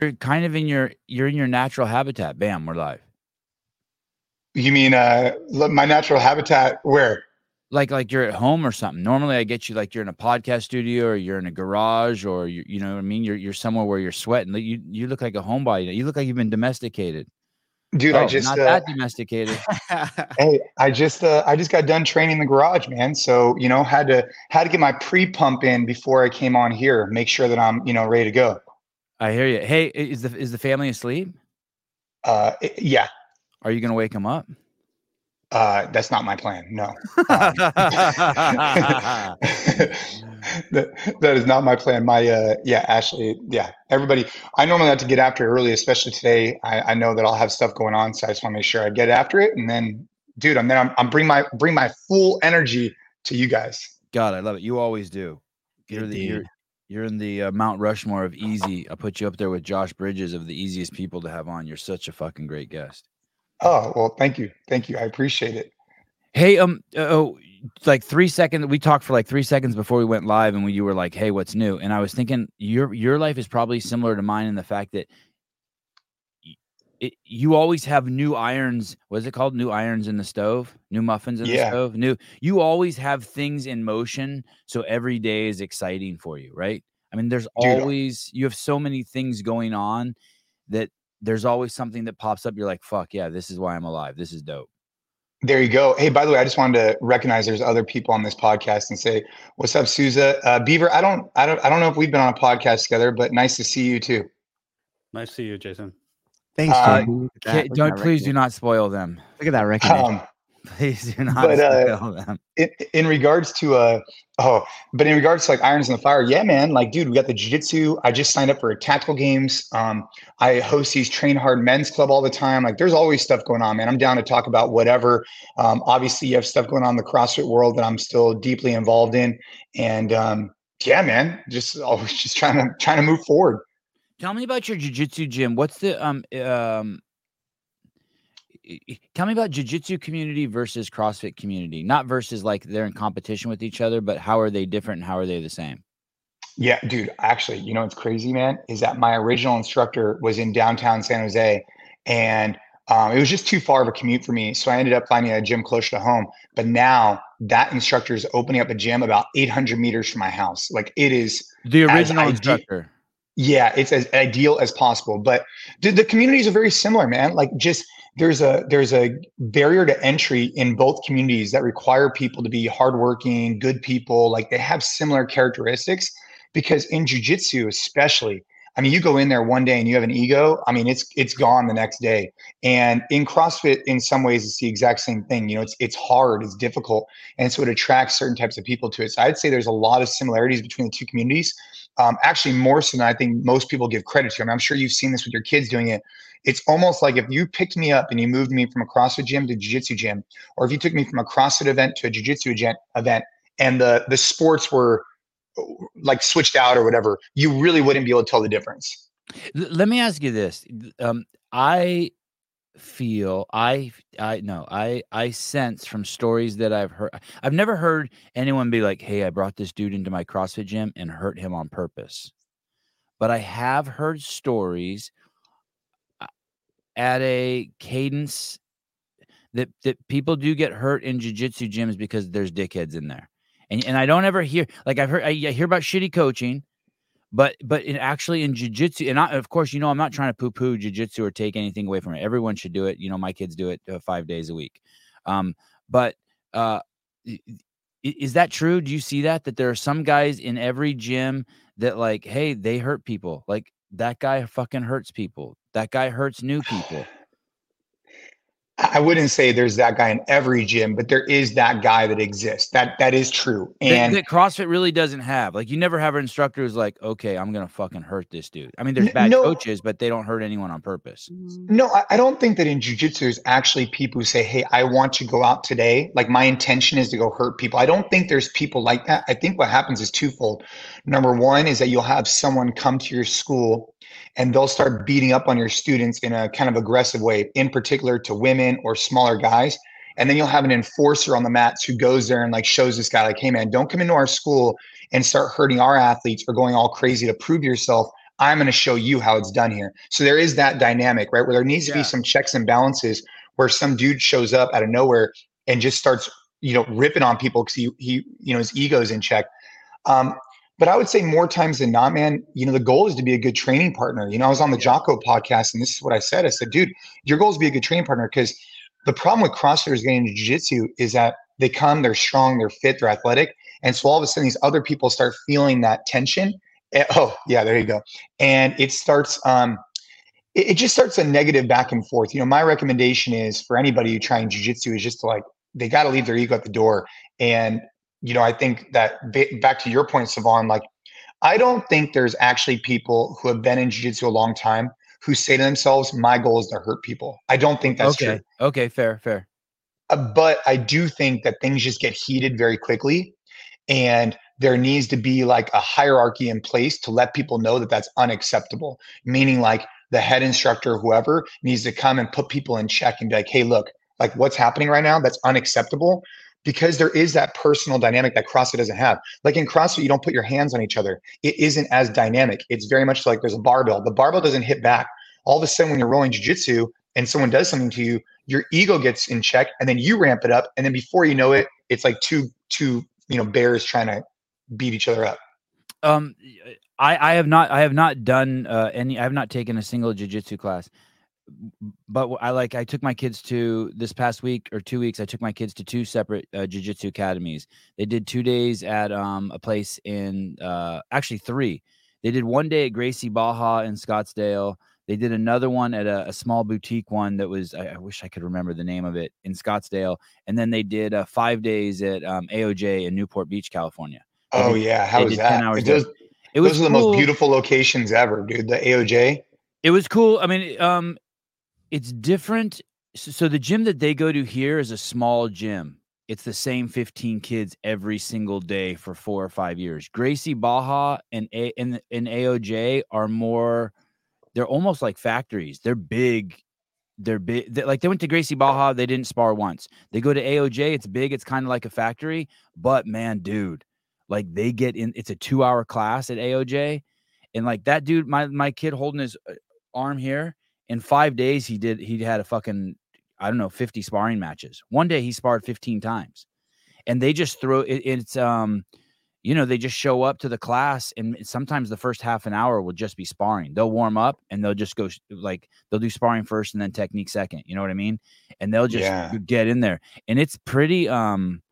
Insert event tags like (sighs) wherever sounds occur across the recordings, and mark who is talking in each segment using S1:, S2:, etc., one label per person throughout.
S1: you're kind of in your you're in your natural habitat. Bam, we're live.
S2: You mean uh my natural habitat where?
S1: Like like you're at home or something. Normally I get you like you're in a podcast studio or you're in a garage or you you know what I mean? You're you're somewhere where you're sweating. You you look like a homebody. You look like you've been domesticated.
S2: Dude,
S1: oh,
S2: I just
S1: not
S2: uh,
S1: that domesticated. (laughs) (laughs)
S2: hey, I just uh, I just got done training the garage, man. So you know, had to had to get my pre pump in before I came on here. Make sure that I'm you know ready to go.
S1: I hear you. Hey, is the is the family asleep?
S2: Uh, yeah.
S1: Are you gonna wake them up?
S2: Uh, that's not my plan. No. (laughs) Um, that, (laughs) (laughs) that is not my plan. My uh, yeah, Ashley, yeah, everybody. I normally have to get after it early, especially today. I, I know that I'll have stuff going on, so I just want to make sure I get after it, and then, dude, I'm then I'm, I'm bring my bring my full energy to you guys.
S1: God, I love it. You always do. You're the you're, you're in the uh, Mount Rushmore of easy. I put you up there with Josh Bridges of the easiest people to have on. You're such a fucking great guest.
S2: Oh well, thank you, thank you. I appreciate it.
S1: Hey, um, oh, like three seconds. We talked for like three seconds before we went live, and when you were like, "Hey, what's new?" and I was thinking your your life is probably similar to mine in the fact that it, you always have new irons. What is it called? New irons in the stove, new muffins in
S2: Yeah.
S1: the stove. New. You always have things in motion, so every day is exciting for you, right? I mean, there's
S2: Dude.
S1: always you have so many things going on that there's always something that pops up. You're like, "Fuck yeah, this is why I'm alive. This is dope."
S2: There you go. Hey, by the way, I just wanted to recognize there's other people on this podcast and say, "What's up, Souza? Uh, Beaver?" I don't, I don't, I don't know if we've been on a podcast together, but nice to see you too.
S3: Nice to see you, Jason.
S4: Thanks,
S2: Uh,
S4: Jimmy. Look at
S1: Ca-
S4: that- look at
S1: don't
S4: that
S1: please do not spoil them.
S4: Look at that recognition.
S2: Um, (laughs)
S1: Please do not
S2: But, uh,
S1: spoil them.
S2: in, in regards to uh oh but in regards to like irons in the fire yeah man like dude we got the jiu-jitsu. I just signed up for tactical games. Um i host these train hard men's club all the time. Like there's always stuff going on man. I'm down to talk about whatever. Um obviously you have stuff going on in the crossfit world that i'm still deeply involved in. And um yeah man just always (laughs) just trying to trying to move forward
S1: Tell me about your jujitsu gym. What's the um um? Tell me about jujitsu community versus CrossFit community. Not versus like they're in competition with each other, but how are they different and how are they the same?
S2: Yeah, dude, actually, you know what's crazy, man, is that my original instructor was in downtown San Jose and um, it was just too far of a commute for me. So I ended up finding a gym closer to home. But now that instructor is opening up a gym about 800 meters from my house. Like it is,
S1: The original instructor.
S2: Yeah, it's as ideal as possible. But the, the communities are very similar, man. Like just there's a there's a barrier to entry in both communities that require people to be hardworking, good people. Like they have similar characteristics because in jujitsu, especially, I mean, you go in there one day and you have an ego. I mean, it's it's gone the next day. And in CrossFit, in some ways, it's the exact same thing. You know, it's it's hard, it's difficult, and so it attracts certain types of people to it. So I'd say there's a lot of similarities between the two communities. Um, actually, more so than I think most people give credit to. I mean, I'm sure you've seen this with your kids doing it. It's almost like if you picked me up and you moved me from a CrossFit gym to jiu-jitsu gym, or if you took me from a CrossFit event to a jiu-jitsu event, event and the the sports were like switched out or whatever, you really wouldn't be able to tell the difference.
S1: Let me ask you this. Um, I feel I I no I I sense from stories that I've heard. I've never heard anyone be like, "Hey, I brought this dude into my CrossFit gym and hurt him on purpose," but I have heard stories uh, at a cadence that that people do get hurt in jujitsu gyms because there's dickheads in there, and and I don't ever hear like I've heard I, I hear about shitty coaching, but but in actually in jujitsu, and I, of course you know I'm not trying to poo poo jujitsu or take anything away from it. Everyone should do it. You know my kids do it uh, five days a week, um, but uh, is that true? Do you see that that there are some guys in every gym that like, hey, they hurt people. Like that guy fucking hurts people. That guy hurts new people.
S2: I wouldn't say there's that guy in every gym, but there is that guy that exists. That that is true.
S1: that,
S2: And
S1: that CrossFit really doesn't have. Like you never have an instructor who's like, okay, I'm gonna fucking hurt this dude. I mean, there's bad
S2: no.
S1: coaches, but they don't hurt anyone on purpose. Mm-hmm.
S2: No, I, I don't think that in jujitsu there's actually people who say, Hey, I want to go out today. Like my intention is to go hurt people. I don't think there's people like that. I think what happens is twofold. Number one is that you'll have someone come to your school and they'll start beating up on your students in a kind of aggressive way, in particular to women or smaller guys. And then you'll have an enforcer on the mats who goes there and like shows this guy, like, hey man, don't come into our school and start hurting our athletes or going all crazy to prove yourself. I'm going to show you how it's done here. So there is that dynamic, right? Where there needs to
S1: Yeah.
S2: be some checks and balances where some dude shows up out of nowhere and just starts, you know, ripping on people because he, he, you know, his ego's in check. Um, but I would say more times than not, man, you know, the goal is to be a good training partner. You know, I was on the Jocko podcast and this is what I said. I said, dude, your goal is to be a good training partner because the problem with CrossFitters getting into jiu-jitsu is that they come, they're strong, they're fit, they're athletic. And so all of a sudden these other people start feeling that tension. Eh, oh, yeah, there you go. And it starts um it, it just starts a negative back and forth. You know, my recommendation is for anybody who trying jiu-jitsu is just to like they got to leave their ego at the door. And you know, I think that ba- back to your point, Sevan, like I don't think there's actually people who have been in jiu-jitsu a long time who say to themselves, "My goal is to hurt people." I don't think that's
S1: okay.
S2: true.
S1: Okay. Fair. Fair.
S2: Uh, but I do think that things just get heated very quickly, and there needs to be like a hierarchy in place to let people know that that's unacceptable. Meaning, like the head instructor, whoever, needs to come and put people in check and be like, "Hey, look, like what's happening right now? That's unacceptable." Because there is that personal dynamic that CrossFit doesn't have. Like in CrossFit, you don't put your hands on each other. It isn't as dynamic. It's very much like there's a barbell. The barbell doesn't hit back. All of a sudden, when you're rolling jujitsu and someone does something to you, your ego gets in check, and then you ramp it up, and then before you know it, it's like two two you know bears trying to beat each other up.
S1: Um, I I have not I have not done uh, any. I have not taken a single jujitsu class, but I like I took my kids to this past week or two weeks. I took my kids to two separate uh, jujitsu academies. They did two days at um a place in uh actually three. They did one day at Gracie Baja in Scottsdale. They did another one at a, a small boutique one that was I, I wish I could remember the name of it in Scottsdale, and then they did uh, five days at um, AOJ in Newport Beach, California. They
S2: Oh
S1: did-
S2: yeah, how was that?
S1: 10 hours
S2: Those,
S1: It was
S2: those are the
S1: cool.
S2: most beautiful locations ever, dude. The AOJ.
S1: It was cool. I mean, um, it's different. So, the gym that they go to here is a small gym. It's the same 15 kids every single day for four or five years. Gracie Baja and A and, and AOJ are more. They're almost like factories. They're big. They're big. they like they went to Gracie Baja. They didn't spar once. They go to AOJ. It's big. It's kind of like a factory. But man, dude, like they get in. It's a two-hour class at AOJ, and like that dude, my my kid holding his uh, arm here in five days he did he had a fucking i don't know 50 sparring matches. One day he sparred 15 times. And they just throw it, it's um you know they just show up to the class and sometimes the first half an hour will just be sparring. They'll warm up and they'll just go like they'll do sparring first and then technique second you know what i mean? And they'll just
S2: Yeah.
S1: get in there. And it's pretty um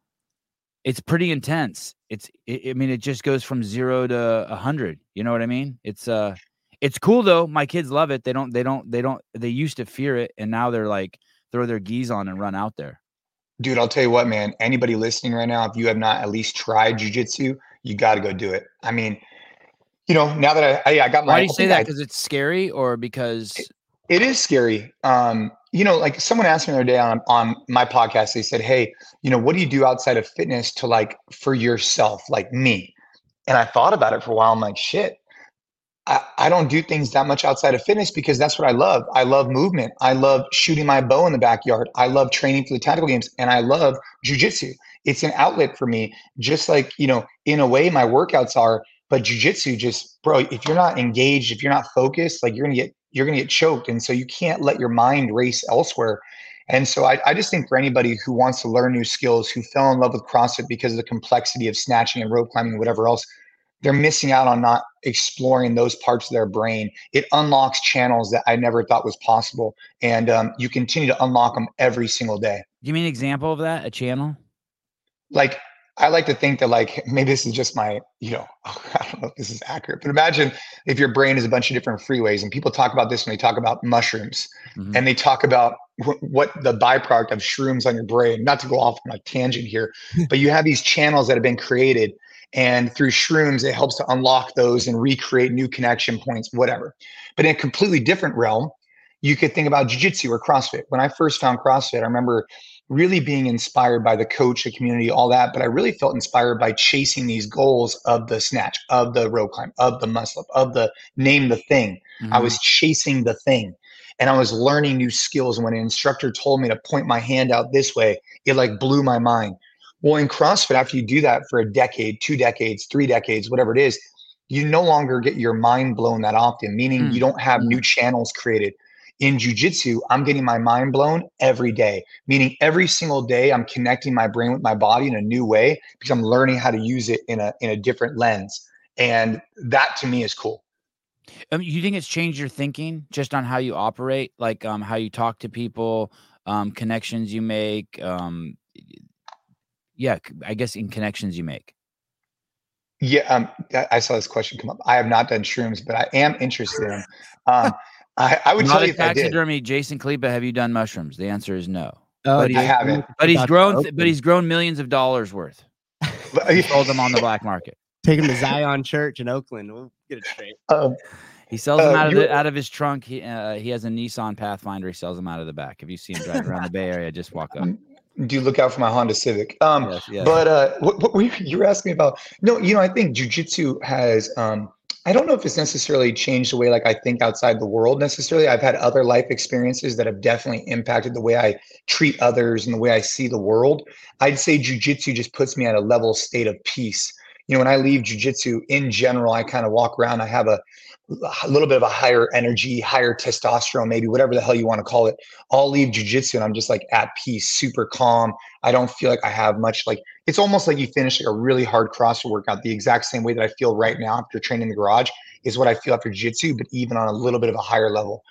S1: it's pretty intense. It's i I mean it just goes from zero to a hundred you know what i mean? It's uh it's cool though. My kids love it. They don't. They don't. They don't. They used to fear it, and now they're like throw their gis on and run out there.
S2: Dude, I'll tell you what, man. Anybody listening right now, if you have not at least tried jujitsu, you got to go do it. I mean, you know, now that I, I, I got my,
S1: Why do you say that? Because it's scary, or because
S2: it is scary. Um, you know, like someone asked me the other day on on my podcast, they said, Hey, you know, what do you do outside of fitness to like for yourself, like me? And I thought about it for a while. I'm like, shit, I, don't do things that much outside of fitness because that's what I love. I love movement. I love shooting my bow in the backyard. I love training for the tactical games and I love jujitsu. It's an outlet for me, just like, you know, in a way my workouts are, but jujitsu just, bro, if you're not engaged, if you're not focused, like you're going to get, you're going to get choked. And so you can't let your mind race elsewhere. And so I, I just think for anybody who wants to learn new skills, who fell in love with CrossFit because of the complexity of snatching and rope climbing whatever else, they're missing out on not exploring those parts of their brain. It unlocks channels that I never thought was possible. And um, you continue to unlock them every single day.
S1: give me an example of that? A channel?
S2: Like, I like to think that, like, (laughs) maybe this is just my, you know, (laughs) I don't know if this is accurate, but imagine if your brain is a bunch of different freeways and people talk about this when they talk about mushrooms
S1: Mhm.
S2: and they talk about wh- what the byproduct of shrooms on your brain, not to go off on a tangent here, (laughs) but you have these channels that have been created and through shrooms, it helps to unlock those and recreate new connection points, whatever. But in a completely different realm, you could think about jujitsu or CrossFit. When I first found CrossFit, I remember really being inspired by the coach, the community, all that. But I really felt inspired by chasing these goals of the snatch, of the rope climb, of the muscle up, of the name the thing. I
S1: Mhm.
S2: was chasing the thing and I was learning new skills. And when an instructor told me to point my hand out this way, it like blew my mind. Well, in CrossFit, after you do that for a decade, two decades, three decades, whatever it is, you no longer get your mind blown that often, meaning
S1: Mm.
S2: you don't have
S1: Mm.
S2: new channels created. In jujitsu, I'm getting my mind blown every day, meaning every single day I'm connecting my brain with my body in a new way because I'm learning how to use it in a in a different lens. And that to me is cool.
S1: Um, you think it's changed your thinking just on how you operate, like um, how you talk to people, um, connections you make? Um, yeah, I guess in connections you make.
S2: Yeah, um, I- I saw this question come up. I have not done shrooms, but I am interested in. Um, I, I would
S1: Not
S2: tell
S1: a
S2: you if I did.
S1: taxidermy, Jason Khalipa. Have you done mushrooms? The answer is no.
S4: Oh,
S1: But
S4: dude,
S2: I haven't.
S1: But he's grown. Th- but he's grown millions of dollars worth. He sold them on the black market. (laughs)
S4: Take him to Zion Church in Oakland. We'll get it straight. (laughs)
S2: um,
S1: He sells them
S2: Uh,
S1: out of the, out of his trunk. He uh, he has a Nissan Pathfinder. He sells them out of the back. If you see him driving around the Bay Area, just walk up.
S2: Do look out for my Honda Civic. Um,
S1: Yes, yes.
S2: But uh, what, what were you, (laughs) you were asking about? No, you know, I think jujitsu has. Um, I don't know if it's necessarily changed the way like I think outside the world necessarily. I've had other life experiences that have definitely impacted the way I treat others and the way I see the world. I'd say jujitsu just puts me at a level state of peace. You know, when I leave jujitsu in general, I kind of walk around. I have a, a little bit of a higher energy, higher testosterone, maybe whatever the hell you want to call it. I'll leave jujitsu and I'm just like at peace, super calm. I don't feel like I have much like it's almost like you finish like a really hard CrossFit workout the exact same way that I feel right now after training in the garage is what I feel after jiu-jitsu, but even on a little bit of a higher level.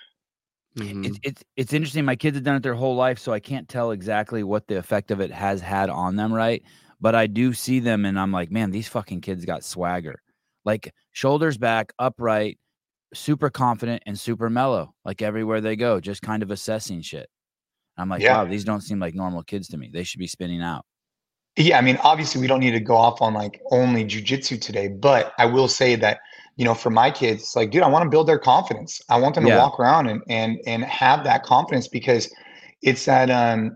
S4: Mhm.
S1: it's it's it's interesting. My kids have done it their whole life, so I can't tell exactly what the effect of it has had on them, right? But I do see them, and I'm like, man, these fucking kids got swagger, like shoulders back, upright, super confident, and super mellow, like everywhere they go, just kind of assessing shit. I'm like,
S2: Yeah.
S1: wow, these don't seem like normal kids to me. They should be spinning out.
S2: Yeah, I mean, obviously we don't need to go off on like only jujitsu today, but I will say that, you know, for my kids, it's like, dude, I want to build their confidence. I want them to
S1: Yeah.
S2: walk around and and and have that confidence because it's that um,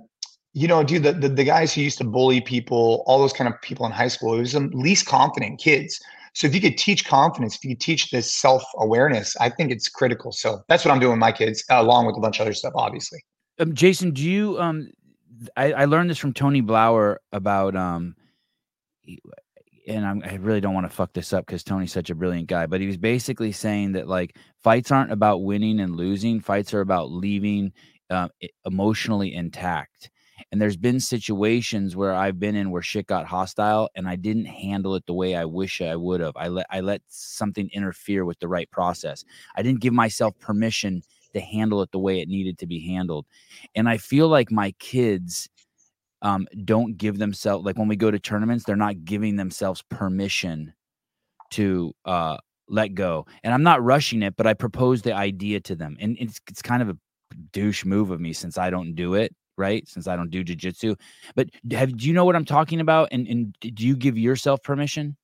S2: you know, dude, the, the the guys who used to bully people, all those kind of people in high school, it was the least confident kids. So if you could teach confidence, if you could teach this self-awareness, I think it's critical. So that's what I'm doing with my kids, uh, along with a bunch of other stuff, obviously.
S1: Um, Jason, do you um I, I learned this from Tony Blauer about um and I'm, I really don't want to fuck this up because Tony's such a brilliant guy, but he was basically saying that like fights aren't about winning and losing. Fights are about leaving uh, emotionally intact. And there's been situations where I've been in where shit got hostile and I didn't handle it the way I wish I would have. I let I let something interfere with the right process. I didn't give myself permission to handle it the way it needed to be handled. And I feel like my kids um, don't give themselves like when we go to tournaments, they're not giving themselves permission to uh, let go. And I'm not rushing it, but I propose the idea to them, and it's it's kind of a douche move of me since I don't do it right since I don't do jujitsu. But have do you know what I'm talking about? And and do you give yourself permission?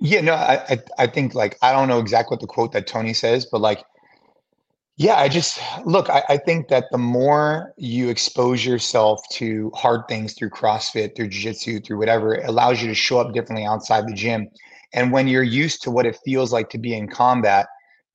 S2: Yeah, no, I, I I think like I don't know exactly what the quote that Tony says, but like, yeah, I just look, I, I think that the more you expose yourself to hard things through CrossFit, through jiu-jitsu, through whatever, it allows you to show up differently outside the gym. And when you're used to what it feels like to be in combat,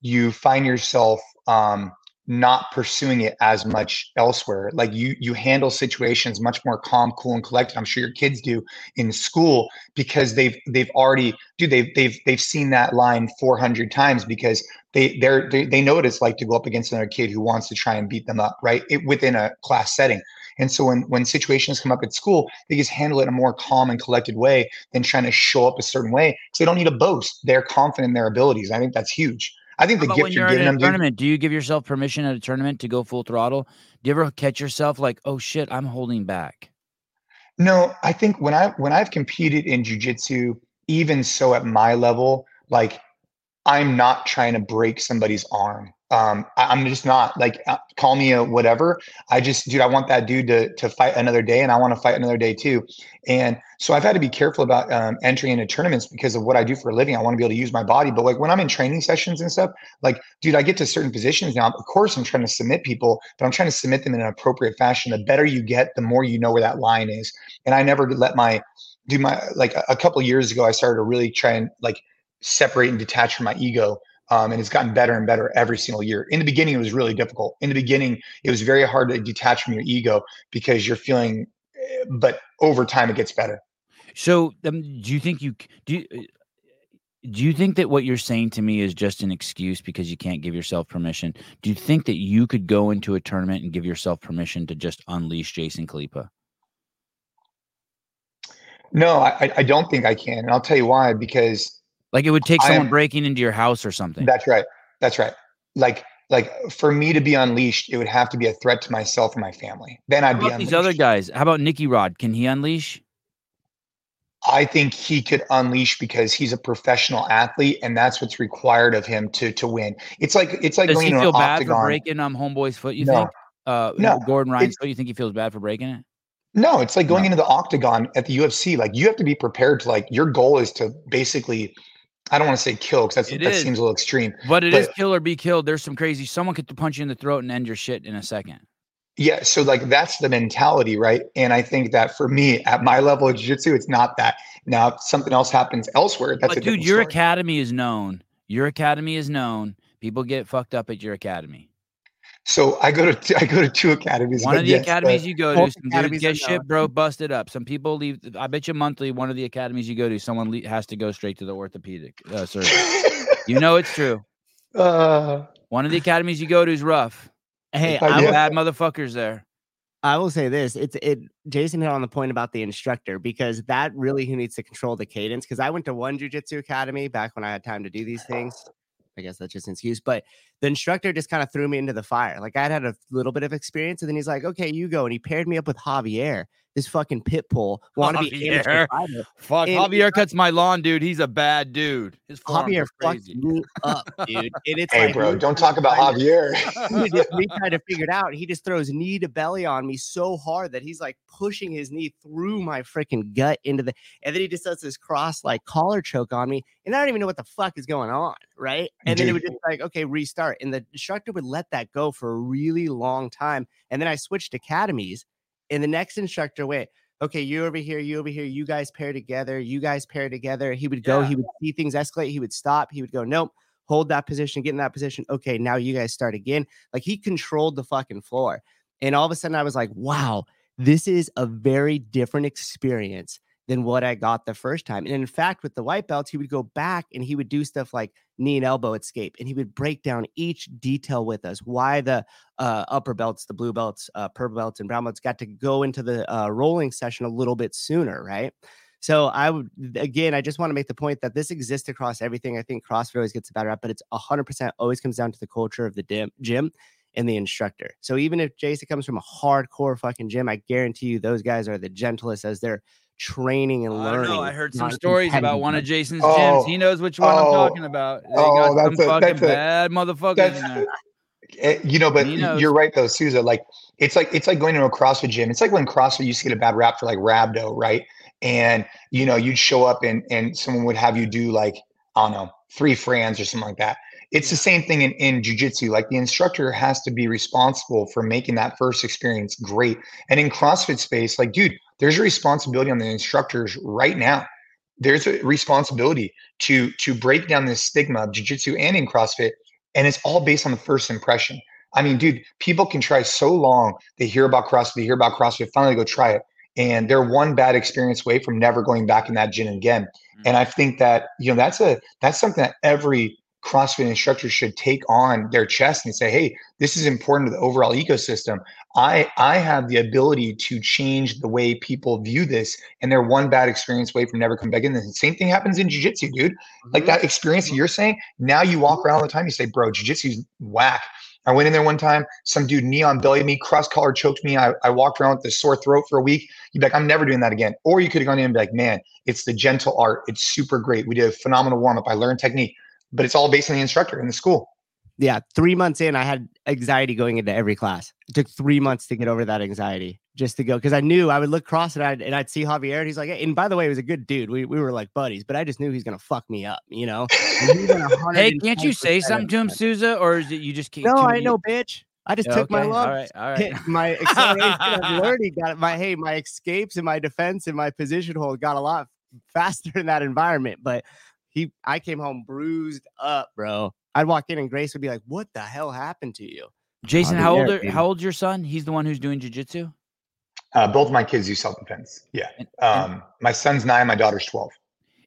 S2: you find yourself um not pursuing it as much elsewhere. Like you you handle situations much more calm, cool, and collected. I'm sure your kids do in school because they've they've already dude they've they've they've seen that line 400 times because they they're they, they know what it's like to go up against another kid who wants to try and beat them up right it, within a class setting and so when when situations come up at school they just handle it in a more calm and collected way than trying to show up a certain way because they don't need to boast they're confident in their abilities i think that's huge i think the
S1: about when you're
S2: you're
S1: in
S2: giving
S1: a tournament, do you give yourself permission at a tournament to go full throttle? Do you ever catch yourself like, oh shit, I'm holding back?
S2: No, I think when I when I've competed in jujitsu, even so at my level, like I'm not trying to break somebody's arm. Um, I, am just not like uh, call me a whatever. I just, dude, I want that dude to to fight another day, and I want to fight another day too. And so I've had to be careful about um, entering into tournaments because of what I do for a living. I want to be able to use my body, but like when I'm in training sessions and stuff, like, dude, I get to certain positions now. Of course, I'm trying to submit people, but I'm trying to submit them in an appropriate fashion. The better you get, the more you know where that line is. And I never let my do my like a, a couple years ago. I started to really try and like separate and detach from my ego. Um, and it's gotten better and better every single year. In the beginning, it was really difficult. In the beginning, it was very hard to detach from your ego because you're feeling, eh, but over time, it gets better.
S1: So, um, do you think you do? You, Do you think that what you're saying to me is just an excuse because you can't give yourself permission? Do you think that you could go into a tournament and give yourself permission to just unleash Jason Khalipa?
S2: No, I, I don't think I can, and I'll tell you why. Because
S1: Like it would take someone
S2: am-
S1: breaking into your house or something.
S2: that's right. That's right. Like like for me to be unleashed, it would have to be a threat to myself and my family. Then I'd be unleashed.
S1: these other guys? How about Nicky Rod? Can he unleash?
S2: I think he could unleash because he's a professional athlete, and that's what's required of him to to win. It's like it's like
S1: Does he feel bad for breaking um homeboy's foot? You
S2: No.
S1: think? Uh,
S2: No,
S1: Gordon Ryan's foot. You think he feels bad for breaking it?
S2: No, it's like going
S1: No.
S2: into the octagon at the UFC. Like you have to be prepared to like your goal is to basically, I don't want to say kill because that
S1: is.
S2: seems a little extreme.
S1: But it is
S2: But-
S1: kill or be killed. There's some crazy. Someone could punch you in the throat and end your shit in a second.
S2: Yeah, so like that's the mentality, right? And I think that for me, at my level of jiu-jitsu, it's not that. Now, if something else happens elsewhere, that's a
S1: dude, your
S2: story.
S1: academy is known. Your academy is known. People get fucked up at your academy.
S2: So I go to I go to two academies.
S1: One of the
S2: yes,
S1: academies
S2: uh,
S1: you go to,
S4: both
S1: some dudes
S4: academies
S1: get
S4: are
S1: shit bro busted up. Some people leave. I bet you monthly. One of the academies you go to, someone le- has to go straight to the orthopedic uh, surgeon. you know it's true. (laughs)
S2: uh,
S1: One of the academies you go to is rough.
S4: Hey,
S2: Uh,
S4: I,
S2: yeah.
S1: Bad motherfuckers there.
S4: I will say this: it's it. Jason hit on the point about the instructor because that really who needs to control the cadence. Because I went to one jujitsu academy back when I had time to do these things. I guess that's just an excuse, but the instructor just kind of threw me into the fire. Like I'd had a little bit of experience, and then he's like, "Okay, you go," and he paired me up with Javier, this fucking pit bull, (laughs) want to be amateur
S1: Javier. Fuck,
S4: And-
S1: Javier cuts my lawn, dude. He's a bad dude. His
S4: Javier
S1: are
S4: fucked me up, dude. And it's
S2: hey,
S4: like,
S2: bro,
S4: me
S2: don't talk about. Javier. (laughs) (laughs)
S4: we just me trying to figure it out. He just throws knee to belly on me so hard that he's like pushing his knee through my freaking gut into the, and then he just does this cross like collar choke on me, and I don't even know what the fuck is going on, right? And then it would just like, okay, restart, and the instructor would let that go for a really long time, and then I switched academies, and the next instructor went. Okay, you over here, you over here, you guys pair together, you guys pair together. He would go,
S1: Yeah.
S4: he would see things escalate, he would stop, he would go, nope, hold that position, get in that position. Okay, now you guys start again. Like he controlled the fucking floor. And all of a sudden I was like, wow, this is a very different experience than what I got the first time. And in fact, with the white belts, he would go back and he would do stuff like knee and elbow escape, and he would break down each detail with us. Why the uh, upper belts, the blue belts, uh, purple belts, and brown belts got to go into the uh, rolling session a little bit sooner, right? So I would again, I just want to make the point that this exists across everything. I think CrossFit always gets better at, but it's hundred percent always comes down to the culture of the dim, gym and the instructor. So even if Jason comes from a hardcore fucking gym, I guarantee you those guys are the gentlest as they're training and
S1: I
S4: learning.
S1: don't know. I heard some stories about one of Jason's
S2: Oh,
S1: gyms. He knows which one I'm
S2: oh,
S1: talking about. They
S2: oh,
S1: got some
S2: that's a-
S1: fucking
S2: that's a-
S1: bad motherfuckers in there. (laughs)
S2: Eh, you know, but you're right though, Souza. Like it's like it's like going to a CrossFit gym. It's like when CrossFit used to get a bad rap for like rhabdo, right? And you know, you'd show up and and someone would have you do like I don't know three frans or something like that. It's the same thing in in jujitsu. Like the instructor has to be responsible for making that first experience great. And in CrossFit space, like dude, there's a responsibility on the instructors right now. There's a responsibility to to break down this stigma of jujitsu and in CrossFit and it's all based on the first impression. I mean, dude, people can try so long. They hear about CrossFit, they hear about CrossFit, finally go try it, and they're one bad experience away from never going back in that gym again. And mm. I think that you know that's a that's something that every CrossFit instructors should take on their chest and say, "Hey, this is important to the overall ecosystem. I I have the ability to change the way people view this, and they're one bad experience away from never coming back in." The same thing happens in jiu-jitsu, dude. Like mm-hmm. that experience that mm-hmm. you're saying, now you walk around all the time, you say, bro, jiu-jitsu's whack. I went in there one time, some dude neon bellied me, cross collar choked me. I, I walked around with a sore throat for a week. You'd be like, I'm never doing that again. Or you could have gone in and be like, man, it's the gentle art. It's super great. We did a phenomenal warm up. I learned technique, but it's all based on the instructor in the school.
S4: Yeah, three months in, I had anxiety going into every class. It took three months to get over that anxiety just to go because I knew I would look across and I'd, and I'd see Javier and he's like, hey, and by the way, he was a good dude. We, we were like buddies, but I just knew he's gonna fuck me up, you know. And he went (laughs)
S1: Hey, can't you say something to him,
S4: of
S1: Souza, or is it you just can't?
S4: No, I
S1: many-
S4: know, bitch. I just
S1: Yeah,
S4: took my
S1: okay,
S4: lumps.
S1: All right, all (laughs)
S4: hit my acceleration of (laughs) learning got my hey my escapes and my defense and my position hold got a lot faster in that environment but he i came home bruised up bro i'd walk in and grace would be like what the hell happened to you
S1: Jason,
S4: Javier,
S1: how old are, how old's your son? He's the one who's doing jujitsu.
S2: Uh, both of my kids use self defense. Yeah.
S1: And- and
S2: Um, my son's nine, my daughter's 12.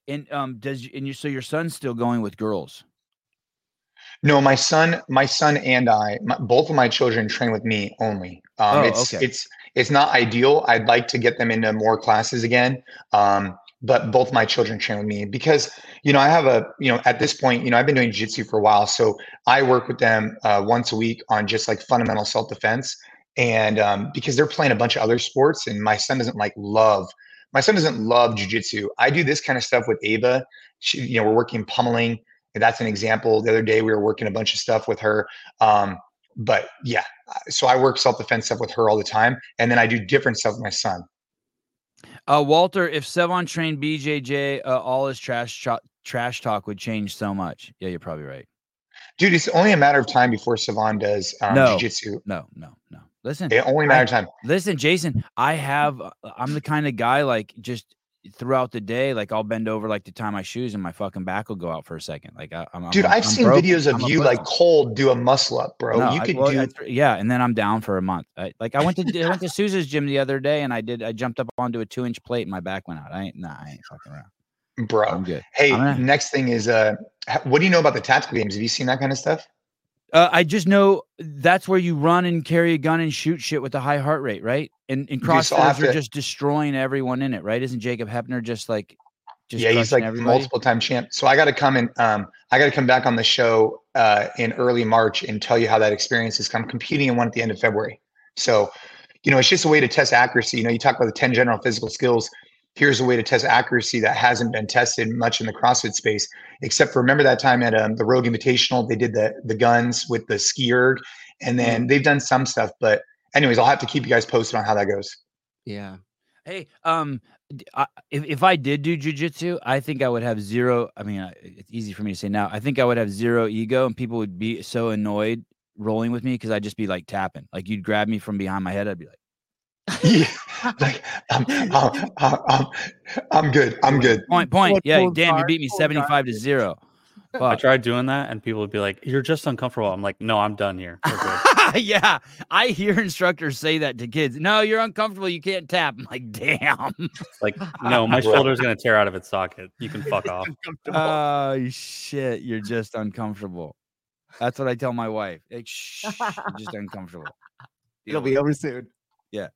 S1: And um, does and you so your son's still going with girls?
S2: No, my son, my son and I, my, both of my children train with me only. Um,
S1: Oh,
S2: it's
S1: okay.
S2: it's it's not ideal. I'd like to get them into more classes again. Um, but both my children train with me because you know I have a you know at this point you know I've been doing jiu-jitsu for a while, so I work with them uh, once a week on just like fundamental self defense, and um, because they're playing a bunch of other sports, and my son doesn't like love my son doesn't love jiu-jitsu. I do this kind of stuff with Ava. She, you know, we're working pummeling. That's an example. The other day we were working a bunch of stuff with her. Um, but yeah, so I work self-defense stuff with her all the time, and then I do different stuff with my son.
S1: Uh, Walter, if Sevan trained BJJ, uh, all his trash cho- trash talk would change so much. Yeah, you're probably right.
S2: Dude, it's only a matter of time before Sevan does um,
S1: No.
S2: jiu-jitsu.
S1: No, no, no. Listen,
S2: It only a matter of time.
S1: listen, Jason. I have. uh, I'm the kind of guy like just throughout the day, like I'll bend over like to tie my shoes, and my fucking back will go out for a second. Like I, I'm,
S2: Dude, I've
S1: I'm
S2: seen
S1: broken.
S2: videos of
S1: I'm
S2: you like cold do a muscle up, bro.
S1: No,
S2: you
S1: I-
S2: could
S1: well,
S2: do.
S1: I yeah, and then I'm down for a month. I, like I went to I went to Sousa's gym the other day, and I did I jumped up onto a two inch plate, and my back went out. I ain't nah, I ain't fucking around.
S2: bro.
S1: I'm good.
S2: Hey,
S1: gonna-
S2: next thing is uh, what do you know about the tactical games? Have you seen that kind of stuff?
S1: Uh, I just know that's where you run and carry a gun and shoot shit with a high heart rate, right? And and CrossFitters are just destroying everyone in it, right? Isn't Jacob Hepner just like just
S2: yeah, he's like
S1: everybody?
S2: multiple time champ. So I got to come and um, I got to come back on the show uh, in early March and tell you how that experience is. I'm competing in one at the end of February. So, you know, it's just a way to test accuracy. You know, you talk about the 10 general physical skills. Here's a way to test accuracy that hasn't been tested much in the CrossFit space, except for remember that time at um, the Rogue Invitational, they did the the guns with the ski erg, and then they've done some stuff. But anyways, I'll have to keep you guys posted on how that goes.
S4: Yeah.
S1: Hey, um, I, if if I did do jujitsu, I think I would have zero. I mean, it's easy for me to say now. I think I would have zero ego, and people would be so annoyed rolling with me because I'd just be like tapping. Like you'd grab me from behind my head, I'd be like,
S2: yeah, (laughs) like I'm, I'm, I'm, I'm, I'm good. I'm good.
S1: point, point. Yeah,
S4: pull
S1: damn, you beat me
S4: pull
S1: seventy-five to
S4: guard.
S1: zero.
S3: I tried doing that, and people would be like, "You're just uncomfortable." I'm like, "No, I'm done here." We're (laughs)
S1: yeah, I hear instructors say that to kids. No, you're uncomfortable. You can't tap. I'm like, damn.
S3: like, (laughs) no, my shoulder's gonna tear out of its socket. You can fuck off.
S1: Oh shit, you're just uncomfortable. That's what I tell my wife. Like, shh, you're just uncomfortable.
S4: It'll be over soon.
S1: it.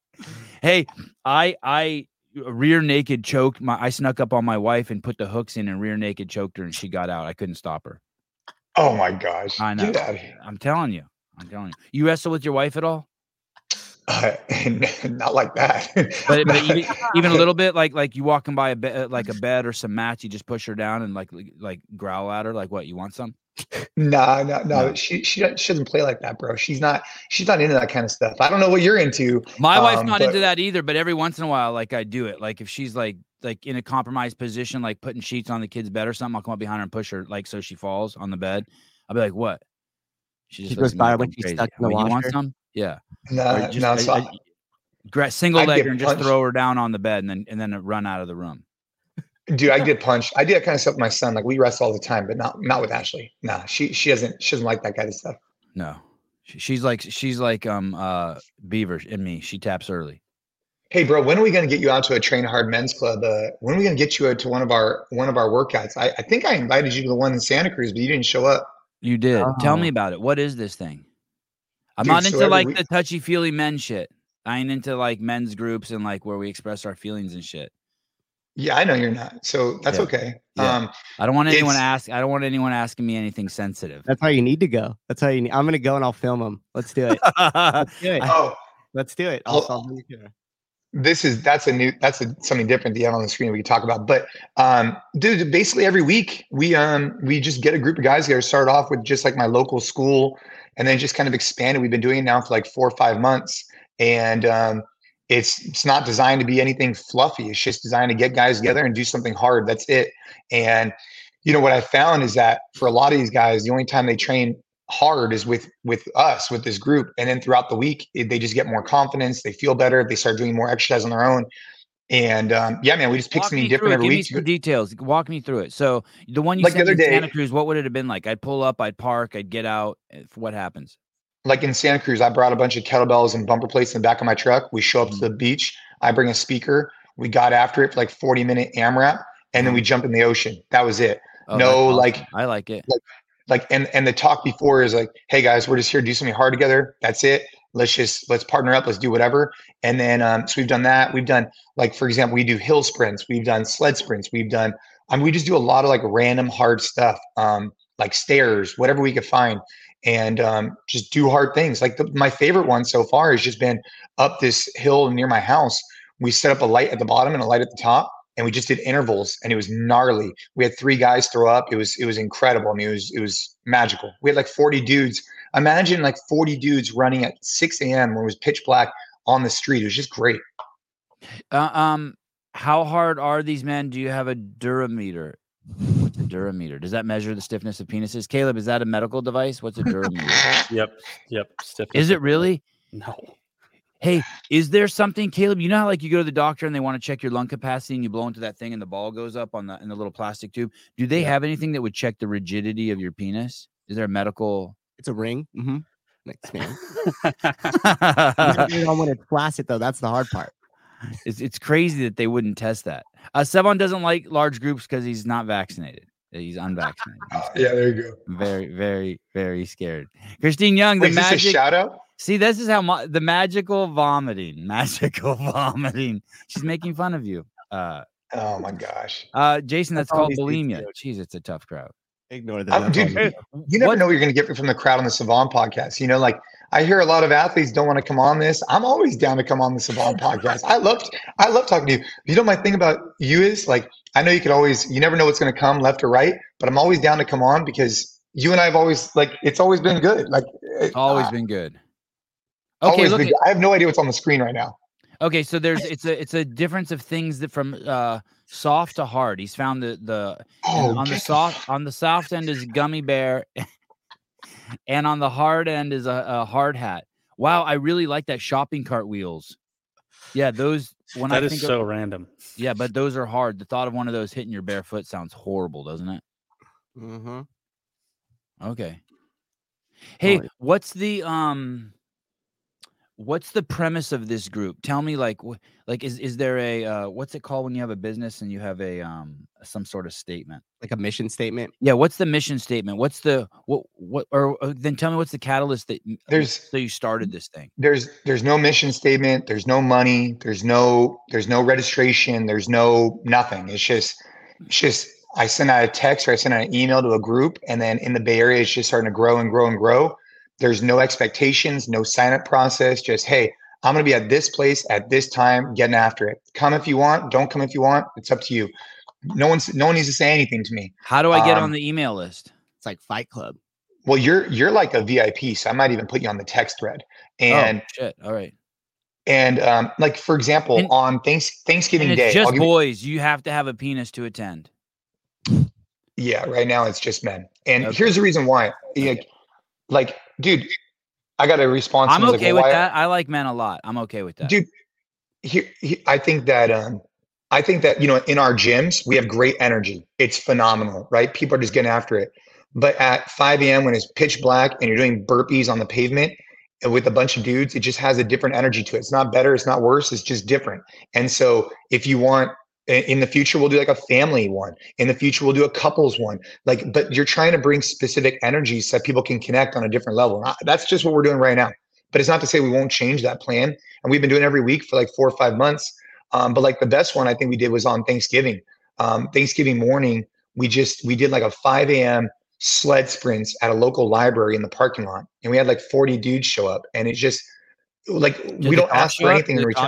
S1: Hey, I I rear naked choked my. I snuck up on my wife and put the hooks in and rear naked choked her, and she got out. I couldn't stop her.
S2: Oh my gosh.
S1: I know.
S2: Get out of here.
S1: I'm telling you. I'm telling you. You wrestle with your wife at all?
S2: Uh, (laughs) not like that.
S1: But, but even, (laughs) even a little bit, like like you walking by a bed, like a bed or some mats, you just push her down and like like growl at her, like what? You want some?
S2: Nah, no, no.
S1: No.
S2: She she doesn't- she doesn't play like that, bro. She's not she's not into that kind of stuff. I don't know what you're into.
S1: My wife's
S2: Um,
S1: not
S2: but-
S1: into that either, but every once in a while, like I do it. Like if she's like like in a compromised position, like putting sheets on the kid's bed or something, I'll come up behind her and push her like so she falls on the bed. I'll be like, "What?" She
S4: She goes by
S1: like
S4: when she's
S1: crazy.
S4: stuck in the
S1: "Well, You want some? Yeah.
S2: No,
S1: just-
S2: no. So
S1: I- gra- single
S2: I'd
S1: leg her and just
S2: punched.
S1: throw her down on the bed and then and then run out of the room.
S2: Dude, I get punched. I do that kind of stuff with my son. Like we wrestle all the time, but not not with Ashley. Nah, she she doesn't she doesn't like that kind of stuff.
S1: No. She's like she's like um uh Beaver and me. She taps early.
S2: Hey, bro, when are we going to get you out to a Train Hard Men's Club? Uh, when are we going to get you out to one of our one of our workouts? I, I think I invited you to the one in Santa Cruz, but you didn't show up.
S1: You did. Tell me
S4: Oh.
S1: about it. What is this thing? I'm
S2: Dude,
S1: not
S2: so
S1: into
S2: every
S1: like
S2: week-
S1: the touchy feely men shit. I ain't into like men's groups and like where we express our feelings and shit.
S2: Yeah, I know you're not. So that's
S1: Yeah.
S2: okay.
S1: Yeah.
S2: Um,
S1: I don't want anyone
S2: It's-
S1: ask. I don't want anyone asking me anything sensitive.
S4: That's how you need to go. That's how you need. I'm gonna go and I'll film them. Let's do it. Let's do it.
S2: oh,
S4: Let's do it. I'll
S2: Well,
S4: solve the camera.
S2: this is that's a new that's a, something different that you have on the screen we can talk about but um dude basically every week we um we just get a group of guys together start off with just like my local school and then just kind of expanded we've been doing it now for like four or five months and um it's it's not designed to be anything fluffy it's just designed to get guys together and do something hard that's it and you know what i found is that for a lot of these guys the only time they train hard is with with us with this group and then throughout the week it, they just get more confidence they feel better they start doing more exercise on their own and um, yeah man we just pick
S1: Walk
S2: something different every
S1: Give me
S2: week
S1: some details. Walk me through it. So the one you
S2: Like the other
S1: me in Santa Cruz, what would it have been like? I'd pull up, I'd park, I'd get out. What happens?
S2: Like in santa cruz i brought a bunch of kettlebells and bumper plates in the back of my truck we show up
S1: Mhm.
S2: to the beach i bring a speaker we got after it for like 40 minute amrap and then we jump in the ocean. That was it.
S1: Oh,
S2: no,
S1: awesome.
S2: like-
S1: I like it.
S2: Like and and the talk before is like, hey guys, we're just here to do something hard together. That's it. Let's just let's partner up. Let's do whatever. And then um, so we've done that. We've done like for example, we do hill sprints. We've done sled sprints. We've done. I mean, we just do a lot of like random hard stuff, um, like stairs, whatever we could find, and um, just do hard things. Like the, my favorite one so far has just been up this hill near my house. We set up a light at the bottom and a light at the top, and we just did intervals, and it was gnarly. We had three guys throw up. It was it was incredible. I mean, it was it was magical. We had like 40 dudes. Imagine like 40 dudes running at 6 a.m. when it was pitch black on the street. It was just great.
S1: Uh, um, how hard are these men? Do you have a durometer? What's a durometer? Does that measure the stiffness of penises? Caleb, is that a medical device? What's a durometer? (laughs)
S3: Yep. Yep. Stiff.
S1: is it really?
S3: No.
S1: Hey, is there something, Caleb? You know how like you go to the doctor and they want to check your lung capacity and you blow into that thing and the ball goes up on the in the little plastic tube. Do they
S3: Yeah.
S1: have anything that would check the rigidity of your penis? Is there a medical?
S4: It's a ring. Mm-hmm. Next man. (laughs) You know when it's flaccid though. That's the hard part.
S1: it's it's crazy that they wouldn't test that. Uh, Sevan doesn't like large groups because he's not vaccinated. Uh, He's unvaccinated. (laughs)
S2: Yeah, there you go.
S1: very, very, very scared. Christine Young, the
S2: Wait, is this a
S1: magic.
S2: shout out?
S1: See, this is how ma- the magical vomiting, (laughs) magical vomiting. She's making fun of you. Uh,
S2: Oh my gosh.
S1: uh, Jason, that's,
S4: That's
S1: called bulimia.
S4: do.
S1: Jeez, it's a tough crowd.
S4: Ignore that.
S2: I'm- dude, You never
S1: what-
S2: know what you're going to get from the crowd on the Sevan podcast. You know, like I hear a lot of athletes don't want to come on this. I'm always down to come on the Sevan (laughs) podcast. I love, I love talking to you. You know, my thing about you is like, I know you can always, you never know what's going to come left or right, but I'm always down to come on because you and I have always like, it's always been good. Like, it-
S1: Always
S2: uh,
S1: been good. Okay, look.
S2: been. I have no idea what's on the screen right now.
S1: okay, so there's (laughs) it's a it's a difference of things that from uh soft to hard. He's found the the
S2: Oh,
S1: on the soft on the soft end is gummy bear, and on the hard end is a, a hard hat. Wow, I really like that shopping cart wheels. Yeah, those when I
S3: That is
S1: think
S3: so
S1: of,
S3: random.
S1: yeah, but those are hard. The thought of one of those hitting your bare foot sounds horrible, doesn't it?
S4: Mm-hmm.
S1: Okay. Hey,
S4: yeah.
S1: what's the um what's the premise of this group? Tell me like wh- like is is there a uh what's it called when you have a business and you have a um some sort of statement?
S4: Like a mission statement.
S1: Yeah, what's the mission statement? What's the what what or uh, then tell me what's the catalyst that
S2: There's-
S1: so you started this thing?
S2: there's there's no mission statement there's no money there's no there's no registration there's no nothing it's just it's just i sent out a text or i sent out an email to a group and then in the bay area it's just starting to grow and grow and grow there's no expectations no sign up process just hey i'm going to be at this place at this time getting after it come if you want don't come if you want it's up to you no one's no one needs to say anything to me
S1: How do I get on
S2: Um,
S1: the email list?
S4: It's like Fight Club.
S2: well you're you're like a vip so i might even put you on the text thread and
S1: oh shit. All right.
S2: And um, like for example,
S1: And-
S2: on thanks Thanksgiving Day,
S1: just
S2: give you-
S1: boys. You have to have a penis to attend.
S2: yeah, right now it's just men. And
S1: Okay.
S2: here's the reason why. Like, like, dude, I got a response.
S1: I'm
S2: I
S1: okay
S2: like,
S1: with that. I like men a lot. I'm okay with that.
S2: Dude, here, he- I think that um, I think that you know, in our gyms, we have great energy. It's phenomenal, right? People are just getting after it. But at 5 a.m. when it's pitch black and you're doing burpees on the pavement with a bunch of dudes, it just has a different energy to it. It's not better, it's not worse, it's just different. And so if you want i- in the future we'll do like a family one. In the future we'll do a couples one. Like but you're trying to bring specific energies so that people can connect on a different level. And I- That's just what we're doing right now. But it's not to say we won't change that plan. And we've been doing it every week for like 4 or 5 months. Um, but like the best one I think we did was on Thanksgiving. Um, Thanksgiving morning, we just we did like a 5 a.m. sled sprints at a local library in the parking lot, and we had like 40 dudes show up, and it just like
S1: Did
S2: we don't ask for anything in return.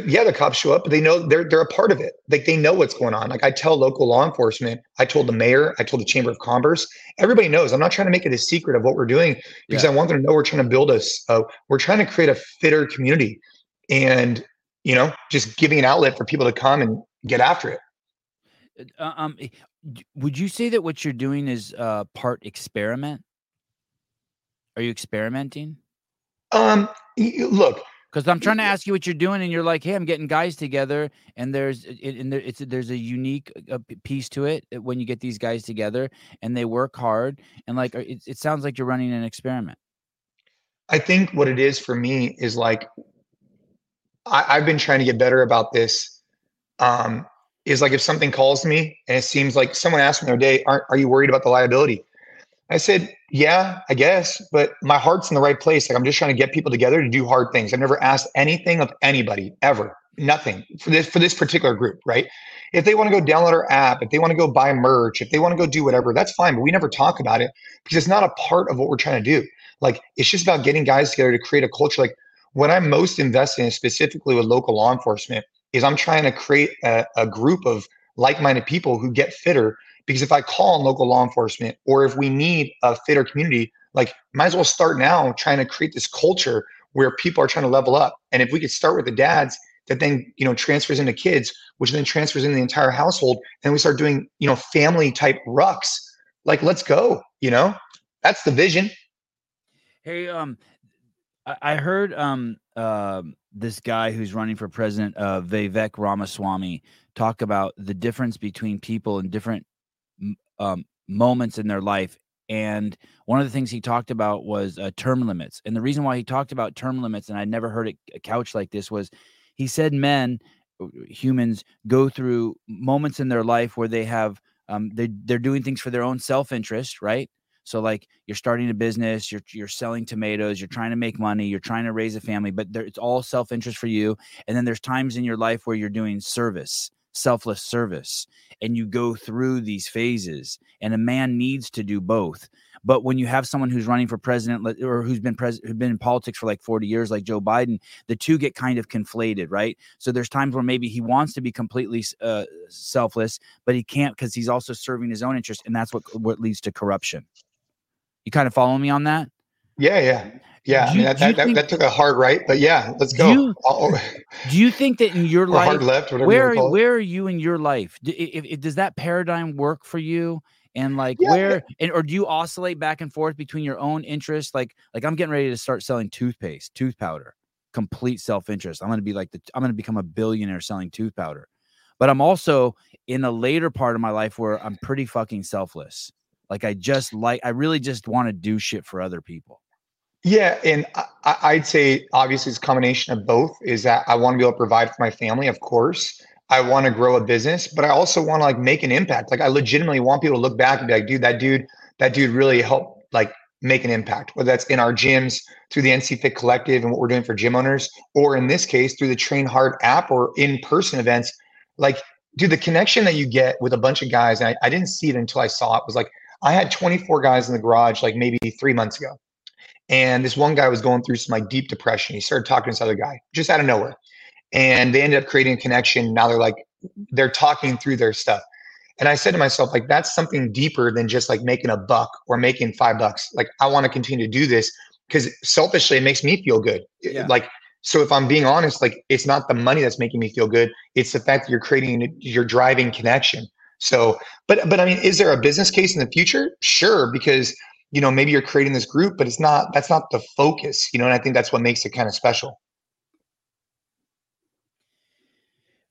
S1: Cops show up?
S2: The, yeah, the cops show up, but they know they're they're a part of it. Like they know what's going on. Like I tell local law enforcement, I told the mayor, I told the chamber of commerce. Everybody knows. I'm not trying to make it a secret of what we're doing because I want them to know we're trying to build us. Uh, we're trying to create a fitter community, and you know, just giving an outlet for people to come and get after it.
S1: Uh, um, eh, would you say that what you're doing is uh, part experiment? Are you experimenting?
S2: Um, look,
S1: Because I'm trying to ask you what you're doing, and you're like, "Hey, I'm getting guys together, and there's and there, it's there's a unique uh, piece to it uh, when you get these guys together, and they work hard, and like uh, it, it sounds like you're running an experiment."
S2: I think what it is for me is like I, I've been trying to get better about this. Um, is like if something calls me and it seems like someone asked me the other day, are, are you worried about the liability? I said, yeah, I guess, but my heart's in the right place. Like I'm just trying to get people together to do hard things. I've never asked anything of anybody ever, nothing for this for this particular group, right? If they want to go download our app, if they want to go buy merch, if they want to go do whatever, that's fine. But we never talk about it because it's not a part of what we're trying to do. Like it's just about getting guys together to create a culture. Like what I'm most invested in specifically with local law enforcement is I'm trying to create a, a group of like-minded people who get fitter because if I call on local law enforcement or if we need a fitter community, like might as well start now trying to create this culture where people are trying to level up. And if we could start with the dads that then, you know, transfers into kids, which then transfers into the entire household, and we start doing, you know, family type rucks, like let's go, you know? That's the vision.
S1: Hey, um, I, heard um uh, this guy who's running for president, uh, Vivek Ramaswamy, talk about the difference between people in different um, moments in their life. And one of the things he talked about was uh, term limits. And the reason why he talked about term limits, and I never heard it couched like this, was he said men, uh, humans, go through moments in their life where they have um, they they're doing things for their own self interest, right? So like you're starting a business, you're you're selling tomatoes, you're trying to make money, you're trying to raise a family, but there, it's all self interest for you. And then there's times in your life where you're doing service, selfless service, and you go through these phases. And a man needs to do both. But when you have someone who's running for president or who's been president, who's been in politics for like 40 years, like Joe Biden, the two get kind of conflated, right? So there's times where maybe he wants to be completely uh, selfless, but he can't because he's also serving his own interest, and that's what what leads to corruption. You kind of follow me on that?
S2: Yeah, yeah. Yeah, I mean, that, that, think, that, took a hard right, but yeah, let's go.
S1: Do you, (laughs) do you think that in your life,
S2: hard left,
S1: where where are you in your life? Do, if, if, does that paradigm work for you? And like yeah, where, yeah. and or do you oscillate back and forth between your own interests? Like like I'm getting ready to start selling toothpaste, tooth powder, complete self interest. I'm gonna be like the I'm gonna become a billionaire selling tooth powder, but I'm also in a later part of my life where I'm pretty fucking selfless like I just like I really just want to do shit for other people.
S2: Yeah, and I, would say obviously it's a combination of both. Is that I want to be able to provide for my family, of course. I want to grow a business, but I also want to like make an impact. Like I legitimately want people to look back and be like, dude, that dude, that dude really helped like make an impact, whether that's in our gyms through the NC Fit Collective and what we're doing for gym owners, or in this case through the Train Hard app or in-person events. Like, dude, the connection that you get with a bunch of guys, and I, I didn't see it until I saw it, was like I had 24 guys in the garage like maybe three months ago. And this one guy was going through some like deep depression. He started talking to this other guy just out of nowhere. And they ended up creating a connection. Now they're like, they're talking through their stuff. And I said to myself, like, that's something deeper than just like making a buck or making five bucks. Like, I want to continue to do this because selfishly, it makes me feel good. Yeah. Like, so if I'm being honest, like, it's not the money that's making me feel good. It's the fact that you're creating, you're driving connection. So, but but I mean, is there a business case in the future? Sure, because you know maybe you're creating this group, but it's not that's not the focus. You know, and I think that's what makes it kind of special.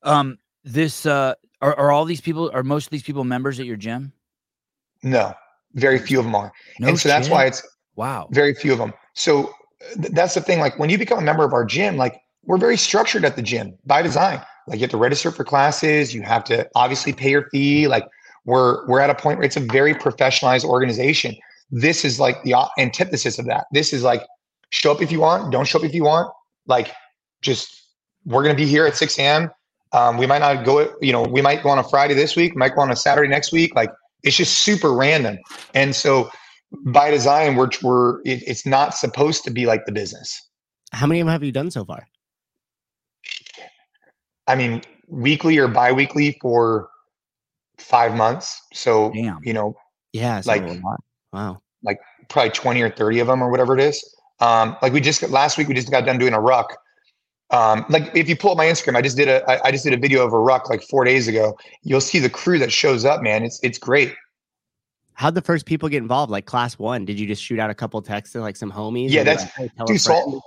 S1: Um, this uh, are are all these people are most of these people members at your gym?
S2: No, very few of them are, no and so that's why it's
S1: wow,
S2: very few of them. So th- that's the thing. Like when you become a member of our gym, like we're very structured at the gym by design. Like you have to register for classes. You have to obviously pay your fee. Like we're we're at a point where it's a very professionalized organization. This is like the antithesis of that. This is like show up if you want, don't show up if you want. Like just we're gonna be here at 6 a.m. Um, we might not go, you know, we might go on a Friday this week, might go on a Saturday next week. Like it's just super random. And so by design, we're we're it, it's not supposed to be like the business.
S4: How many of them have you done so far?
S2: I mean, weekly or biweekly for five months. So, Damn. you know,
S4: yeah,
S2: like,
S4: wow,
S2: like probably 20 or 30 of them or whatever it is. Um, like we just last week, we just got done doing a ruck. Um, like if you pull up my Instagram, I just did a, I, I just did a video of a ruck like four days ago. You'll see the crew that shows up, man. It's, it's great.
S4: How'd the first people get involved? Like class one, did you just shoot out a couple texts to like some homies?
S2: Yeah, that's like, hey, dude. So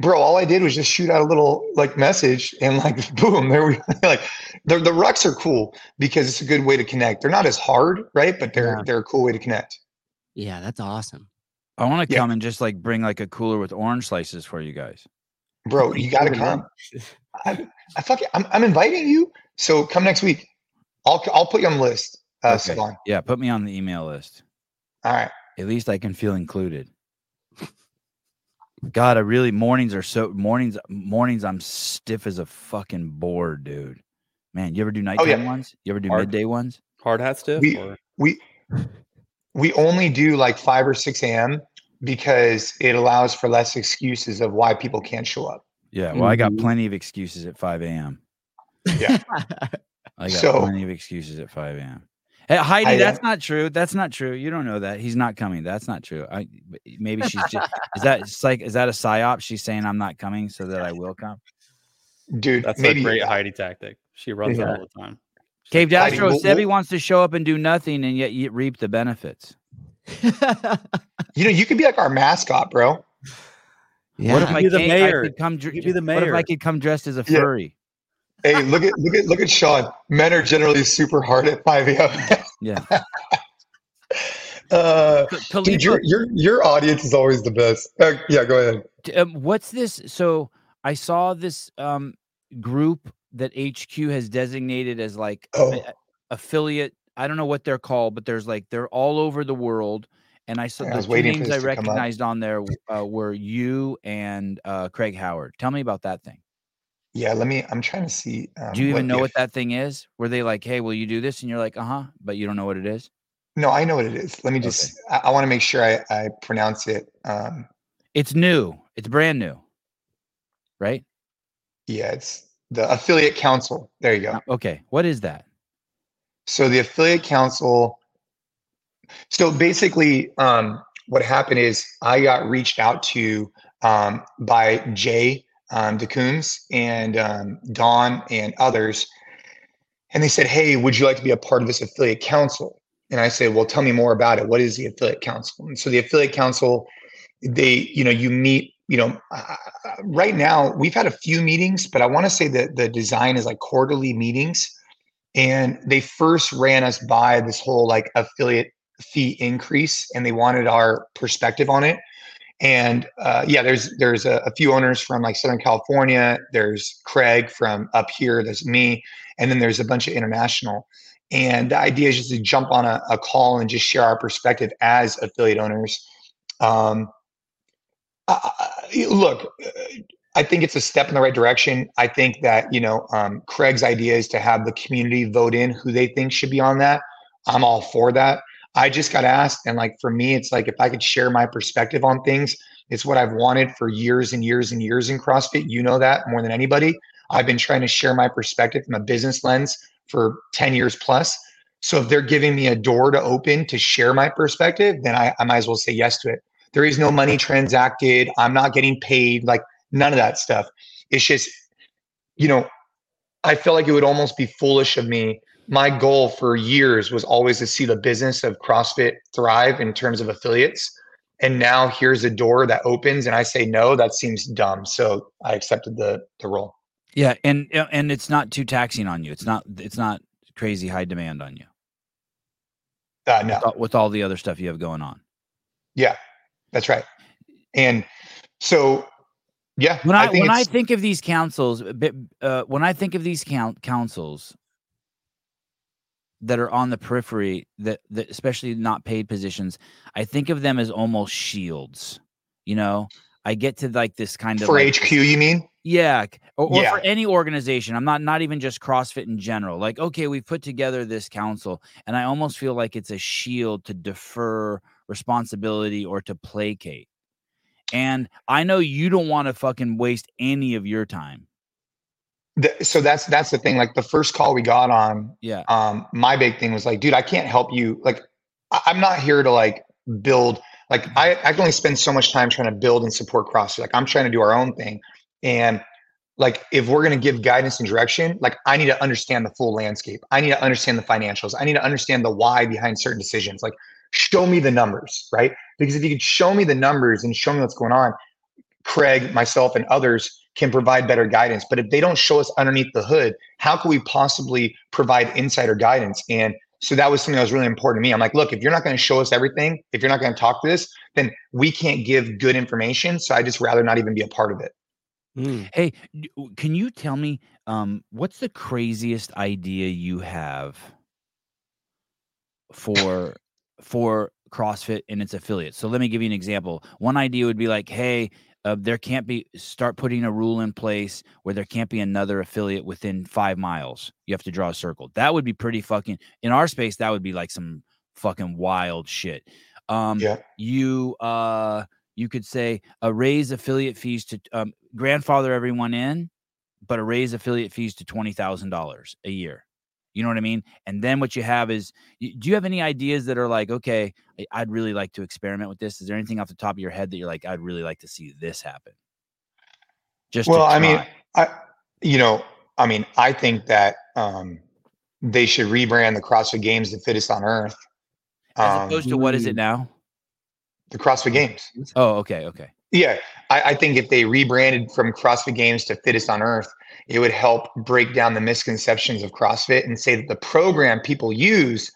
S2: bro, all I did was just shoot out a little like message and like (laughs) boom, there we go. (laughs) like the the rucks are cool because it's a good way to connect. They're not as hard, right? But they're yeah. they're a cool way to connect.
S4: Yeah, that's awesome.
S1: I want to yeah. come and just like bring like a cooler with orange slices for you guys.
S2: bro, you got to come. I, I fucking, I'm, I'm inviting you. So come next week. I'll, I'll put you on the list. Uh,
S1: Okay.
S2: Sevan.
S1: Yeah, put me on the email list.
S2: All right.
S1: At least I can feel included. God, I really mornings are so mornings mornings I'm stiff as a fucking board, dude. Man, you ever do nighttime
S2: Oh, yeah.
S1: ones? You ever do
S3: Hard.
S1: midday ones?
S3: Hard hat stiff.
S2: We-
S3: or-
S2: We, we only do like 5 or 6 a.m. because it allows for less excuses of why people can't show up.
S1: Yeah. Well, I got
S4: Mhm.
S1: plenty of excuses at 5 a.m.
S2: Yeah. (laughs)
S1: I got
S2: So-
S1: plenty of excuses at 5 a.m. Hey, Heidi,
S2: I, uh,
S1: that's not true. That's not true. You don't know that. He's not coming. That's not true. I maybe she's just is that it's like is that a psyop? She's saying I'm not coming so that I will come.
S2: Dude,
S3: That's
S2: maybe
S3: a great Heidi tactic. She runs it
S4: Yeah.
S3: all the time. She's
S1: Cave
S3: like,
S2: Heidi,
S1: Astro,
S2: we'll-
S1: Sebi wants to show up and do nothing and yet you reap the benefits. (laughs)
S2: you know, you could be like our mascot, bro.
S4: yeah.
S1: What if I
S3: the
S1: can't- I could come dr-
S3: You be the
S1: What if I could come dressed as a
S2: Yeah.
S1: furry?
S2: Hey, look at look at look at Sean. Men are generally super hard at 5 a.m.
S1: Yeah. (laughs)
S2: uh,
S1: K-
S2: dude, your your your audience is always the best. Uh, yeah, go ahead.
S1: um, what's this? So I saw this um, group that HQ has designated as like
S2: Oh.
S1: a- affiliate. I don't know what they're called, but there's like they're all over the world. And I saw
S2: Yeah, I
S1: the
S2: was
S1: two names I
S2: to come up.
S1: recognized on there uh, were you and uh, Craig Howard. Tell me about that thing.
S2: Yeah, let me. I'm trying to see. Um,
S1: Do you even know what that thing is? Were they like, "Hey, will you do this?" And you're like, "Uh huh," but you don't know what it is.
S2: No, I know what it is. Let me just. I, I want to make sure I, I pronounce it. Um,
S1: It's new. It's brand new, right?
S2: yeah, it's the affiliate council. There you go.
S1: Uh, Okay. What is that?
S2: So the affiliate council. So basically, um, what happened is I got reached out to um, by Jay um, DeCoons and um, Don and others, and they said, "Hey, would you like to be a part of this affiliate council?" And I said, "Well, tell me more about it. What is the affiliate council?" And so the affiliate council, they, you know, you meet. You know, uh, right now we've had a few meetings, but I want to say that the design is like quarterly meetings. And they first ran us by this whole like affiliate fee increase and they wanted our perspective on it. And uh, yeah there's there's a, a few owners from like southern california there's craig from up here there's me and then there's a bunch of international. And the idea is just to jump on a, a call and just share our perspective as affiliate owners. Um, I- look uh, I think it's a step in the right direction. I think that you know um, Craig's idea is to have the community vote in who they think should be on that. I'm all for that. I just got asked, and like for me, it's like if I could share my perspective on things, it's what I've wanted for years and years and years in CrossFit. You know that more than anybody. I've been trying to share my perspective from a business lens for 10 years plus. So if they're giving me a door to open to share my perspective, then I, I might as well say yes to it. There is no money transacted. I'm not getting paid. Like none of that stuff. It's just, you know, I feel like it would almost be foolish of me. My goal for years was always to see the business of CrossFit thrive in terms of affiliates. And now here's a door that opens and I say no, that seems dumb. So I accepted the the role.
S1: Yeah, and and it's not too taxing on you. It's not it's not crazy high demand on you
S2: Uh, no.
S1: with all- with all the other stuff you have going on.
S2: Yeah, that's right. And so, yeah,
S1: When I,
S2: think
S1: when I think of these councils, uh, when I think of these count councils that are on the periphery, that, that especially not paid positions, I think of them as almost shields. You know, I get to like this kind of
S2: for
S1: like,
S2: HQ, you mean?
S1: Yeah, or, or
S2: Yeah.
S1: for any organization. I'm not not even just CrossFit in general. Like, okay, we've put together this council, and I almost feel like it's a shield to defer responsibility or to placate. And I know you don't want to fucking waste any of your time.
S2: Th- so that's that's the thing. Like the first call we got on,
S1: Yeah,
S2: um, my big thing was like, dude, I can't help you. Like, I- I'm not here to like build. Like, I I can only spend so much time trying to build and support CrossFit. Like, I'm trying to do our own thing, and like if we're going to give guidance and direction, like I need to understand the full landscape. I need to understand the financials. I need to understand the why behind certain decisions. Like, show me the numbers, right? Because if you could show me the numbers and show me what's going on, Craig, myself, and others can provide better guidance. But if they don't show us underneath the hood, how can we possibly provide insider guidance? And so that was something that was really important to me. I'm like, look, if you're not going to show us everything, if you're not going to talk to this, then we can't give good information. So I just rather not even be a part of it.
S4: Mm.
S1: Hey, can you tell me um, what's the craziest idea you have for for CrossFit and its affiliates? So let me give you an example. One idea would be like, hey, uh, there can't be start putting a rule in place where there can't be another affiliate within five miles. You have to draw a circle. That would be pretty fucking in our space. That would be like some fucking wild shit. Um,
S2: Yeah.
S1: you uh you could say uh, raise affiliate fees to um, grandfather everyone in, but a raise affiliate fees to twenty thousand dollars a year. You know what I mean? And then what you have is, do you have any ideas that are like, okay, I- I'd really like to experiment with this? Is there anything off the top of your head that you're like, I'd really like to see this happen? Just
S2: well, I mean. I, you know, I mean, I think that um, they should rebrand the CrossFit Games the fittest on earth.
S1: as
S2: Um,
S1: opposed to what is it
S4: Mm.
S1: now?
S2: the CrossFit Games.
S1: Oh, okay, okay.
S2: Yeah, I, I think if they rebranded from CrossFit Games to Fittest on Earth, it would help break down the misconceptions of CrossFit and say that the program people use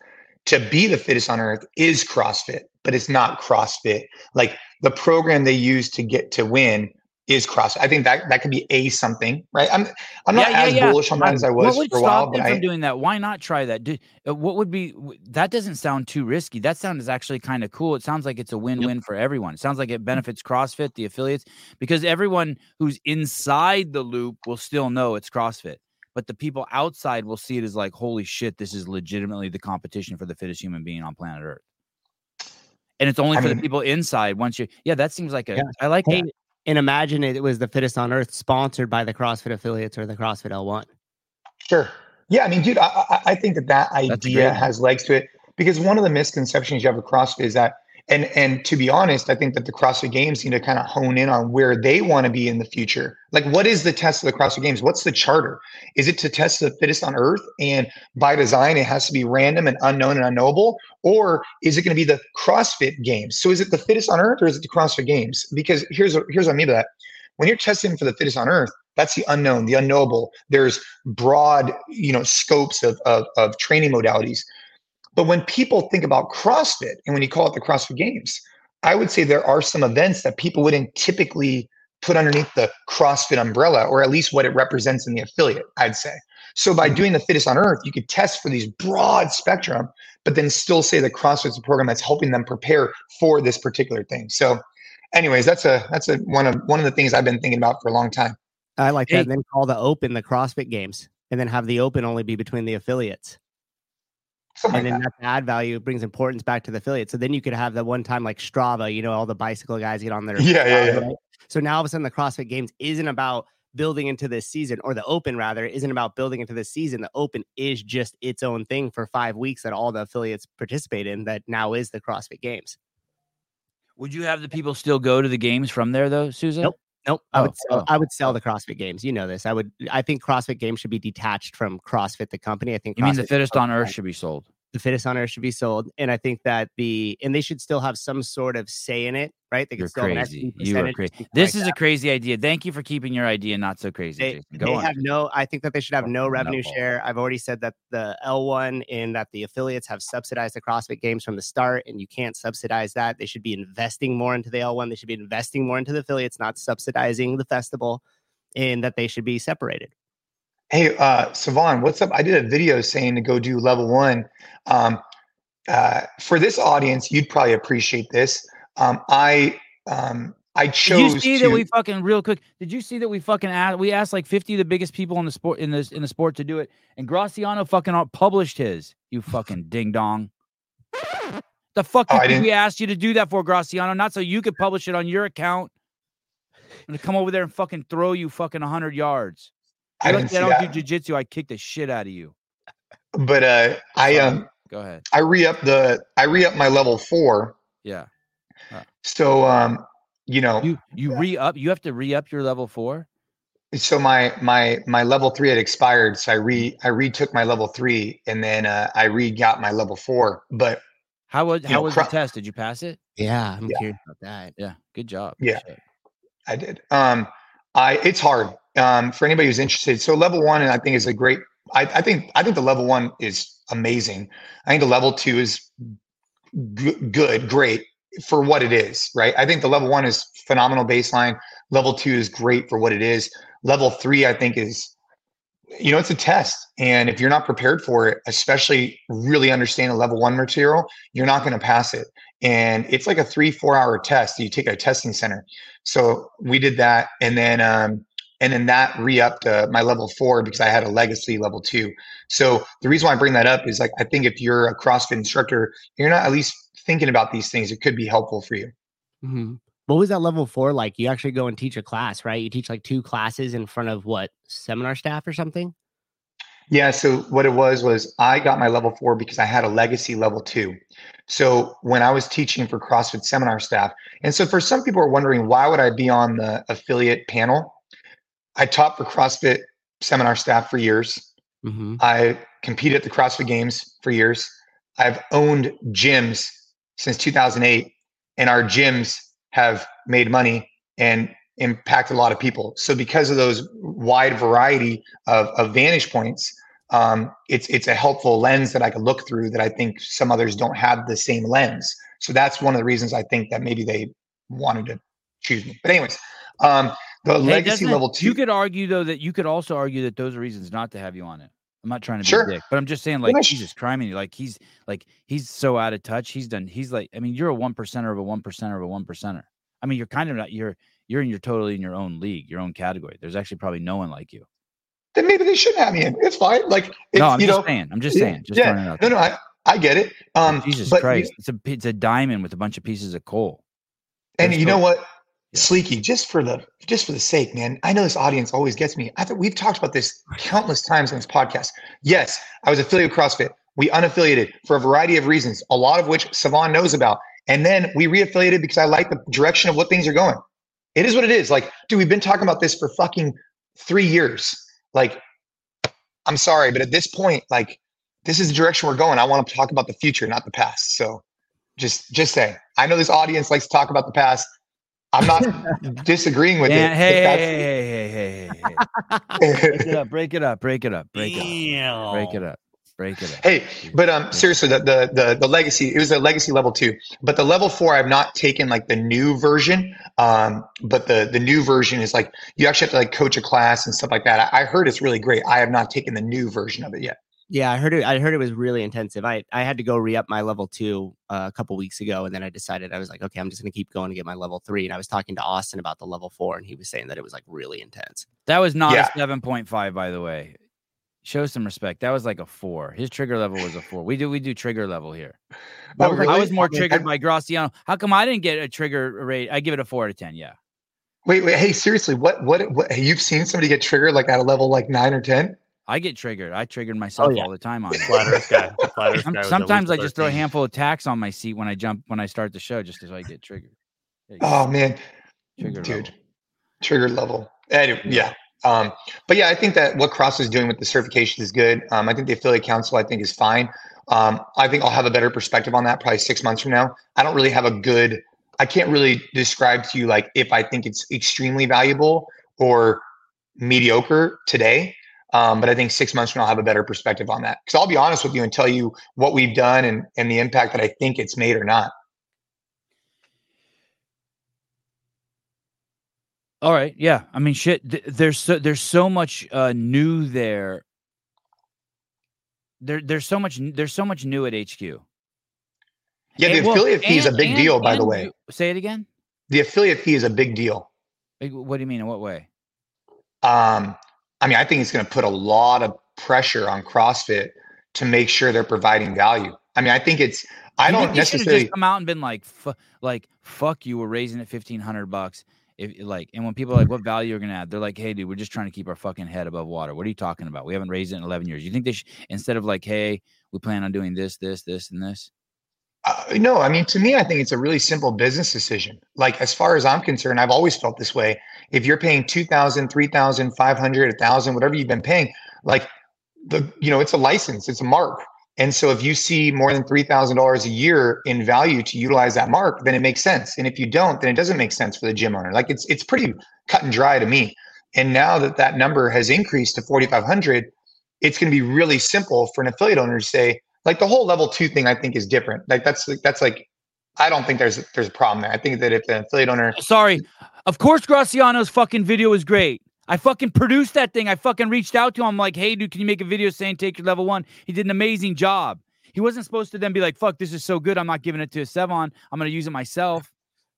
S2: to be the fittest on earth is CrossFit, but it's not CrossFit. Like the program they use to get to win is CrossFit. I think that that could be a something, right? I'm I'm not
S1: Yeah, yeah,
S2: as
S1: yeah.
S2: bullish on that as I was
S1: would
S2: for a while,
S1: stop
S2: but
S1: from
S2: I
S1: doing that? Why not try that? Do, uh, what would be that? Doesn't sound too risky. That sounds actually kind of cool. It sounds like it's a win-win for everyone. It sounds like it benefits CrossFit, the affiliates, because everyone who's inside the loop will still know it's CrossFit, but the people outside will see it as like, holy shit, this is legitimately the competition for the fittest human being on planet Earth. And it's only
S2: I
S1: for the people inside. Once you, yeah, that seems like a. I
S4: Yeah.
S1: like
S4: Hey,
S1: that.
S4: And imagine it was the fittest on earth, sponsored by the CrossFit affiliates or the CrossFit L1.
S2: Sure. Yeah, I mean, dude, I, I, I think that that idea has legs to it because one of the misconceptions you have with CrossFit is that, and and to be honest, I think that the CrossFit Games need to kind of hone in on where they want to be in the future. Like, what is the test of the CrossFit Games? What's the charter? Is it to test the fittest on earth, and by design it has to be random and unknown and unknowable, or is it going to be the CrossFit Games? So is it the fittest on earth, or is it the CrossFit Games? Because here's here's what I mean by that. When you're testing for the fittest on earth, that's the unknown, the unknowable. There's broad, you know, scopes of, of, of training modalities. But when people think about CrossFit and when you call it the CrossFit Games, I would say there are some events that people wouldn't typically put underneath the CrossFit umbrella, or at least what it represents in the affiliate, I'd say. So by mm-hmm. doing the fittest on earth, you could test for these broad spectrum, but then still say that CrossFit's a program that's helping them prepare for this particular thing. So anyways, that's a that's a one of one of the things I've been thinking about for a long time.
S4: I like
S1: Hey.
S4: that. And then call the open the CrossFit games and then have the open only be between the affiliates.
S2: Something
S4: and
S2: like
S4: then
S2: that.
S4: that's add value. Brings importance back to the affiliate. So then you could have the one time like Strava, you know, all the bicycle guys get on there.
S2: Yeah, yeah, yeah.
S4: So now all of a sudden the CrossFit Games isn't about building into this season, or the Open rather isn't about building into this season. The Open is just its own thing for five weeks that all the affiliates participate in. That now is the CrossFit Games.
S1: Would you have the people still go to the games from there though, Susan?
S4: Nope. Nope. I
S1: Oh,
S4: would sell,
S1: oh,
S4: I would sell the CrossFit Games. You know this. I would. I think CrossFit Games should be detached from CrossFit the company. I think
S1: You mean the fittest on earth should be sold?
S4: The fittest on earth should be sold. And I think that the and they should still have some sort of say in it, right? They
S1: You're
S4: could still have
S1: crazy. You are crazy. This
S4: like
S1: is a crazy idea. Thank you for keeping your idea not so crazy.
S4: they, they have no i think that they should have no revenue
S1: nutball.
S4: share i've already said that the l1 and that the affiliates have subsidized the crossfit games from the start and you can't subsidize that they should be investing more into the l1 they should be investing more into the affiliates not subsidizing the festival and that they should be separated
S2: Hey, uh, Sevan, what's up? I did a video saying to go do level one. Um, uh, for this audience, you'd probably appreciate this. Um, I um, I
S1: Did you see
S2: to.
S1: that we fucking real quick? Did you see that we fucking asked? We asked like fifty of the biggest people in the sport in this in the sport to do it, and Graciano fucking published his. You fucking ding dong. The fuck
S2: Oh,
S1: you
S2: I
S1: think
S2: didn't-
S1: we asked you to do that for, Graciano? Not so you could publish it on your account. I'm gonna come over there and fucking throw you fucking hundred yards.
S2: I
S1: You're
S2: didn't
S1: I don't
S2: that,
S1: do jujitsu. I kick the shit out of you.
S2: but uh, I um
S1: Go ahead.
S2: I re up the I re up my level four.
S1: Yeah.
S2: So um, you know,
S1: You you re up. You have to re up your level four.
S2: so my my my level three had expired, so I re I retook my level three, and then uh, I re got my level four. But
S1: How was how
S2: know,
S1: was
S2: cro-
S1: the test? Did you pass it?
S4: yeah i'm
S2: Yeah.
S4: curious about that
S1: Yeah. Good job.
S2: Yeah.
S1: Shit.
S2: I did. Um, I it's hard um, for anybody who's interested. So level one, and I think is a great. I, I think I think the level one is amazing. I think the level two is g- good, great for what it is. Right. I think the level one is phenomenal baseline. Level two is great for what it is. Level three, I think, is you know, it's a test. And if you're not prepared for it, especially really understanding level one material, you're not going to pass it. And it's like a three, four hour test. You take a testing center. So we did that. And then, um, and then that re-upped uh, my level four because I had a legacy level two. So the reason why I bring that up is like I think if you're a CrossFit instructor, you're not at least thinking about these things. It could be helpful for you.
S4: Mm-hmm. What was that level four like? You actually go and teach a class, right? You teach like two classes in front of what seminar staff or something?
S2: Yeah. So what it was was I got my level four because I had a legacy level two. So when I was teaching for CrossFit seminar staff, and so for some people are wondering why would I be on the affiliate panel? I taught for CrossFit seminar staff for years. Mm-hmm. I competed at the CrossFit Games for years. I've owned gyms since 2008, and our gyms have made money and impacted a lot of people. So because of those wide variety of, of vantage points, um, it's it's a helpful lens that I can look through that I think some others don't have the same lens. So that's one of the reasons I think that maybe they wanted to choose me. But anyways, um, the hey, legacy level two.
S1: You could argue though that you could also argue that those are reasons not to have you on it. I'm not trying to be sure. dick, but I'm just saying, like, Jesus Christ, like he's like he's so out of touch. He's done. He's like, I mean, you're a one percenter of a one percenter of a one percenter. I mean, you're kind of not. You're you're in your totally in your own league, your own category. There's actually probably no one like you.
S2: Then maybe they shouldn't have me in. It's fine. Like, it's,
S1: no, I'm
S2: you
S1: just
S2: know,
S1: saying. I'm just saying. Just
S2: yeah. No, no, I, I get it. Um,
S1: Jesus Christ, you, it's a it's a diamond with a bunch of pieces of coal.
S2: And There's you know what? Yeah. Sleeky, just for the just for the sake, man. I know this audience always gets me. I thought we've talked about this countless times on this podcast. Yes, I was affiliated with CrossFit. We unaffiliated for a variety of reasons, a lot of which Sevan knows about. And then we reaffiliated because I like the direction of what things are going. It is what it is. Like, dude, we've been talking about this for fucking three years. Like, I'm sorry, but at this point, like, this is the direction we're going. I want to talk about the future, not the past. So just just say, I know this audience likes to talk about the past. I'm not (laughs) disagreeing with
S1: yeah,
S2: it.
S1: Hey, hey, hey, hey, (laughs) hey, hey, break it up, break it up, break it up, break it up, break it up. Break it up.
S2: Hey, but um, seriously, the, the the the legacy it was a legacy level two, but the level four I've not taken like the new version. Um, but the the new version is like you actually have to like coach a class and stuff like that. I, I heard it's really great. I have not taken the new version of it yet.
S4: Yeah, I heard it. I heard it was really intensive. I I had to go re up my level two uh, a couple weeks ago, and then I decided I was like, okay, I'm just gonna keep going to get my level three. And I was talking to Austin about the level four, and he was saying that it was like really intense.
S1: That was not yeah. a seven point five, by the way. Show some respect. That was like a four. His trigger level was a four. We do we do trigger level here. (laughs) But oh, really? I was more (laughs) triggered by Graciano. How come I didn't get a trigger rate? I give it a four out of ten. Yeah.
S2: Wait, wait. Hey, seriously, what, what, what? You've seen somebody get triggered like at a level like nine or ten?
S1: I get triggered. I triggered myself oh, yeah. all the time on it.
S3: Flat guy. Flat
S1: guy Sometimes I just throw a handful of tacks on my seat when I jump when I start the show, just as I get triggered.
S2: Oh man, trigger dude, level. trigger level. Anyway, yeah. Um, but yeah, I think that what Cross is doing with the certification is good. Um, I think the affiliate council I think is fine. Um, I think I'll have a better perspective on that probably six months from now. I don't really have a good. I can't really describe to you like if I think it's extremely valuable or mediocre today. Um, but I think six months from now, I'll have a better perspective on that. Because I'll be honest with you and tell you what we've done and, and the impact that I think it's made or not.
S1: All right. Yeah. I mean, shit. Th- there's so there's so much uh, new there. There there's so much there's so much new at HQ.
S2: Yeah, the and, affiliate well, fee is a big and, deal, by the way.
S1: Say it again.
S2: The affiliate fee is a big deal.
S1: What do you mean? In what way?
S2: Um, I mean, I think it's going to put a lot of pressure on CrossFit to make sure they're providing value. I mean, I think it's. I you don't necessarily
S1: just come out and been like, like, fuck you. We're raising it fifteen hundred bucks. If like, and when people are like, what value are you gonna add? They're like, hey, dude, we're just trying to keep our fucking head above water. What are you talking about? We haven't raised it in eleven years. You think they should instead of like, hey, we plan on doing this, this, this, and this?
S2: Uh, no, I mean, to me, I think it's a really simple business decision. Like, as far as I'm concerned, I've always felt this way. If you're paying 2000 3000 500 1000 whatever you've been paying, like, the you know, it's a license, it's a mark. And so if you see more than $3,000 a year in value to utilize that mark, then it makes sense. And if you don't, then it doesn't make sense for the gym owner. Like it's it's pretty cut and dry to me. And now that that number has increased to 4,500, it's going to be really simple for an affiliate owner to say, like the whole level two thing, I think is different. Like that's that's like I don't think there's there's a problem there. I think that if the affiliate owner,
S1: Sorry. Of course, Graciano's fucking video is great. I fucking produced that thing. I fucking reached out to him. I'm like, hey, dude, can you make a video saying take your level one? He did an amazing job. He wasn't supposed to then be like, fuck, this is so good. I'm not giving it to a Sevan. I'm going to use it myself.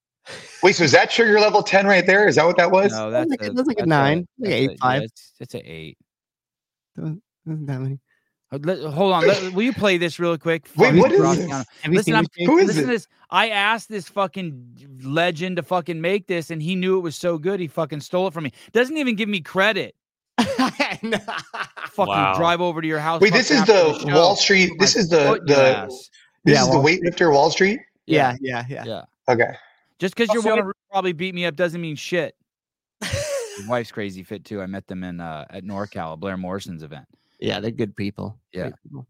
S1: (laughs)
S2: wait, so is that trigger level ten right there? Is that what that was?
S1: No,
S4: That's
S1: that's
S4: like-
S1: a,
S4: that's like a
S1: that's
S4: nine, like eight,
S1: a- yeah, it's, it's an eight.
S4: Isn't that many?
S1: Let- hold on. let- will you play this real quick? (laughs)
S2: Wait, what is
S1: Graciano.
S2: this?
S1: Listen, I'm-
S2: Who is
S1: Listen
S2: it?
S1: this. I asked this fucking legend to fucking make this, and he knew it was so good. He fucking stole it from me. Doesn't even give me credit. (laughs) Fucking
S3: Wow.
S1: drive over to your house.
S2: Wait, this is
S1: after
S2: the Wall Street. This
S1: my
S2: is the
S1: foot in your
S2: the
S1: ass.
S2: this
S4: Yeah,
S2: is the
S4: Wall-
S2: weightlifter Wall Street.
S4: yeah, yeah, yeah.
S1: Yeah.
S2: Okay.
S1: Just because your
S5: Graciano-
S1: wife probably beat me up doesn't mean shit. My wife's crazy fit too. I met them in uh, at NorCal, at Blair Morrison's event.
S4: Yeah, they're good people.
S1: Yeah.
S4: Great people.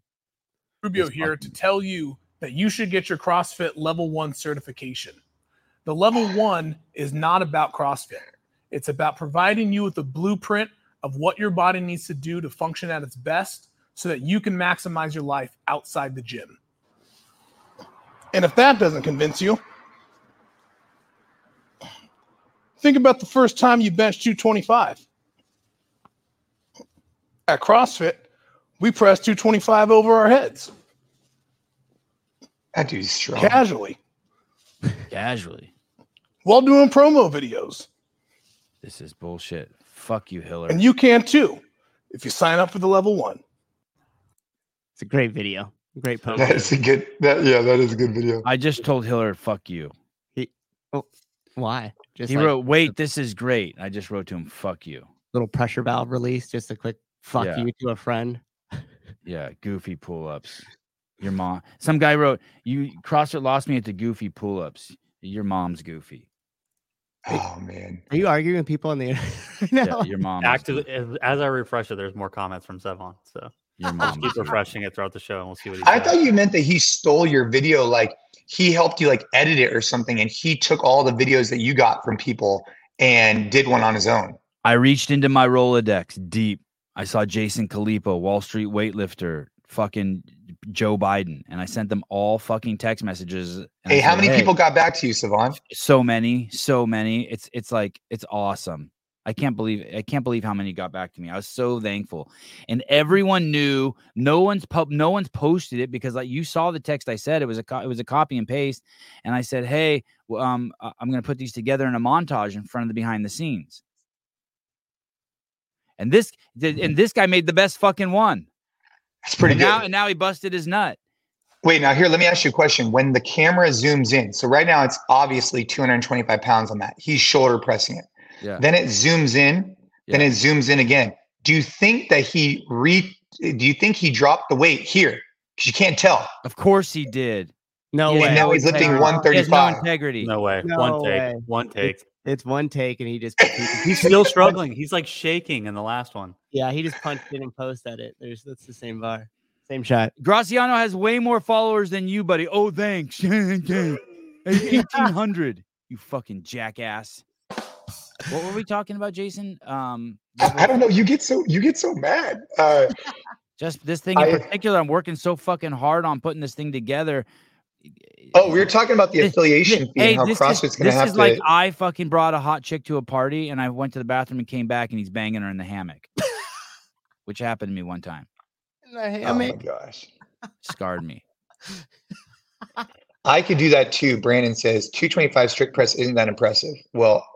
S5: Rubio
S1: It's
S5: here
S1: fucking-
S5: to tell you that you should get your CrossFit level one certification. The level one is not about CrossFit, it's about providing you with a blueprint of what your body needs to do to function at its best so that you can maximize your life outside the gym. And if that doesn't convince you, think about the first time you benched 225. At CrossFit, we press 225 over our heads
S2: That dude's strong.
S5: casually
S1: Casually.
S5: while doing promo videos.
S1: This is bullshit. Fuck you, Hiller.
S5: And you can too if you sign up for the level one.
S4: It's a great video. Great post.
S2: That is a good. That yeah, that is a good video.
S1: I just told Hiller, fuck you.
S4: He, oh, why? Just
S1: he
S4: like
S1: wrote, wait, this is great. I just wrote to him, fuck you.
S4: little pressure valve release, just a quick fuck
S1: Yeah.
S4: you to a friend. (laughs)
S1: Yeah, goofy pull ups. Your mom. Some guy wrote, you CrossFit lost me at the goofy pull ups. Your mom's goofy.
S2: Oh man.
S4: Are you arguing with people on the internet? (laughs) right?
S1: Yeah, your mom. is
S3: as, as I refresh it, there's more comments from Sevan. So
S1: Your
S3: just
S1: mom's
S3: keep refreshing it throughout the show, and we'll see what he
S2: I
S3: says.
S2: thought you meant that he stole your video, like he helped you like edit it or something, and he took all the videos that you got from people and did one on his own.
S1: I reached into my Rolodex deep. I saw Jason Khalipa, Wall Street weightlifter, fucking Joe Biden, and I sent them all fucking text messages.
S2: Hey, how many
S1: "Hey,
S2: people got back to you, Sevan?
S1: So many, so many. It's it's like it's awesome. I can't believe I can't believe how many got back to me. I was so thankful, and everyone knew. No one's pub, no one's posted it because like you saw the text I said it was a co- it was a copy and paste, and I said, hey, um, I'm gonna put these together in a montage in front of the behind the scenes. And this and mm-hmm. this guy made the best fucking one.
S2: That's pretty
S1: and
S2: good.
S1: Now and now he busted his nut.
S2: Wait, now here, let me ask you a question. When the camera zooms in, so right now it's obviously 225 pounds on that. He's shoulder pressing it.
S1: Yeah.
S2: Then it zooms in,
S1: Yeah.
S2: then it zooms in again. Do you think that he re do you think he dropped the weight here? Because you can't tell.
S1: Of course he did.
S4: No
S1: He has
S2: And
S4: way.
S2: now he's lifting
S1: integrity. He has no
S2: 135.
S1: integrity.
S3: No way.
S4: No
S3: one take. One take.
S4: It's one take, and he just (laughs)
S3: He's still struggling. He's like shaking in the last one.
S4: yeah, he just punched in and posted it. There's that's the same bar, same shot.
S1: Graciano has way more followers than you, buddy. Oh, thanks. (laughs) (laughs) Eighteen hundred. You fucking jackass. What were we talking about, Jason? Um,
S2: I, I don't know. You get so you get so mad. Uh,
S1: just this thing in
S2: I-
S1: particular. I'm working so fucking hard on putting this thing together.
S2: Oh, we were talking about the
S1: This-
S2: affiliation fee
S1: Hey,
S2: how
S1: this
S2: CrossFit's
S1: is,
S2: going to
S1: this is like I fucking brought a hot chick to a party and I went to the bathroom and came back and he's banging her in the hammock, (laughs) which happened to me one time.
S2: oh my gosh.
S1: Scarred me.
S2: I could do that too. Brandon says 225 strict press isn't that impressive. Well,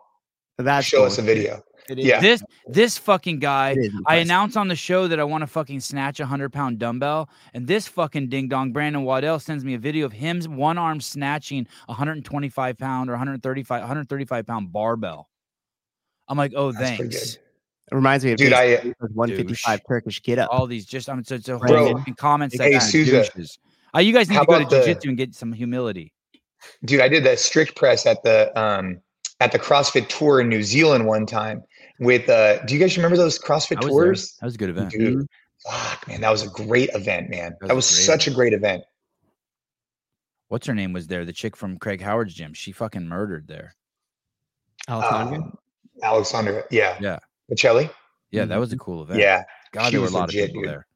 S4: That's
S2: show us a video.
S4: It is-
S2: Yeah.
S1: This this fucking guy I
S4: impressive.
S1: announce on the show that I want to fucking snatch a hundred pound dumbbell, and this fucking ding dong Brandon Waddell sends me a video of him one arm snatching a 125 pound or 135 135 pound barbell. I'm like, oh,
S2: That's
S1: thanks.
S4: It reminds me of
S2: Dude, I-
S4: Statham with 155 Turkish get up.
S1: All these just I'm so, so
S4: Bro.
S1: in comments that
S2: Hey,
S1: kind of
S2: Souza.
S1: Uh, you guys need
S2: How
S1: to go to
S2: about the-
S1: jiu-jitsu and get some humility.
S2: Dude, I did that strict press at the um at the CrossFit tour in New Zealand one time with uh do you guys remember those CrossFit
S1: I was there.
S2: tours?
S1: That was a good event.
S2: Dude, fuck man, that was a great event, man.
S1: That
S2: That
S1: was
S2: was,
S1: a great
S2: such a great event.
S1: What's her name was there? The chick from Craig Howard's gym. She fucking murdered there.
S4: Alessandro?
S2: Um, Alexandra, yeah.
S1: Yeah.
S2: Michelli?
S1: Yeah, that was a cool event.
S2: Yeah.
S1: God,
S2: she
S1: there were a lot
S2: legit,
S1: of people
S2: dude.
S1: there.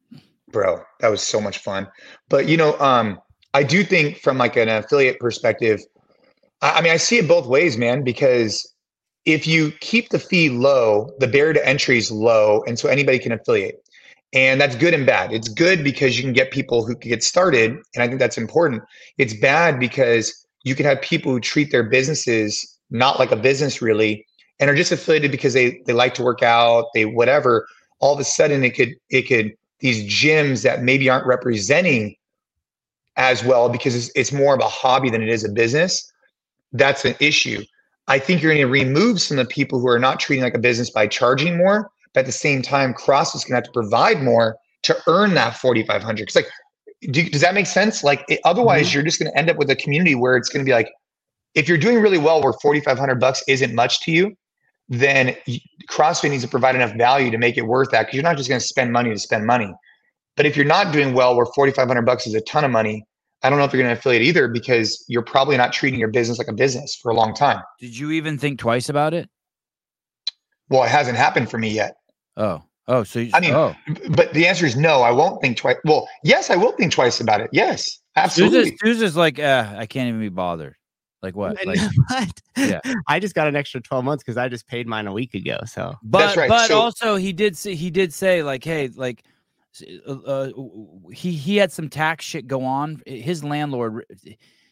S2: bro that was so much fun but you know um I do think from like an affiliate perspective, I, I mean, I see it both ways, man, because if you keep the fee low, the barrier to entry is low. And so anybody can affiliate. And that's good and bad. It's good because you can get people who can get started. And I think that's important. It's bad because you can have people who treat their businesses not like a business really and are just affiliated because they they like to work out, they whatever. All of a sudden it could it could these gyms that maybe aren't representing as well because it's, it's more of a hobby than it is a business. That's an issue. I think you're going to remove some of the people who are not treating like a business by charging more, but at the same time, CrossFit's going to have to provide more to earn that 4,500. Because like, do, does that make sense? Like, it, otherwise,
S4: Mhm.
S2: you're just going to end up with a community where it's going to be like, if you're doing really well, where 4,500 bucks isn't much to you, then CrossFit needs to provide enough value to make it worth that. Because you're not just going to spend money to spend money. But if you're not doing well, where 4,500 bucks is a ton of money, I don't know if you're going to affiliate either because you're probably not treating your business like a business for a long time.
S1: Did you even think twice about it?
S2: Well, it hasn't happened for me yet.
S1: Oh, oh, so you,
S2: I mean,
S1: oh,
S2: But the answer is no. I won't think twice. Well, yes, I will think twice about it. Yes, absolutely.
S1: Susan's, Susan's like, uh, I can't even be bothered. Like what? Like,
S4: what?
S1: Yeah. (laughs)
S4: I just got an extra 12 months because I just paid mine a week ago. So
S1: but
S2: right.
S1: but
S2: So-
S1: also he did say he did say like, hey, like, s- uh, uh, he he had some tax shit go on. His landlord,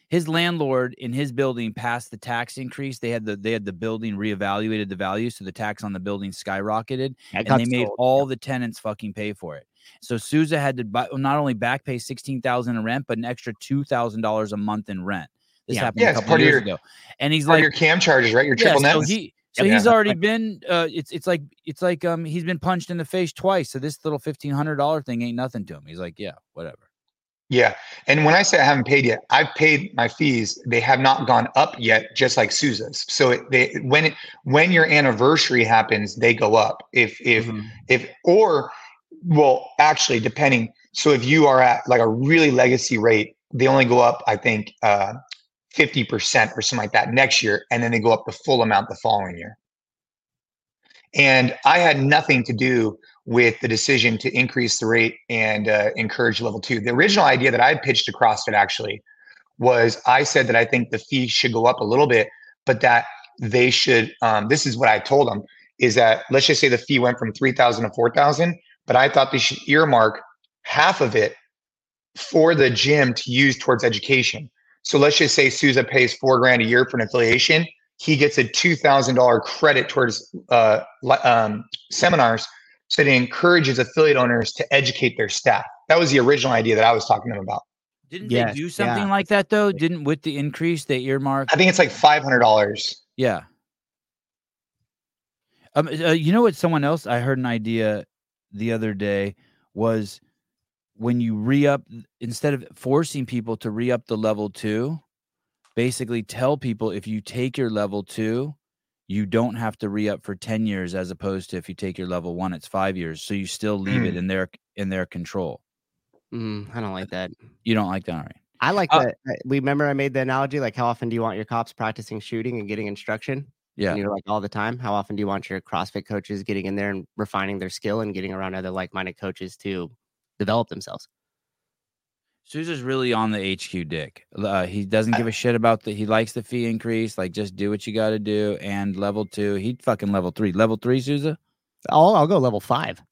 S1: his landlord in his building passed the tax increase. They had the they had the building reevaluated the value, so the tax on the building skyrocketed. And
S4: got
S1: they made
S4: sold.
S1: all the tenants fucking pay for it. So Souza had to buy, not only back pay sixteen thousand in rent, but an extra two thousand dollars a month in rent. This
S4: Yeah.
S1: happened
S2: Yeah,
S1: a
S2: it's
S1: couple
S2: of
S1: years
S2: your-
S1: ago, and he's
S2: Or
S1: like,
S2: your cam charges, right? Your
S1: yeah,
S2: triple
S1: so
S2: nets.
S1: he so
S2: Yeah.
S1: he's already been. Uh, it's it's like it's like um he's been punched in the face twice. So this little fifteen hundred dollar thing ain't nothing to him. He's like, yeah, whatever.
S2: Yeah. And when I say I haven't paid yet, I've paid my fees. They have not gone up yet, just like Sousa's. So it, they when it when your anniversary happens, they go up. If if
S4: Mhm.
S2: if or well, actually, depending. So if you are at like a really legacy rate, they only go up, I think, uh, fifty percent or something like that next year, and then they go up the full amount the following year. And I had nothing to do with the decision to increase the rate and uh, encourage level two. The original idea that I pitched to CrossFit actually was I said that I think the fee should go up a little bit, but that they should. Um, this is what I told them: is that let's just say the fee went from three thousand to four thousand, but I thought they should earmark half of it for the gym to use towards education. So let's just say Souza pays four grand a year for an affiliation. He gets a two thousand dollar credit towards uh, um, seminars, so that he encourages affiliate owners to educate their staff. That was the original idea that I was talking to them about.
S1: Didn't
S4: Yes,
S1: they do
S4: yeah.
S1: something like that though? Didn't with the increase they earmark?
S2: I think it's like five hundred dollars.
S1: Yeah. Um, uh, you know what? Someone else I heard an idea the other day was when you re up instead of forcing people to re up the level two, basically tell people if you take your level two, you don't have to re up for ten years, as opposed to if you take your level one, it's five years. So you still leave it
S2: Mm.
S1: in their in their control.
S4: Mm, I don't like that.
S1: You don't like that, all right?
S4: I like
S1: Uh,
S4: that. We remember I made the analogy like, how often do you want your cops practicing shooting and getting instruction?
S1: Yeah.
S4: And you're like all the time. How often do you want your CrossFit coaches getting in there and refining their skill and getting around other like minded coaches to develop themselves?
S1: Sousa's really on the HQ dick. Uh, he doesn't give a shit about the. He likes the fee increase. Like, just do what you got to do. And level two, he fucking level three. Level three, Sousa.
S4: I'll, I'll go level five.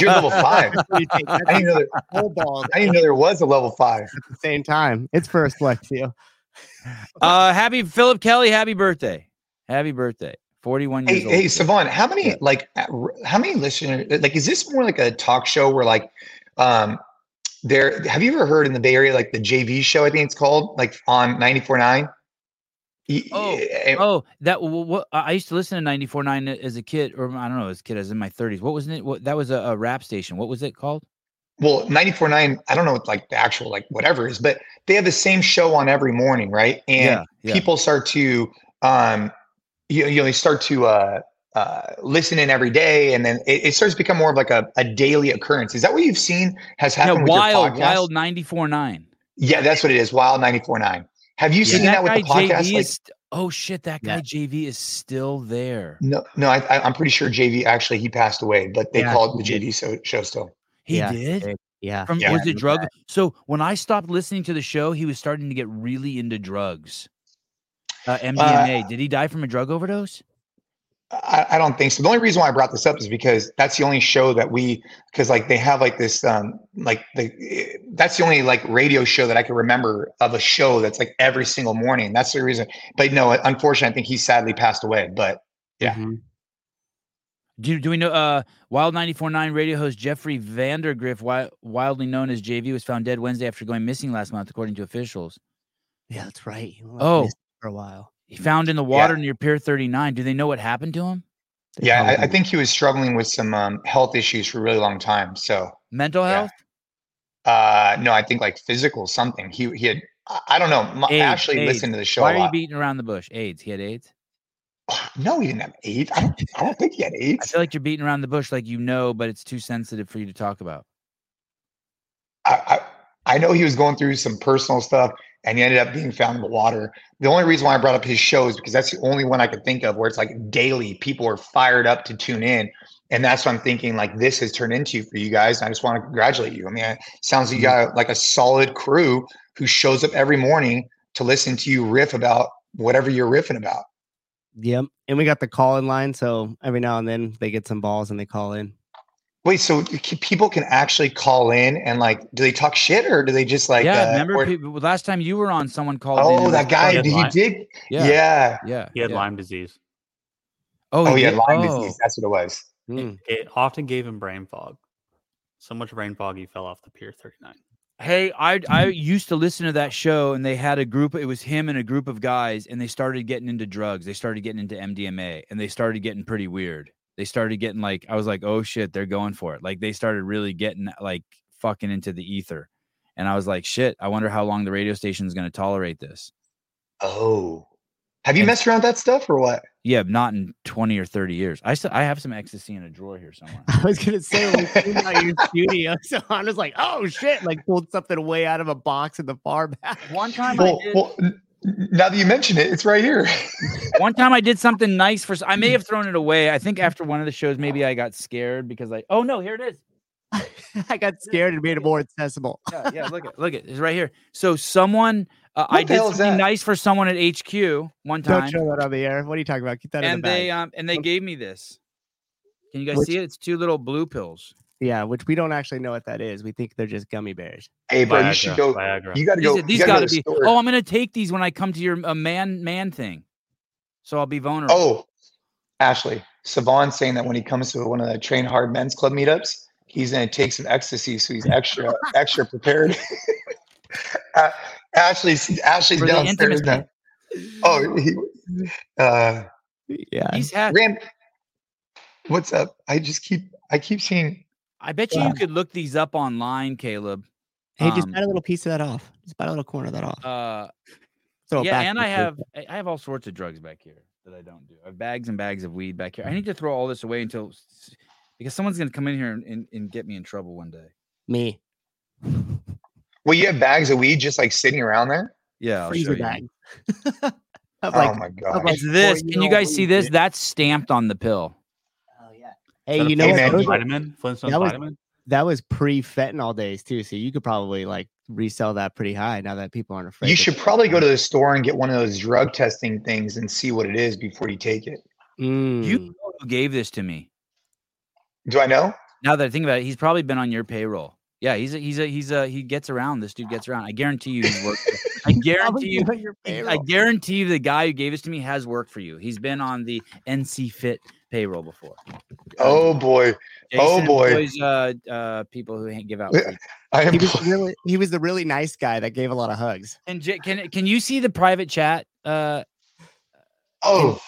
S2: You're (laughs) level five. (laughs)
S4: You take that
S2: I didn't know there, (laughs)
S4: full balls
S2: I didn't know there was a level five.
S4: at the same time. It's first Lexio.
S1: uh, happy Philip Kelly. Happy birthday. Happy birthday. Forty-one
S2: Hey,
S1: old.
S2: hey. Sevan, how many
S1: Yeah.
S2: like uh, how many listeners? Like, is this more like a talk show where like, um, there? Have you ever heard in the Bay Area like the JV show? I think it's called like on 94.9? Y-
S1: Oh,
S2: eh,
S1: Oh, that what I used to listen to 94.9 as a kid, or I don't know, as a kid, as in my 30s. What was it? What that was a, a rap station. What was it called?
S2: well 94.9 i don't know what like the actual like whatever is but they have the same show on every morning right and
S1: yeah.
S2: people start to um you, you know they start to uh uh, listen in every day, and then it, it starts to become more of like a, a daily occurrence. Is that what you've seen has
S1: Yeah,
S2: happened with
S1: wild,
S2: your podcast?
S1: wild 94.9.
S2: Yeah, that's what it is. Wild ninety four nine. Have you
S1: Yeah,
S2: seen that, with the
S1: guy
S2: podcast?
S1: JV
S2: Like,
S1: is st- oh shit, that guy
S4: Yeah.
S1: JV is still there.
S2: no, no, I, I, I'm pretty sure JV actually he passed away, but they
S4: Yeah,
S2: call it the JV show, show still.
S1: He
S4: Yeah,
S1: did.
S4: Yeah.
S1: From
S2: Yeah.
S1: was it drug? So when I stopped listening to the show, he was starting to get really into drugs. Uh, MDMA. Did he die from a drug overdose?
S2: I, I don't think so. The only reason why I brought this up is because that's the only show that we, because like they have like this, um, like the, that's the only like radio show that I can remember of a show that's like every single morning. That's the reason. But no, unfortunately, I think he sadly passed away. But Yeah.
S4: Mhm.
S1: Do, do we know uh Wild 94.9 radio host Jeffrey Vandergrift, wi- wildly known as JV, was found dead Wednesday after going missing last month, according to officials.
S4: Yeah, that's right. He went
S1: Oh.
S4: Missing for a while.
S1: He found in the water near Pier 39. Do they know what happened to him?
S4: They
S2: yeah, I, I think he was struggling with some um, health issues for a really long time. So
S1: Mental
S2: Yeah.
S1: health?
S2: uh, no, I think like physical something. He he had. I, I don't know. My,
S1: AIDS,
S2: Ashley
S1: AIDS.
S2: listened to the show
S1: Why
S2: a
S1: are you beating around the bush? AIDS. He had AIDS. (sighs)
S2: no, he didn't have AIDS. I don't. I don't think he had AIDS.
S1: I feel like you're beating around the bush like you know, but it's too sensitive for you to talk about.
S2: I, I I know he was going through some personal stuff and he ended up being found in the water. The only reason why I brought up his show is because that's the only one I could think of where it's like daily people are fired up to tune in. And that's what I'm thinking like this has turned into for you guys. And I just want to congratulate you. I mean, it sounds like you got like a solid crew who shows up every morning to listen to you riff about whatever you're riffing about.
S4: Yep. And we got the call in line. So every now and then they get some balls and they call in.
S2: Wait, so people can actually call in and like, do they talk shit or do they just like,
S1: yeah,
S2: uh,
S1: remember
S2: or-
S1: people, last time you were on, someone called.
S2: oh,
S1: and
S2: that guy,
S3: He
S2: he
S3: Lyme.
S2: did.
S1: Yeah,
S2: Yeah.
S1: yeah.
S3: He had
S1: yeah.
S3: Lyme disease.
S1: Oh,
S2: Oh, he had? Lyme
S1: Oh.
S2: disease. That's what it was.
S4: Hmm.
S3: It often gave him brain fog. So much brain fog he fell off the Pier 39.
S1: Hey, I I used to listen to that show, and they had a group. It was him and a group of guys, and they started getting into drugs. They started getting into MDMA, and they started getting pretty weird. They started getting like I was like, oh shit, they're going for it. Like they started really getting like fucking into the ether, and I was like, shit. I wonder how long the radio station is going to tolerate this.
S2: Oh, have you
S1: And-
S2: messed around with that stuff or what?
S1: Yeah, not in twenty or thirty years. I still I have some ecstasy in a drawer here somewhere. (laughs)
S4: I was gonna say when we came out your studio, (laughs) so I was like, "Oh shit!" Like pulled something way out of a box in the far back.
S1: One time
S2: Well, well, n- n- now that you mention it, it's right here. (laughs)
S1: one time I did something (laughs) nice for. I may have thrown it away. I think after one of the shows, maybe I got scared because like, oh no, here it is. (laughs)
S4: I got scared and made it more accessible.
S1: Yeah, yeah. Look at look at it's right here. So someone, uh, I did
S2: hell
S1: something nice for someone at HQ one time.
S4: Don't
S1: time,
S4: show that on the air. What are you talking about? Keep that in
S1: and
S4: the bag.
S1: they um and they gave me this. Can you guys
S4: Which-
S1: see it? It's two little blue pills.
S4: Yeah, which we don't actually know what that is. We think they're just gummy bears.
S2: hey, bro, you should go.
S3: Viagra.
S2: You got to go.
S1: are- these
S2: gotta
S1: got
S2: go
S1: to
S2: to
S1: be.
S2: store.
S1: Oh, I'm gonna take these when I come to your uh, man man thing. So I'll be vulnerable.
S2: Oh, Ashley, Sevan saying that when he comes to one of the Train Hard Men's Club meetups, he's going to take some ecstasy, so he's extra (laughs) extra prepared. (laughs) uh, Ashley's Ashley's
S1: For the
S2: downstairs now.
S1: intimacy.
S2: Oh, he, uh,
S4: Yeah.
S1: He's had.
S2: Rand, what's up? I just keep I keep seeing.
S1: I bet you
S2: Yeah.
S1: you could look these up online, Caleb.
S4: Hey, just
S1: Um,
S4: bite a little piece of that off. Just bite a little corner of that off.
S1: Uh,
S4: Throw
S1: yeah, and I have
S4: fridge.
S1: I I have all sorts of drugs back here that I don't do. I have bags and bags of weed back here. I need to throw all this away until because someone's gonna come in here and, and, and get me in trouble one day.
S4: me
S2: Well, you have bags of weed just like sitting around there.
S1: Yeah, I'll
S4: freezer bag. (laughs) Of
S2: oh my god!
S4: like
S1: this. Can you guys see this?
S4: dude.
S1: That's stamped on the pill.
S4: Yeah.
S3: Is
S4: Hey, you know what?
S2: man,
S4: Those
S2: you-
S3: vitamin? Flintstones
S4: that was-
S3: vitamin?
S4: that was pre fentanyl days too, so you could probably like resell that pretty high now that people aren't afraid.
S2: You should probably go to the store and get one of those drug testing things and see what it is before you take it.
S1: You
S4: Mm.
S1: know who gave this to me?
S2: Do I know?
S1: Now that I think about it, he's probably been on your payroll. Yeah, he's a, he's a, he's a, he gets around. This dude gets around. I guarantee you, he's worked. I (laughs) guarantee you, I guarantee you, the guy who gave this to me has worked for you. He's been on the NC Fit payroll before.
S2: Oh boy, Oh, boy.
S1: employs, uh, uh, people who give out.
S2: I am.
S4: he was (laughs) really he was the really nice guy that gave a lot of hugs.
S1: And J- can can you see the private chat? Uh,
S2: Oh,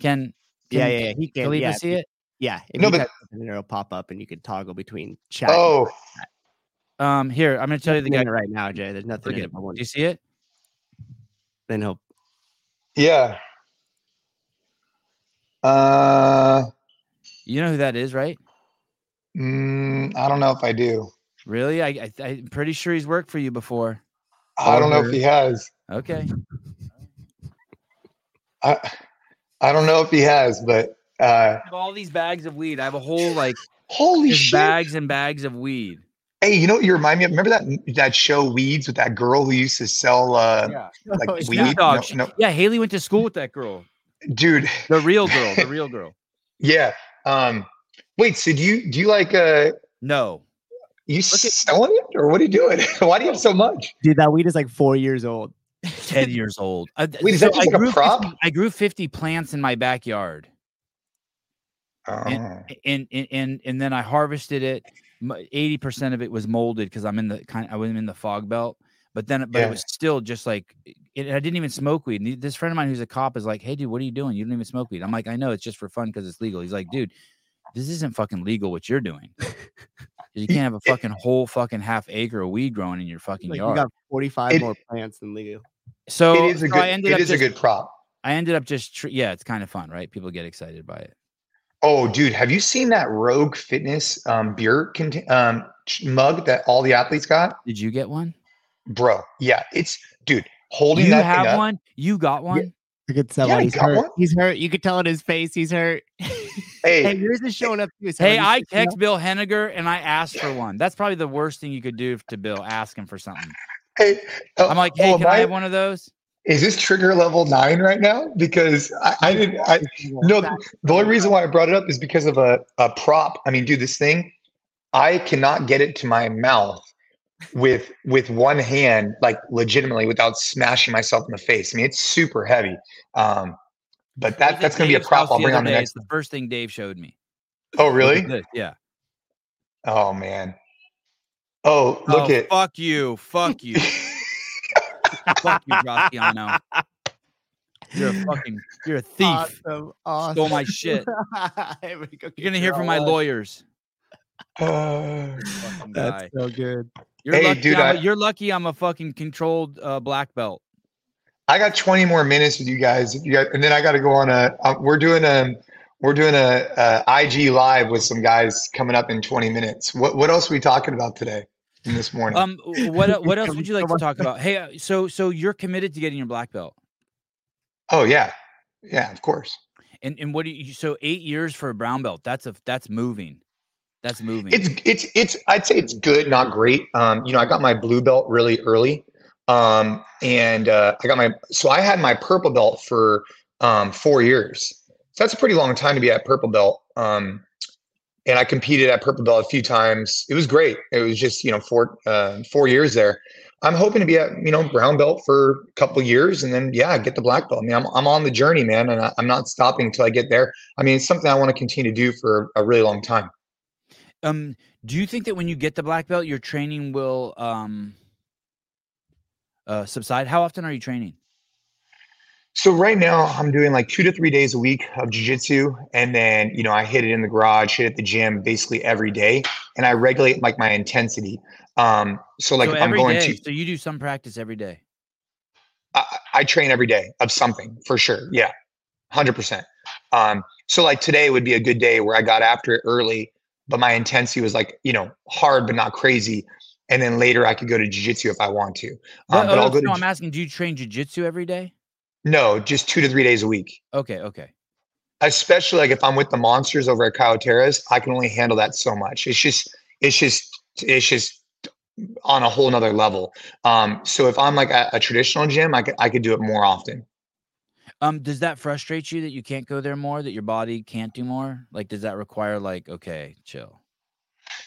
S1: can,
S4: Yeah,
S1: can
S4: yeah, yeah. He can.
S1: Khalipa
S4: Yeah,
S1: see it?
S4: Yeah. If
S2: No,
S4: you
S2: but-
S4: something, it'll pop up, and you can toggle between chat.
S2: oh,
S1: Um, here I'm going to tell you the
S4: Nothing
S1: guy.
S4: right now, Jay. There's nothing
S1: Look
S4: in it.
S1: Do you see it?
S4: then he'll.
S2: yeah. Uh,
S1: You know who that is, right?
S2: mm, I don't know if I do.
S1: Really? I, I I'm pretty sure he's worked for you before.
S2: I don't know if he has.
S1: Okay.
S2: I, I don't know if he has, but uh,
S1: I have all these bags of weed. I have a whole like
S2: holy shit!
S1: bags and bags of weed.
S2: Hey, you know what you remind me of? Remember that that show Weeds with that girl who used to sell uh
S4: yeah. (laughs)
S2: like
S4: Oh,
S2: weed?
S1: Snoop
S4: yeah.
S1: Dogg.
S2: No, no.
S1: Yeah, Haley went to school with that girl.
S2: dude.
S1: The real girl. The (laughs) real girl.
S2: Yeah. Um wait, so do you do you like uh
S1: No.
S2: you
S1: at-
S2: selling it or what are you doing? (laughs) Why do you have so much?
S4: Dude, that weed is like four years old.
S1: 10 years old. I,
S2: Wait, is that just like a prop?
S1: 50 I grew 50 plants in my backyard.
S2: Oh.
S1: and and and, and then I harvested it. Eighty percent of it was molded because I'm in the kind. I was in the fog belt, but then but
S2: Yeah.
S1: it was still just like it, I didn't even smoke weed. And This friend of mine who's a cop is like, "Hey, dude, what are you doing? You don't even smoke weed." I'm like, "I know it's just for fun because it's legal." He's like, "Dude, this isn't fucking legal what you're doing." (laughs) You can't have a fucking whole fucking half acre of weed growing in your fucking
S4: Like you
S1: yard."
S4: got 45
S2: It-
S4: more plants than legal.
S1: so
S2: it is a
S1: so
S2: good
S1: I ended
S2: it
S1: up
S2: is a good prop.
S1: I ended up just yeah, it's kind of fun, right? People get excited by it.
S2: Oh, dude, have you seen that Rogue Fitness um, beer cont- um, mug that all the athletes got?
S1: Did you get one?
S2: Bro, yeah, it's dude holding
S1: You
S2: that thing
S1: have
S2: up.
S1: one? You got one?
S4: I could tell
S2: Yeah, I
S4: he's
S2: got
S4: hurt.
S2: one.
S4: He's hurt. You could tell in his face he's hurt.
S2: Hey,
S4: hey, yours is showing up too.
S1: Hey, I
S4: You should
S1: text Bill Henniger and I asked for one. That's probably the worst thing you could do to Bill. Ask him for something.
S2: hey, oh,
S1: I'm like, hey,
S2: oh,
S1: can I
S2: my-
S1: have one of those?
S2: Is this trigger level nine right now? Because I, I didn't. I, no, the only reason why I brought it up is because of a, a prop. I mean, dude, this thing, I cannot get it to my mouth with with one hand, like legitimately, without smashing myself in the face. I mean, it's super heavy. Um, but that
S1: at
S2: that's gonna be a prop I'll bring on the next.
S1: The first thing Dave showed me.
S2: Oh, really?
S1: Yeah.
S2: Oh man. Oh, look
S1: oh,
S2: at.
S1: fuck you. Fuck you. (laughs) fuck you, Graciano. You're a fucking you're a thief.
S4: Awesome. awesome.
S1: Stole my shit. (laughs)
S4: Here we go,
S1: You're gonna hear from my lawyers. (sighs)
S2: Uh,
S1: Fucking
S4: That's
S1: guy.
S4: so good.
S1: You're
S2: Hey,
S1: lucky.
S2: dude,
S1: I'm a-
S2: I-
S1: you're lucky. I'm a fucking controlled uh, black belt.
S2: I got 20 more minutes with you guys. You guys, and then I got to go on a. Uh, we're doing a. We're doing a, a IG live with some guys coming up in 20 minutes. What what else are we talking about today? In this morning.
S1: Um, what what (laughs) else would you like to talk about? Hey, uh, so so you're committed to getting your black belt,
S2: oh yeah, yeah, of course.
S1: and and what do you? So eight years for a brown belt. That's a that's moving. That's moving.
S2: It's it's it's. I'd say it's good, not great. Um, you know, I got my blue belt really early. Um, and uh, I got my. So I had my purple belt for um four years. So that's a pretty long time to be at purple belt. Um, and I competed at purple belt a few times. It was great. It was just you know four uh, four years there. I'm hoping to be at you know brown belt for a couple years, and then yeah, get the black belt. I mean, I'm I'm on the journey, man, and I, I'm not stopping until I get there. I mean, it's something I want to continue to do for a really long time.
S1: um, do you think that when you get the black belt, your training will um uh subside? How often are you training?
S2: So right now I'm doing like two to three days a week of jujitsu, and then you know I hit it in the garage, hit it at the gym basically every day, and I regulate like my intensity. Um, so like
S1: so
S2: if I'm going
S1: day.
S2: to,
S1: So you do some practice every day.
S2: I, I train every day of something for sure. Yeah, hundred percent. Um, so like today would be a good day where I got after it early, but my intensity was like you know hard but not crazy, and then later I could go to jujitsu if I want to. Um,
S1: But,
S2: but
S1: oh,
S2: I'll go
S1: no,
S2: to
S1: I'm asking. Do you train jujitsu every day?
S2: No, just two to three days a week.
S1: Okay, okay.
S2: especially like if I'm with the monsters over at Caio Terra's, I can only handle that so much. It's just, it's just, it's just on a whole nother level. Um, so if I'm like at a traditional gym, I could, I could do it more often.
S1: Um, does that frustrate you that you can't go there more? That your body can't do more? Like, does that require like, okay, chill?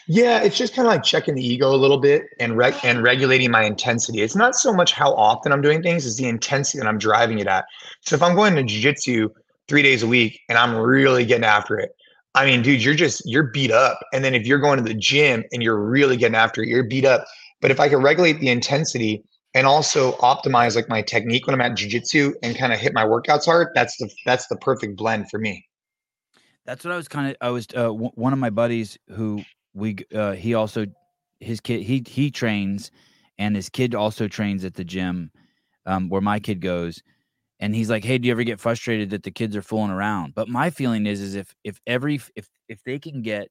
S2: Yeah, it's just kind of like checking the ego a little bit and reg- and regulating my intensity. It's not so much how often I'm doing things, it's the intensity that I'm driving it at. So if I'm going to jujitsu three days a week and I'm really getting after it, I mean, dude, you're just you're beat up. And then if you're going to the gym and you're really getting after it, you're beat up. But if I can regulate the intensity and also optimize like my technique when I'm at jujitsu and kind of hit my workouts hard, that's the that's the perfect blend for me.
S1: That's what I was kind of. I was uh, w- one of my buddies who we uh, he also his kid he he trains, and his kid also trains at the gym, um, where my kid goes, and he's like, "Hey, do you ever get frustrated that the kids are fooling around?" But my feeling is, is if if every if if they can get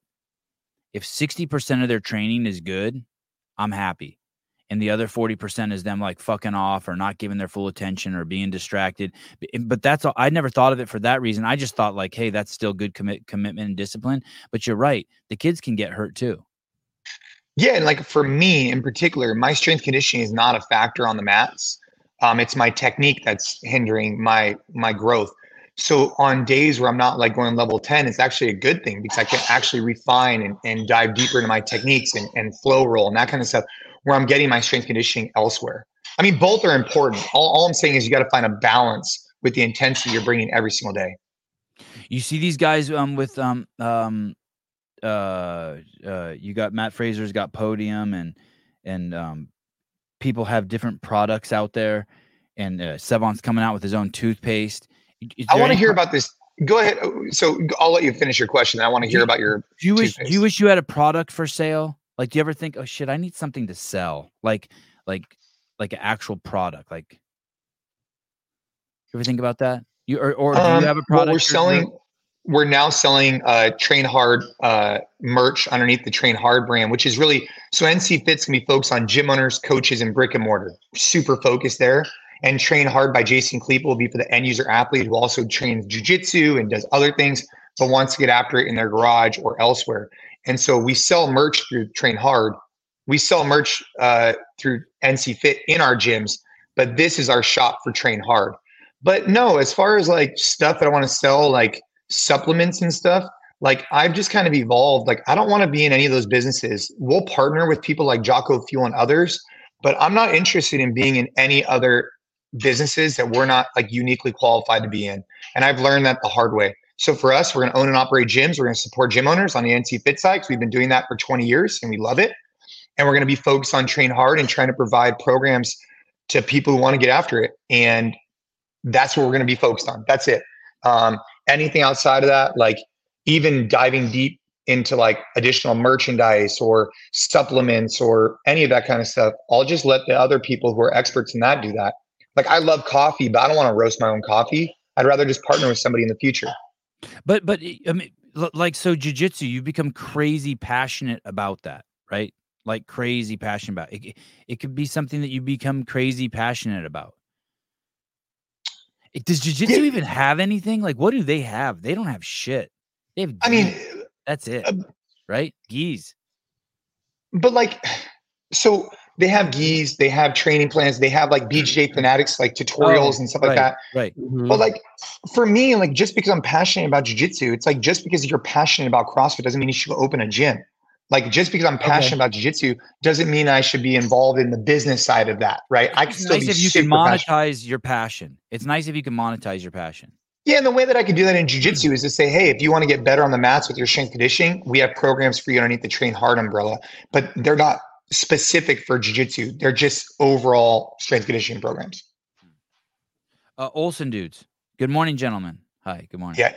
S1: if sixty percent of their training is good, I'm happy. And the other 40% is them like fucking off or not giving their full attention or being distracted. But that's all. I never thought of it for that reason. I just thought like, hey, that's still good commit commitment and discipline. But you're right. The kids can get hurt too.
S2: Yeah, and like for me in particular, my strength conditioning is not a factor on the mats. Um, it's my technique that's hindering my my growth. So on days where I'm not like going level 10, it's actually a good thing because I can actually refine and, and dive deeper into my techniques and, and flow roll and that kind of stuff where I'm getting my strength conditioning elsewhere. I mean, both are important. All, all I'm saying is you got to find a balance with the intensity you're bringing every single day.
S1: You see these guys um with um um uh uh you got Matt Fraser's got podium and and um people have different products out there and uh, Sevan's coming out with his own toothpaste.
S2: I want to hear
S1: pro-
S2: about this. Go ahead. So I'll let you finish your question. I want to hear about your.
S1: Do you wish do you wish you had a product for sale? Like do you ever think, oh shit, I need something to sell? Like like like an actual product. Like you ever think about that? You or, or do
S2: Um,
S1: you have a
S2: well,
S1: product?
S2: we're selling. We're now selling uh, Train Hard uh, merch underneath the Train Hard brand, which is really so. NC Fit's gonna be focused on gym owners, coaches, and brick and mortar. Super focused there. And Train Hard by Jason Khalipa will be for the end user athlete who also trains jujitsu and does other things, but wants to get after it in their garage or elsewhere. And so we sell merch through Train Hard. We sell merch uh, through NC Fit in our gyms, but this is our shop for Train Hard. But no, as far as like stuff that I want to sell, like supplements and stuff, like I've just kind of evolved. Like I don't want to be in any of those businesses. We'll partner with people like Jocko Fuel and others, but I'm not interested in being in any other businesses that we're not like uniquely qualified to be in. And I've learned that the hard way. So for us, we're going to own and operate gyms. We're going to support gym owners on the NC Fit side 'cause we've been doing that for 20 years and we love it. And we're going to be focused on train hard and trying to provide programs to people who want to get after it. And that's what we're going to be focused on. That's it. Um, anything outside of that, like even diving deep into like additional merchandise or supplements or any of that kind of stuff, I'll just let the other people who are experts in that do that. Like I love coffee, but I don't want to roast my own coffee. I'd rather just partner with somebody in the future.
S1: But but I- I mean, like so, jujitsu, you become crazy passionate about that, right? Like crazy passionate about it. It- It could be something that you become crazy passionate about. It- Does jujitsu
S2: Yeah.
S1: even have anything? Like, what do they have? They don't have shit. They have.
S2: I mean,
S1: that's it,
S2: um,
S1: right? Gis.
S2: but like, so they have gis, they have training plans, they have like BJJ fanatics, like tutorials and stuff like that.
S1: Right.
S4: Mhm.
S2: But like for me, like just because I'm passionate about jujitsu, it's like just because you're passionate about CrossFit doesn't mean you should open a gym. Like just because I'm passionate about jujitsu doesn't mean I should be involved in the business side of that, right? I can
S1: It's
S2: still
S1: nice
S2: be
S1: if you can
S2: super passionate.
S1: monetize your passion. It's nice if you can monetize your passion.
S2: Yeah, and the way that I could do that in jujitsu is to say, hey, if you want to get better on the mats with your strength conditioning, we have programs for you underneath the Train Hard umbrella, but they're not specific for jujitsu. They're just overall strength conditioning programs.
S1: Uh, Olson dudes. Good morning, gentlemen. Hi. Good morning.
S2: Yeah,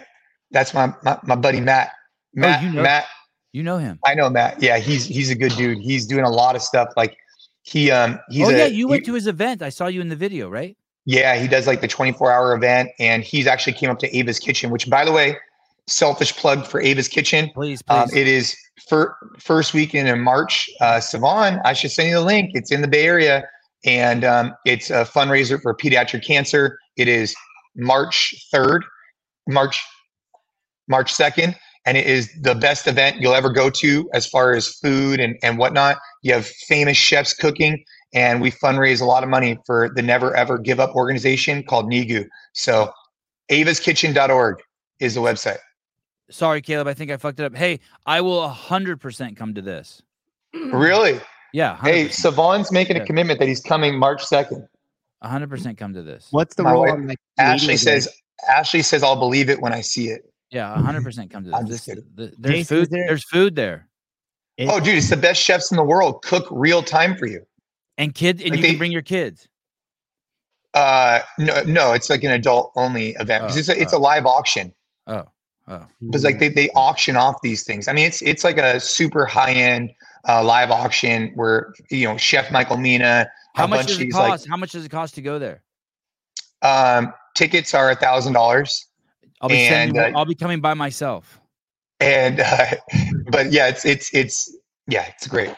S2: that's my my, my buddy Matt. Matt,
S1: you know-
S2: Matt,
S1: You know him.
S2: I know Matt. Yeah, he's he's a good dude. He's doing a lot of stuff. Like he um he's
S1: oh
S2: a,
S1: yeah, you went
S2: he-
S1: to his event. I saw you in the video, right?
S2: yeah he does like the 24 hour event and he's actually came up to Ava's Kitchen, which by the way, selfish plug for Ava's Kitchen.
S1: Please, please.
S2: Um, it is fir- first weekend in March. Uh, Sevan, I should send you the link. It's in the Bay Area, and um, it's a fundraiser for pediatric cancer. It is March third, March March second, and it is the best event you'll ever go to as far as food and and whatnot. You have famous chefs cooking, and we fundraise a lot of money for the Never Ever Give Up organization called NEGU. So, avaskitchen.org is the website.
S1: Sorry, Caleb. I think I fucked it up. Hey, I will hundred percent come to this.
S2: Really?
S1: Yeah,
S2: Hey,
S1: 100%.
S2: Sevan's making a commitment that he's coming March 2nd.
S1: hundred percent come to this.
S4: What's the
S2: My
S4: role
S2: wife-
S4: on like
S2: Ashley
S4: media
S2: says Ashley says I'll believe it when I see it.
S1: Yeah, hundred percent come to (laughs) this.
S2: I'm just
S1: This-
S2: kidding.
S1: the- there's
S4: Jason,
S1: food.
S4: there-
S1: There's food there,
S4: It-
S2: Oh, dude, it's the best chefs in the world. Cook real time for you.
S1: and kids, and
S2: Like
S1: you
S2: they-
S1: can bring your kids.
S2: Uh, no, no, it's like an adult only event.
S1: Oh,
S2: it's a, it's
S1: oh.
S2: a live auction.
S1: Oh, oh,
S2: Because like they, they auction off these things. I mean, it's it's like a super high end uh, live auction where you know Chef Michael Mina.
S1: how much does it
S2: these, like,
S1: cost? how much does it cost to go there?
S2: Um, tickets are a thousand dollars,
S1: I'll be sending.
S2: And, uh,
S1: I'll be coming by myself.
S2: and uh, (laughs) but yeah, it's it's it's yeah, it's great.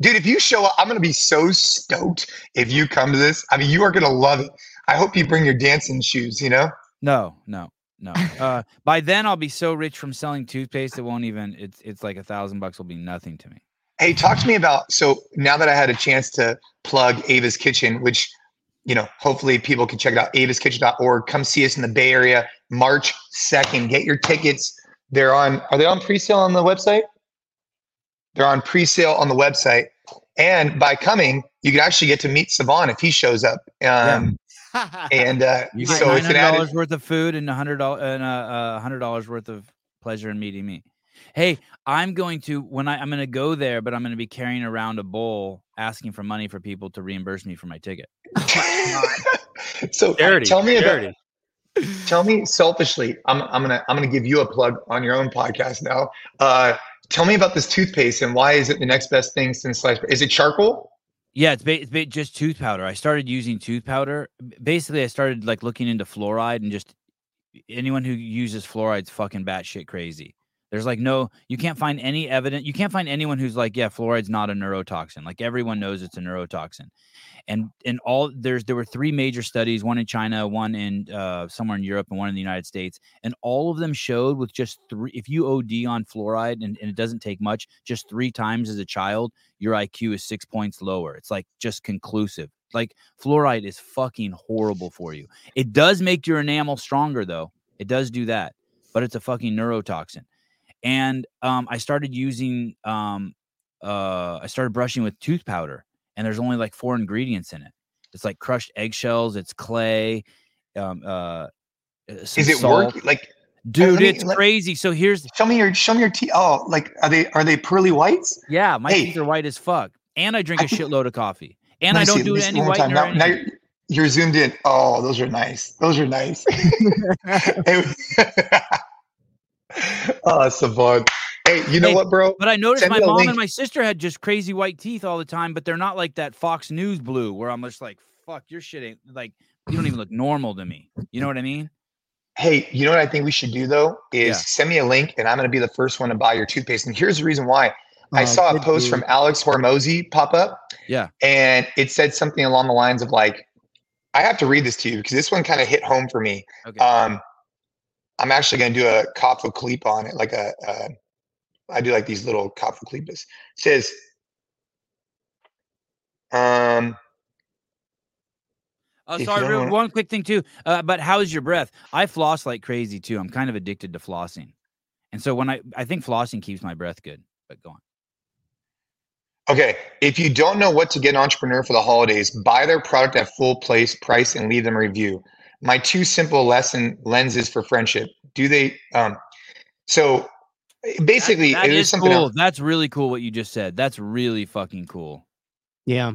S2: Dude, if you show up, I'm gonna be so stoked if you come to this. I mean, you are gonna love it. I hope you bring your dancing shoes, you know?
S1: No, no, no. (laughs) Uh, by then, I'll be so rich from selling toothpaste, it won't even. It's it's like a thousand bucks will be nothing to me.
S2: Hey, talk to me about so now that I had a chance to plug Ava's Kitchen, which you know, hopefully people can check it out, avaskitchen.org. Come see us in the Bay Area, March 2nd. Get your tickets. They're on, are they on pre-sale on the website? They're on pre-sale on the website. And by coming, you can actually get to meet Sevan if he shows up. Um, and uh, (laughs)
S1: You get
S2: so
S1: nine
S2: it's an
S1: hundred
S2: added,
S1: dollars worth of food and a hundred dollars and a hundred dollars worth of pleasure in meeting me. Hey, I'm going to when I I'm going to go there, but I'm going to be carrying around a bowl asking for money for people to reimburse me for my ticket. (laughs)
S2: so
S3: Charity.
S2: tell me about,
S3: charity.
S2: tell me selfishly i'm, I'm gonna i'm gonna give you a plug on your own podcast now uh, tell me about this toothpaste and why is it the next best thing since sliced bread is it charcoal
S1: Yeah, it's, ba- it's ba- just tooth powder. I started using tooth powder. Basically, I started like looking into fluoride and just anyone who uses fluoride's fucking batshit crazy. There's like no, you can't find any evidence. You can't find anyone who's like, yeah, fluoride's not a neurotoxin. Like everyone knows it's a neurotoxin. And and all there's there were three major studies, one in China, one in uh, somewhere in Europe, and one in the United States, and all of them showed with just three. If you OD on fluoride and, and it doesn't take much, just three times as a child, your IQ is six points lower. It's like just conclusive. Like fluoride is fucking horrible for you. It does make your enamel stronger though. It does do that, but it's a fucking neurotoxin. And um, I started using um, uh, I started brushing with tooth powder, and there's only like four ingredients in it. It's like crushed eggshells, it's clay, um, uh,
S2: is it
S1: salt.
S2: work like
S1: Dude,
S2: me-
S1: it's
S2: let-
S1: crazy. So here's
S2: show me your show me your teeth oh like are they are they pearly whites
S1: yeah, my
S2: Hey.
S1: teeth are white as fuck, and I drink
S2: I
S1: a (laughs) shitload of coffee, and I don't
S2: see,
S1: do
S2: let me see
S1: any
S2: one more
S1: whitening
S2: time.
S1: or
S2: now, now you're, you're zoomed in oh those are nice those are nice (laughs) (laughs) oh Sevan hey you know
S1: Hey,
S2: what bro
S1: But I noticed
S2: Send
S1: my mom
S2: link.
S1: and my sister had just crazy white teeth all the time, but they're not like that Fox News blue where I'm just like, fuck, your shit ain't like you don't even look normal to me. You know what I mean?
S2: Hey, you know what I think we should do though is
S1: Yeah.
S2: send me a link, and I'm going to be the first one to buy your toothpaste. And here's the reason why: I
S4: Oh,
S2: saw a post
S4: dude.
S2: from Alex Hormozi pop up,
S1: Yeah.
S2: and it said something along the lines of like, "I have to read this to you because this one kind of hit home for me."
S1: Okay.
S2: Um, I'm actually going to do a Kopfo clip on it, like a, uh, I do like these little Kopfo clipas. Says, um,
S1: Oh, sorry. Real,
S2: wanna-
S1: one quick thing too. Uh, but how's your breath? I floss like crazy too. I'm kind of addicted to flossing, and so when I I think flossing keeps my breath good. But go on.
S2: Okay, if you don't know what to get an entrepreneur for the holidays, buy their product at full place price and leave them a review. My two simple lesson lenses for friendship. Do they um so basically
S1: that, that
S2: it is
S1: is
S2: something
S1: cool.
S2: else.
S1: That's really cool what you just said. That's really fucking cool.
S4: Yeah.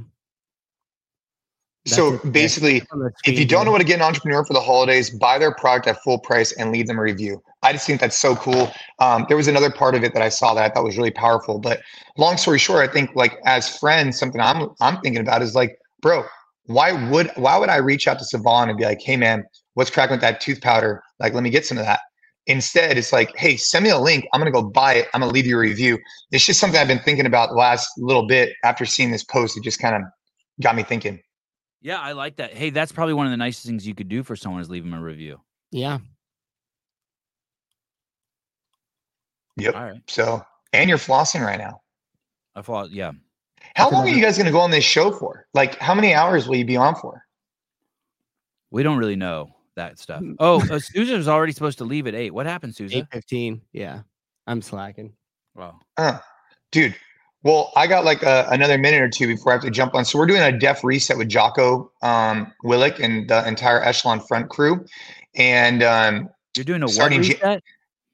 S2: So
S4: That's it.
S2: basically
S4: On
S2: if you don't know
S4: here.
S2: what to get an entrepreneur for the holidays, buy their product at full price and leave them a review. I just think that's so cool. Um, there was another part of it that I saw that I thought was really powerful. But long story short, I think like as friends, something I'm I'm thinking about is like, bro, why would why would I reach out to Sevan and be like, hey man, what's cracking with that tooth powder? Like, let me get some of that. Instead, it's like, hey, send me a link. I'm gonna go buy it. I'm gonna leave you a review. It's just something I've been thinking about the last little bit after seeing this post. It just kind of got me thinking.
S1: Yeah, I like that. Hey, that's probably one of the nicest things you could do for someone is leave them a review.
S4: Yeah.
S2: Yep.
S1: All right.
S2: So, and you're flossing right now.
S1: I thought, yeah.
S2: How long are you guys going to go on this show for? Like, how many hours will you be on for?
S1: We don't really know that stuff.
S4: Mm.
S1: Oh, uh, Susan was already supposed to leave at eight. What happened, Susan?
S4: Eight fifteen. Yeah. I'm slacking.
S1: Wow.
S2: Uh, dude, well, I got like a, another minute or two before I have to jump on. So we're doing a def reset with Jocko um, Willink and the entire Echelon Front crew, and um,
S1: You're doing a what
S2: Starting J-
S1: reset?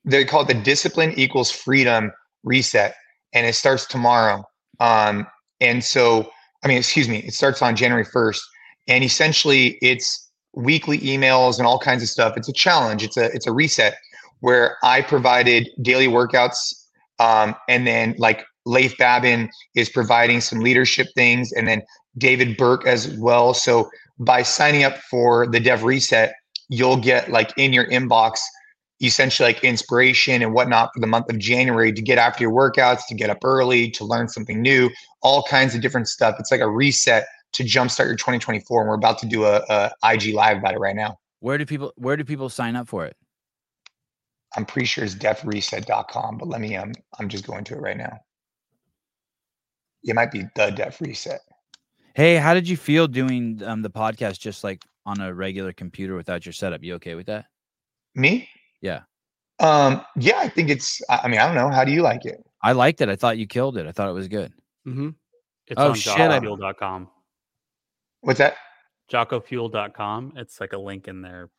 S2: they call it the Discipline Equals Freedom Reset, and it starts tomorrow. Um, and so, I mean, excuse me, it starts on January first, and essentially, it's weekly emails and all kinds of stuff. It's a challenge. It's a it's a reset where I provided daily workouts, um, and then like Leif Babin is providing some leadership things, and then David Berke as well. So by signing up for the Def Reset, you'll get like in your inbox essentially like inspiration and whatnot for the month of January to get after your workouts, to get up early, to learn something new, all kinds of different stuff. It's like a reset to jumpstart your 2024. And we're about to do a, a IG live about it right now.
S1: Where do people where do people sign up for it?
S2: I'm pretty sure it's defreset.com, but let me um I'm just going to it right now. it might be the Def Reset.
S1: Hey, how did you feel doing um, the podcast just like on a regular computer without your setup? You okay with that?
S2: Me?
S1: Yeah.
S2: Um, yeah, I think it's. I I mean, I don't know. How do you like it?
S1: I liked it. I thought you killed it. I thought it was good.
S4: Mm-hmm.
S3: It's
S1: Oh,
S3: on
S1: shit, I-
S3: jockofuel.com.
S2: What's that?
S3: Jockofuel.com. It's like a link in their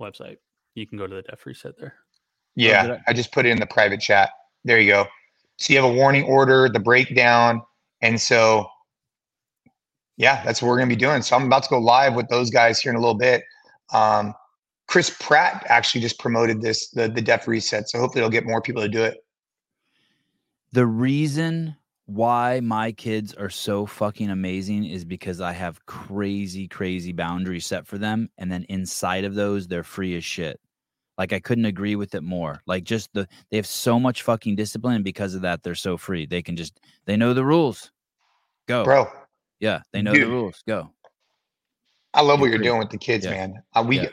S3: website. You can go to the Def Reset there.
S2: Yeah,
S1: I-
S2: I just put it in the private chat. There you go. So you have a warning order, the breakdown, and so yeah, that's what we're gonna be doing. So I'm about to go live with those guys here in a little bit. Um, Chris Pratt actually just promoted this the the Def Reset, so hopefully it'll get more people to do it.
S1: The reason why my kids are so fucking amazing is because I have crazy, crazy boundaries set for them. And then inside of those, they're free as shit. Like I couldn't agree with it more. Like just the they have so much fucking discipline. And because of that, they're so free. They can just they know the rules. Go.
S2: Bro,
S1: Yeah, they know the rules. Go.
S2: I love what you're doing with the kids,
S1: Yeah.
S2: man. Uh, we,
S1: Yeah.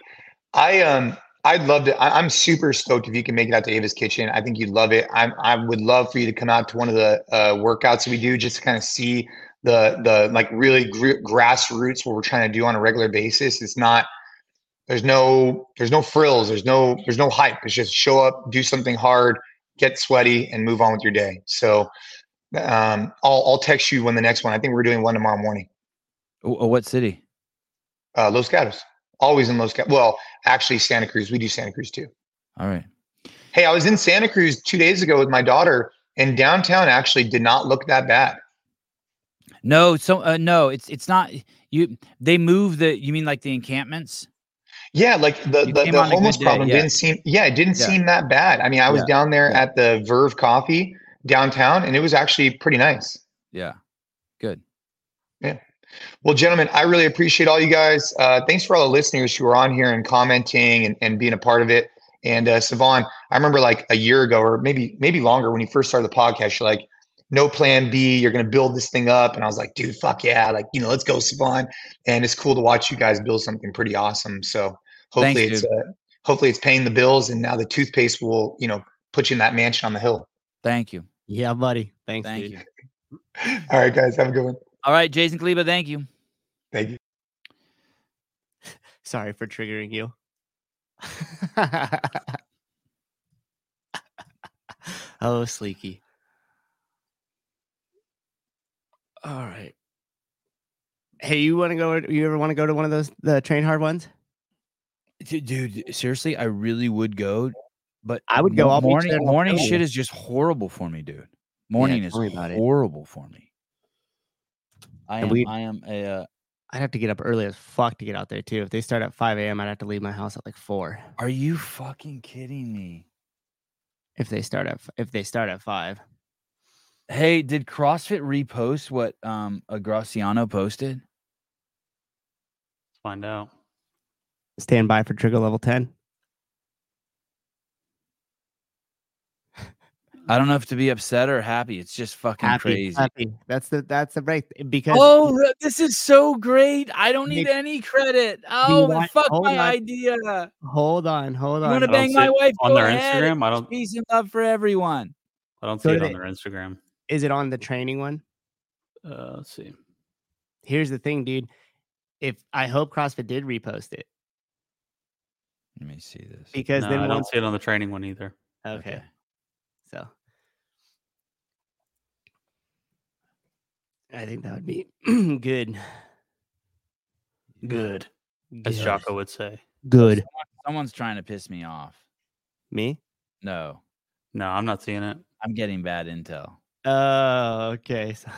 S2: I um, I'd love to. I, I'm super stoked if you can make it out to Ava's Kitchen. I think you'd love it. I'm, I would love for you to come out to one of the uh, workouts we do, just to kind of see the the like really gr- grassroots what we're trying to do on a regular basis. It's not. There's no there's no frills. There's no there's no hype. It's just show up, do something hard, get sweaty, and move on with your day. So, um, I'll I'll text you when the next one. I think we're doing one tomorrow morning.
S1: What city?
S2: Uh, Los Gatos. Always in Los. Well, actually, Santa Cruz. We do Santa Cruz too.
S1: All right.
S2: Hey, I was in Santa Cruz two days ago with my daughter, and downtown actually did not look that bad.
S1: No, so uh, no, it's it's not you. They move the. You mean like the encampments?
S2: Yeah, like the
S1: You
S2: the, the
S1: on a good
S2: homeless
S1: day,
S2: problem
S1: yeah.
S2: didn't seem. Yeah, it didn't
S1: Yeah.
S2: seem that bad. I mean, I was
S1: Yeah,
S2: down there
S1: yeah.
S2: at the Verve Coffee downtown, and it was actually pretty nice.
S1: Yeah. Good.
S2: Well, gentlemen, I really appreciate all you guys. Uh, thanks for all the listeners who are on here and commenting and, and being a part of it. And uh, Sevan, I remember like a year ago, or maybe maybe longer, when you first started the podcast, you're like, "No plan B. You're going to build this thing up." And I was like, "Dude, fuck yeah! Like, you know, let's go, Sevan." And it's cool to watch you guys build something pretty awesome. So hopefully
S1: Thanks,
S2: it's uh, hopefully it's paying the bills, and now the toothpaste will, you know, put you in that mansion on the hill.
S1: Thank you.
S4: Yeah, buddy. Thanks,
S1: Thank
S4: dude.
S1: you. (laughs)
S2: All right, guys, have a good one.
S1: All right, Jason Khalipa, thank you.
S2: Thank you.
S4: Sorry for triggering you. (laughs) oh, Sleeky. All right. Hey, you want to go? You ever want to go to one of those the train hard ones?
S1: Du- Dude, seriously, I really would go, but
S4: I would go.
S1: mo-
S4: I'll meet you
S1: morning
S4: there and I'll
S1: morning shit is just horrible for me, dude. Morning is
S4: tell me about it.
S1: horrible for me. I am
S4: we-
S1: I am a uh,
S4: I'd have to get up early as fuck to get out there too. If they start at 5 a.m., I'd have to leave my house at like four.
S1: Are you fucking kidding me?
S4: If they start at if they start at five.
S1: Hey, did CrossFit repost what um Agraciano posted?
S3: Let's find out.
S4: Stand by for trigger level 10.
S1: I don't know if to be upset or happy. It's just fucking
S4: Happy,
S1: crazy.
S4: happy. That's the that's the break because
S1: Oh, this is so great. I don't need
S4: Nick,
S1: any credit. Oh,
S4: want-
S1: fuck
S4: hold
S1: my
S4: on.
S1: idea.
S4: Hold on, hold on.
S1: You want to bang my wife?
S3: on
S1: Go
S3: their
S1: ahead.
S3: Instagram? I don't-
S1: Peace and love for everyone.
S3: I don't
S4: So
S3: see it on
S4: it-
S3: their Instagram.
S4: Is it on the training one?
S3: Uh, let's see.
S4: Here's the thing, dude. If I hope CrossFit did repost it
S1: Let me see this.
S4: because
S3: No,
S4: then
S3: I don't see it on the training one either.
S4: okay. So I think that would be (clears throat) good. Good.
S3: As
S4: Good.
S3: Jocko would say.
S4: Good.
S1: Someone's trying to piss me off.
S4: Me?
S1: No,
S3: No, I'm not seeing it.
S1: I'm getting bad intel.
S4: Oh, okay. So-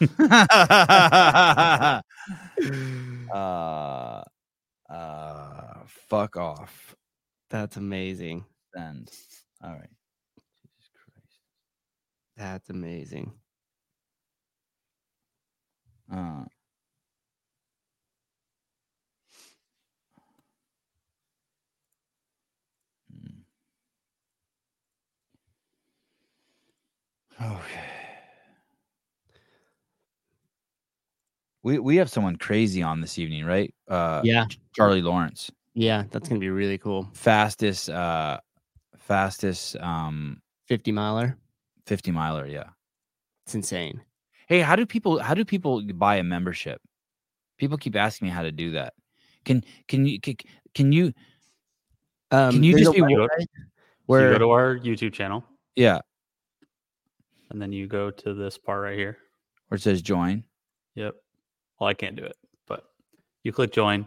S4: (laughs) (laughs)
S1: uh, uh, fuck off.
S4: That's amazing.
S1: Send. All right. Jesus Christ.
S4: That's amazing.
S1: Uh, hmm. Okay. We we have someone crazy on this evening, right? Uh
S4: yeah.
S1: Charlie Lawrence.
S4: Yeah. That's gonna be really cool.
S1: Fastest uh fastest um
S4: 50 miler.
S1: 50 miler, yeah.
S4: It's insane.
S1: Hey, how do people how do people buy a membership? People keep asking me how to do that. Can can you can, can you
S4: Um,
S1: Can you just be
S4: website
S3: so you
S4: where
S3: go to our YouTube channel
S1: yeah,
S3: and then you go to this part right here.
S1: where it says join?
S3: Yep. Well, I can't do it, but you click join.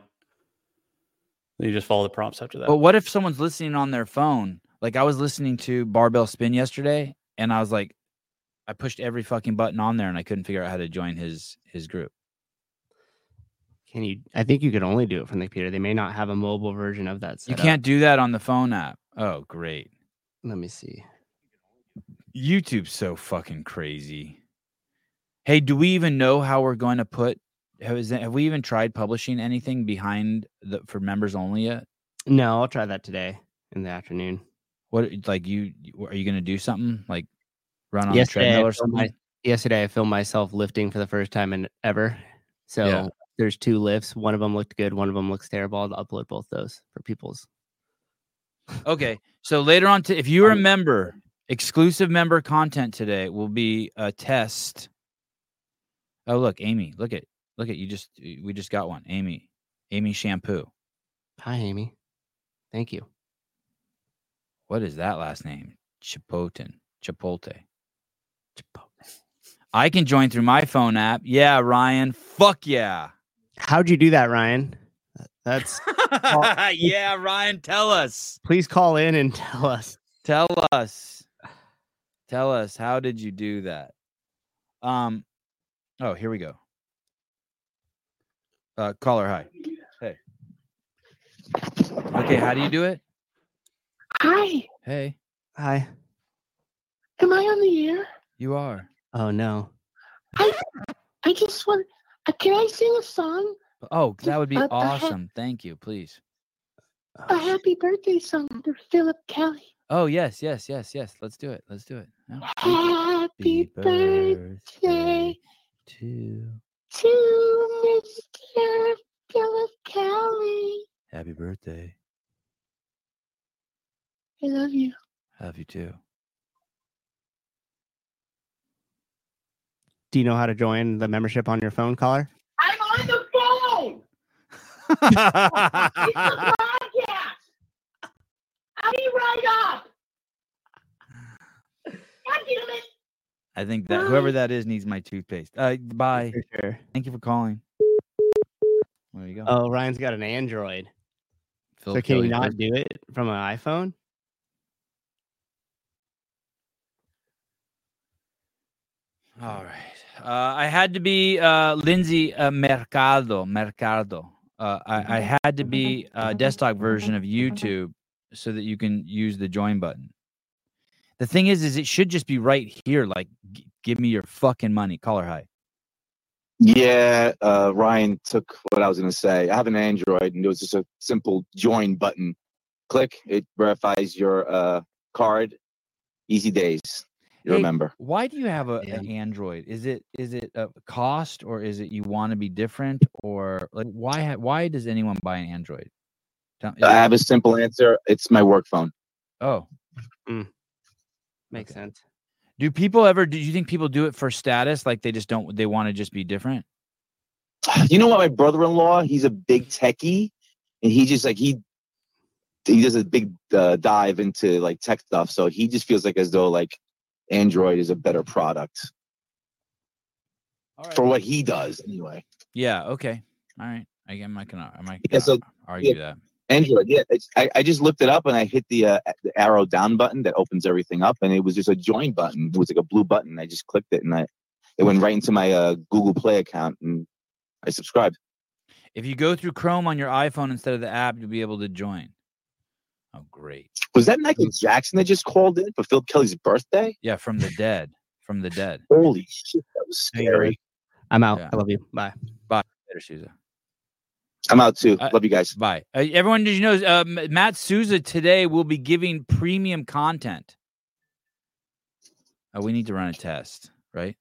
S3: You just follow the prompts after that.
S1: But what if someone's listening on their phone? Like I was listening to Barbell Spin yesterday, and I was like, I pushed every fucking button on there, and I couldn't figure out how to join his his group.
S4: can you? I think you could only do it from the computer. They may not have a mobile version of that.
S1: You can't do that on the phone app. Oh, great!
S4: Let me see.
S1: YouTube's so fucking crazy. Hey, do we even know how we're going to put? Have, that, have we even tried publishing anything behind the for members only yet?
S4: No, I'll try that today in the afternoon.
S1: What like you are you going to do something like run on a
S4: Yesterday,
S1: treadmill or
S4: filmed my-
S1: something?
S4: Yesterday, I filmed myself lifting for the first time in ever. So
S1: Yeah.
S4: there's two lifts. One of them looked good. One of them looks terrible. I'll upload both those for people's.
S1: Okay, so later on, to, if you remember, exclusive member content today will be a test. Oh, look, Amy, look at look at you just we just got one, Amy, Amy shampoo.
S4: Hi, Amy. Thank you.
S1: What is that last name? Chipotle. Chipotle. I can join through my phone app. Yeah, Ryan. Fuck yeah.
S4: How'd you do that, Ryan? That's (laughs)
S1: yeah, Ryan. Tell us.
S4: please call in and tell us.
S1: Tell us. Tell us. How did you do that? Um. Oh, here we go. Uh, caller, hi. Hey. Okay, how do you do it?
S6: Hi,
S1: Hey,
S4: Hi.
S6: am I on the air?
S1: you are.
S4: Oh no.
S6: I I just want. Uh, can I sing a song?
S1: Oh, that would be
S6: Uh, I ha-
S1: awesome. Thank you. Please.
S6: A happy birthday song to Philip Kelly.
S1: Oh, yes, yes, yes, yes. Let's do it. Let's do it.
S6: Happy birthday
S1: to
S6: to Mr. Philip Kelly.
S1: Happy birthday.
S6: I love you.
S1: I love you too.
S4: Do you know how to join the membership on your phone, caller?
S6: I'm on the phone. (laughs) It's a podcast. I'll be right up. God damn it.
S1: I think that whoever that is needs my toothpaste. Uh, bye.
S4: For sure.
S1: Thank you for calling. There you go.
S4: Oh, Ryan's got an Android.
S1: Phil
S4: so can you not do it from an iPhone?
S1: All right. Uh, I had to be uh, Lindsay uh, Mercado. Mercado. Uh, I, I had to be a desktop version of YouTube so that you can use the join button. The thing is, is it should just be right here. Like, g- give me your fucking money. Caller high.
S7: Yeah, uh, Ryan took what I was going to say. I have an Android, and it was just a simple join button. Click, it verifies your uh, card. Easy days. You
S1: Hey,
S7: remember?
S1: Why do you have a,
S4: Yeah.
S1: an Android? Is it is it a cost or is it you want to be different or like why ha- why does anyone buy an Android? Tell- is
S7: I
S1: it-
S7: have a simple answer. It's my work phone.
S1: oh,
S4: Makes sense.
S1: do people ever? Do you think people do it for status? Like they just don't. They want to just be different. (sighs)
S7: You know what? My brother-in-law, he's a big techie, and he just like he he does a big uh, dive into like tech stuff. So he just feels like as though like Android is a better product
S1: right.
S7: for what he does anyway.
S1: Yeah. Okay. All right. I am I can I might
S7: Yeah, so-
S1: argue that.
S7: Android, yeah. I, I just looked it up and I hit the, uh, the arrow down button that opens everything up, and it was just a join button. It was like a blue button. I just clicked it, and I it went right into my uh, Google Play account, and I subscribed.
S1: If you go through Chrome on your iPhone instead of the app, you'll be able to join. Oh, great.
S7: Was that Michael Jackson that just called in for Phil Kelly's birthday?
S1: Yeah, from the dead. From the dead.
S7: Holy shit, that was
S4: How you doing?
S7: scary.
S4: I'm out.
S1: Yeah.
S4: I love you. Bye. Bye.
S1: Later, Souza.
S7: I'm out too.
S1: Uh,
S7: Love you guys.
S1: Bye. Uh, everyone, did you know uh, Matt Souza today will be giving premium content? Uh, we need to run a test, right?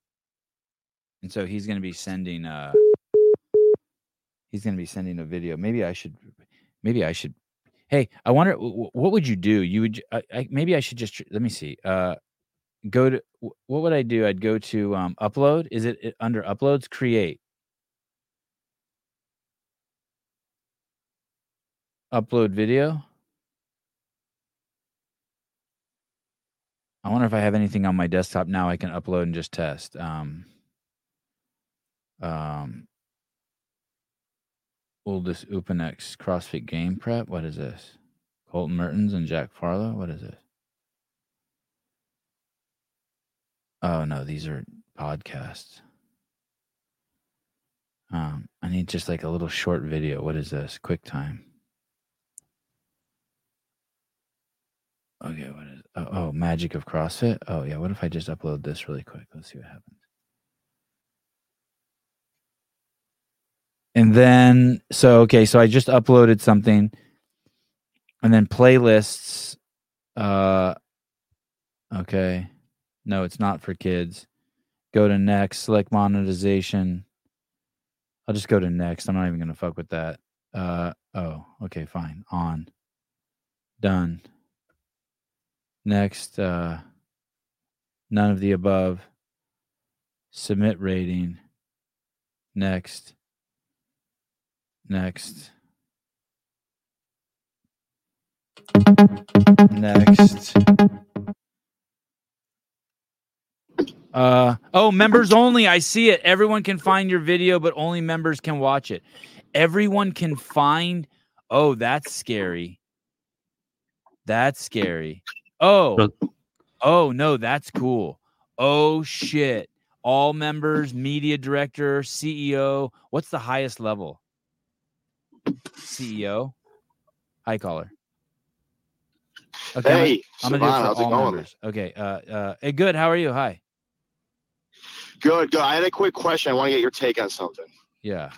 S1: And so he's going to be sending. Uh, he's going to be sending a video. Maybe I should. Maybe I should. Hey, I wonder wh- wh- what would you do? You would. I, I, maybe I should just. Let me see. Uh, go to what would I do? I'd go to um, upload. Is it it- under uploads? Create. Upload video. I wonder if I have anything on my desktop now I can upload and just test. Um, um, oldest Upanex CrossFit game prep. What is this? Colton Mertens and Jack Farlow. What is this? Oh no, these are podcasts. Um, I need just like a little short video. What is this? QuickTime. Okay, what is oh, oh magic of CrossFit? Oh yeah, what if I just upload this really quick? Let's see what happens. And then so okay, so I just uploaded something and then playlists uh okay. No, it's not for kids. Go to next, select monetization. I'll just go to next. I'm not even gonna fuck with that. Uh oh, okay, fine. On. Done. Next, uh none of the above. Submit rating. Next. Next. Next. Uh oh, members only. I see it. Everyone can find your video, but only members can watch it. Everyone can find. Oh, that's scary. That's scary. Oh, oh no, that's cool. Oh shit. All members, media director, CEO. What's the highest level? CEO. High caller. Okay, I'm-
S8: Hey,
S1: I'm gonna do it
S8: how's
S1: for
S8: it
S1: all
S8: going?
S1: members. Okay. Uh, uh, hey, good. How are you? Hi.
S8: Good, good. I had a quick question. I want to get your take on something.
S1: Yeah.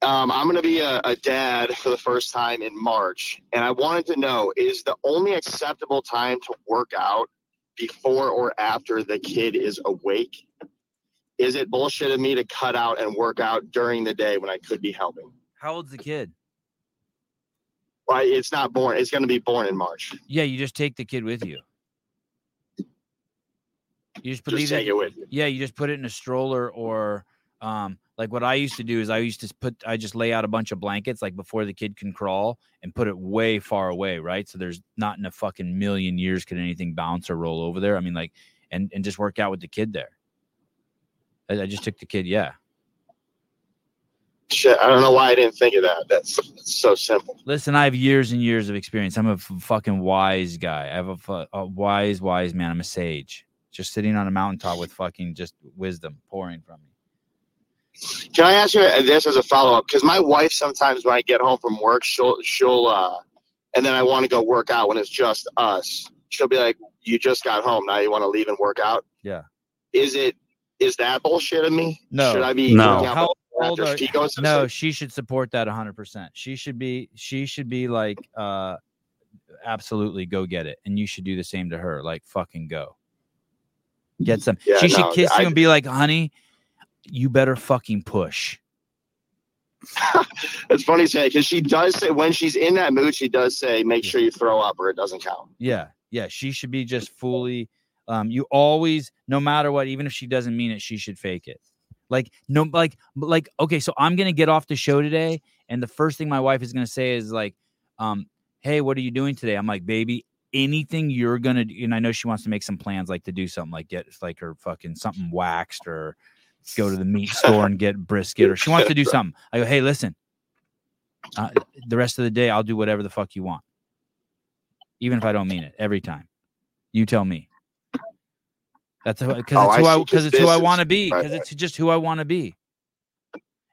S8: Um, I'm going to be a, a dad for the first time in March, and I wanted to know: is the only acceptable time to work out before or after the kid is awake? Is it bullshit of me to cut out and work out during the day when I could be helping?
S1: How old's the kid?
S8: Well, it's not born. It's going to be born in March.
S1: Yeah, you just take the kid with you. You just put
S8: Just take it with me.
S1: Yeah, you just put it in a stroller or um like what I used to do is I used to put I just lay out a bunch of blankets like before the kid can crawl and put it way far away, right? So there's not in a fucking million years could anything bounce or roll over there. I mean like and and just work out with the kid there. I, I just took the kid, yeah.
S8: Shit, I don't know why I didn't think of that. That's, that's so simple.
S1: Listen, I have years and years of experience. I'm a f- fucking wise guy. I have a, a wise, wise man. I'm a sage, just sitting on a mountaintop with fucking just wisdom pouring from me.
S8: Can I ask you this as a follow up? Because my wife sometimes when I get home from work, she'll she'll uh, and then I want to go work out when it's just us. She'll be like, "You just got home, now you want to leave and work out?"
S1: Yeah.
S8: Is it is that bullshit of me?
S1: No.
S8: Should I be
S3: No.
S1: How old are
S8: she goes
S1: no?
S8: sleep?
S1: She should support that 100. percent She should be. She should be like, uh, absolutely go get it, and you should do the same to her. Like fucking go. Get some.
S8: Yeah,
S1: she should
S8: no,
S1: kiss
S8: I-
S1: you and be like, honey, you better fucking push. (laughs)
S8: It's funny to say because she does say when she's in that mood, she does say, "Make sure you throw up or it doesn't count."
S1: Yeah, yeah. She should be just fully. Um, you always, no matter what, even if she doesn't mean it, she should fake it. Like no, like like okay. So I'm gonna get off the show today, and the first thing my wife is gonna say is like, um, "Hey, what are you doing today?" I'm like, "Baby, anything you're gonna," do, and I know she wants to make some plans, like to do something, like get like her fucking something waxed or go to the meat store and get brisket, or she wants to do something. I go, "Hey, listen, uh, the rest of the day, I'll do whatever the fuck you want, even if I don't mean it every time." You tell me. That's because
S8: Oh,
S1: it's
S8: I
S1: who I because oh, it's who I want to be because it's just who I want to be.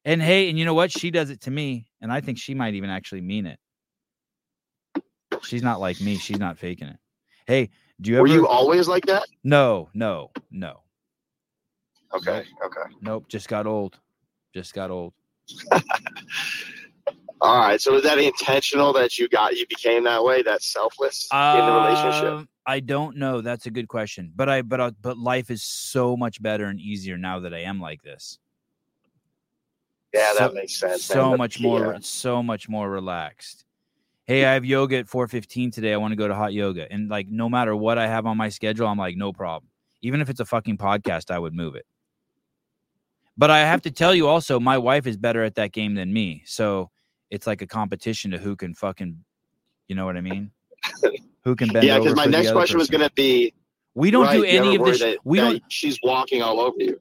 S1: And hey, and you know what? She does it to me, and I think she might even actually mean it. She's not like me. She's not faking it. Hey, do you ever?
S8: Were you always like that?
S1: no, no, no,
S8: Okay, okay.
S1: nope. Just got old. Just got old. (laughs)
S8: All right. So is that intentional that you got you became that way, that selfless in the relationship?
S1: Um, I don't know. That's a good question. But I, but I, but life is so much better and easier now that I am like this.
S8: Yeah,
S1: so-
S8: that makes sense. man.
S1: so
S8: But,
S1: much more
S8: yeah.
S1: so much more relaxed hey, I have yoga at 4:15 today. I want to go to hot yoga. And like no matter what I have on my schedule, I'm like, no problem. Even if it's a fucking podcast, I would move it. But I have to tell you also, my wife is better at that game than me. So it's like a competition to who can fucking, you know what I mean? Who can bend
S8: yeah, because my next question was going to be
S1: We don't
S8: right,
S1: do any of this.
S8: That,
S1: we
S8: that
S1: don't.
S8: She's walking all over you.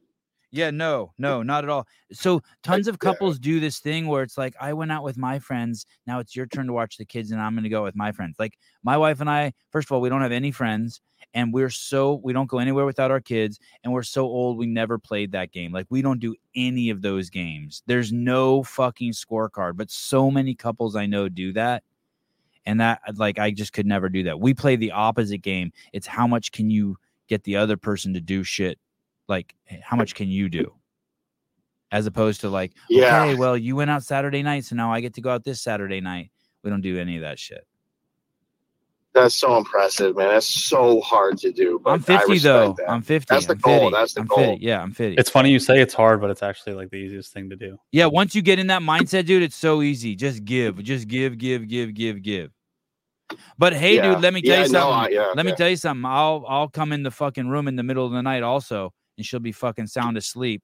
S1: Yeah, no, no, not at all. So tons of couples do this thing where it's like, I went out with my friends. Now it's your turn to watch the kids, and I'm going to go with my friends. Like my wife and I, first of all, we don't have any friends, and we're so we don't go anywhere without our kids, and we're so old we never played that game. Like we don't do any of those games. There's no fucking scorecard, but so many couples I know do that. And that uh, like I just could never do that. We play the opposite game. It's how much can you get the other person to do shit like how much can you do as opposed to like
S8: Yeah.
S1: okay well you went out saturday night so now i get to go out this saturday night we don't do any of that shit
S8: That's so impressive, man. That's so hard to do. But
S1: i'm 50 though
S8: that.
S1: i'm 50
S8: That's the
S1: I'm
S8: goal,
S1: 50.
S8: that's the
S1: I'm
S8: goal.
S1: 50. yeah i'm 50
S3: It's funny you say it's hard, but it's actually like the easiest thing to do.
S1: yeah once you get in that mindset dude it's so easy just give just give give give give give but hey
S8: Yeah.
S1: dude let me tell
S8: Yeah,
S1: you
S8: no,
S1: something
S8: I- yeah,
S1: let me tell you something i'll i'll come in the fucking room in the middle of the night also and she'll be fucking sound asleep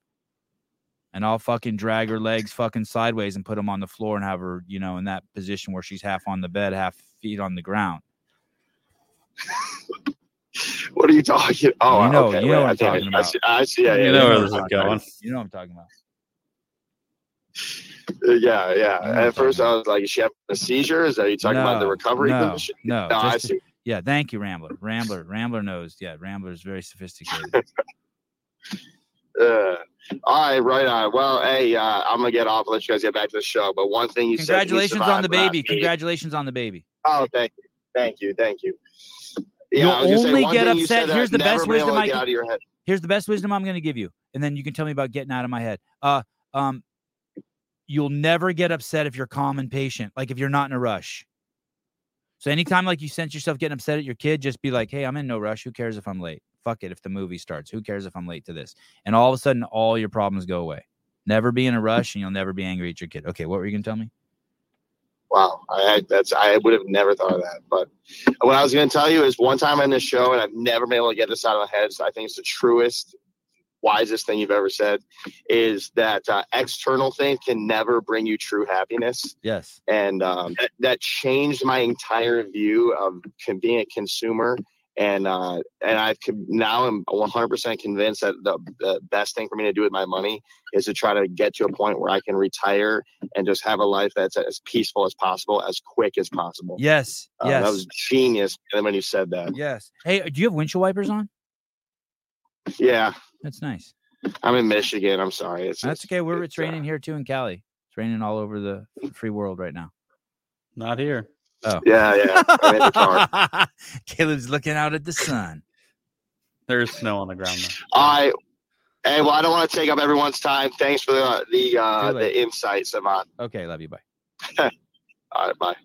S1: and I'll fucking drag her legs fucking sideways and put them on the floor and have her, you know, in that position where she's half on the bed, half feet on the ground. (laughs)
S8: What are you talking? Oh,
S1: You know-
S8: okay.
S1: you know
S8: wait,
S1: what
S8: I
S1: I'm
S8: think
S1: talking
S8: I,
S1: about.
S8: see, I see. Yeah,
S3: You know where this is going.
S1: You know what I'm talking about.
S8: Yeah, yeah.
S1: You know
S8: At first,
S1: talking
S8: I was like, "Is she having a seizure? Is that you talking about the recovery
S1: no,
S8: condition?"
S1: no,
S8: No, I
S1: just-
S8: see.
S1: Yeah, thank you, Rambler. Rambler, Rambler knows. Yeah, Rambler is very sophisticated. (laughs)
S8: Uh, all right, right on. Well, hey, uh, I'm gonna get off. Let you guys get back to the show. But one thing you said,
S1: congratulations on the baby. Congratulations on the baby.
S8: Oh, thank you, thank you, thank you.
S1: You'll
S8: I say,
S1: only get upset- here's
S8: I've
S1: the best wisdom I
S8: get
S1: can-
S8: out of your head.
S1: Here's the best wisdom I'm going to give you, and then you can tell me about getting out of my head. Uh, um, you'll never get upset if you're calm and patient. Like if you're not in a rush. So anytime like you sense yourself getting upset at your kid, just be like, "Hey, I'm in no rush. Who cares if I'm late? Fuck it if the movie starts. Who cares if I'm late to this?" And all of a sudden, all your problems go away. Never be in a rush, and you'll never be angry at your kid. Okay, what were you gonna tell me?
S8: Wow, I that's I would have never thought of that. But what I was going to tell you is one time on this show, and I've never been able to get this out of my head. So I think it's the truest, wisest thing you've ever said is that uh, external things can never bring you true happiness,
S1: Yes.
S8: and um, that, that changed my entire view of being a consumer. And uh, and I could now am 100% convinced that the, the best thing for me to do with my money is to try to get to a point where I can retire and just have a life that's as peaceful as possible, as quick as possible.
S1: Yes.
S8: Uh,
S1: yes.
S8: That was genius man, when you said that.
S1: yes. Hey, do you have windshield wipers on?
S8: Yeah,
S1: That's nice.
S8: I'm in Michigan. I'm sorry. It's
S1: That's
S8: it's-
S1: okay. We're it's
S8: uh,
S1: raining here too in Cali. It's raining all over the free world right now.
S3: Not here.
S1: Oh.
S8: Yeah, yeah. I'm in the car.
S1: Caleb's looking out at the sun.
S3: There's snow on the ground though.
S8: All right. Hey, well, I don't want to take up everyone's time. Thanks for the the uh, the insight, Savant.
S1: Okay, love you. Bye. (laughs)
S8: All right, bye.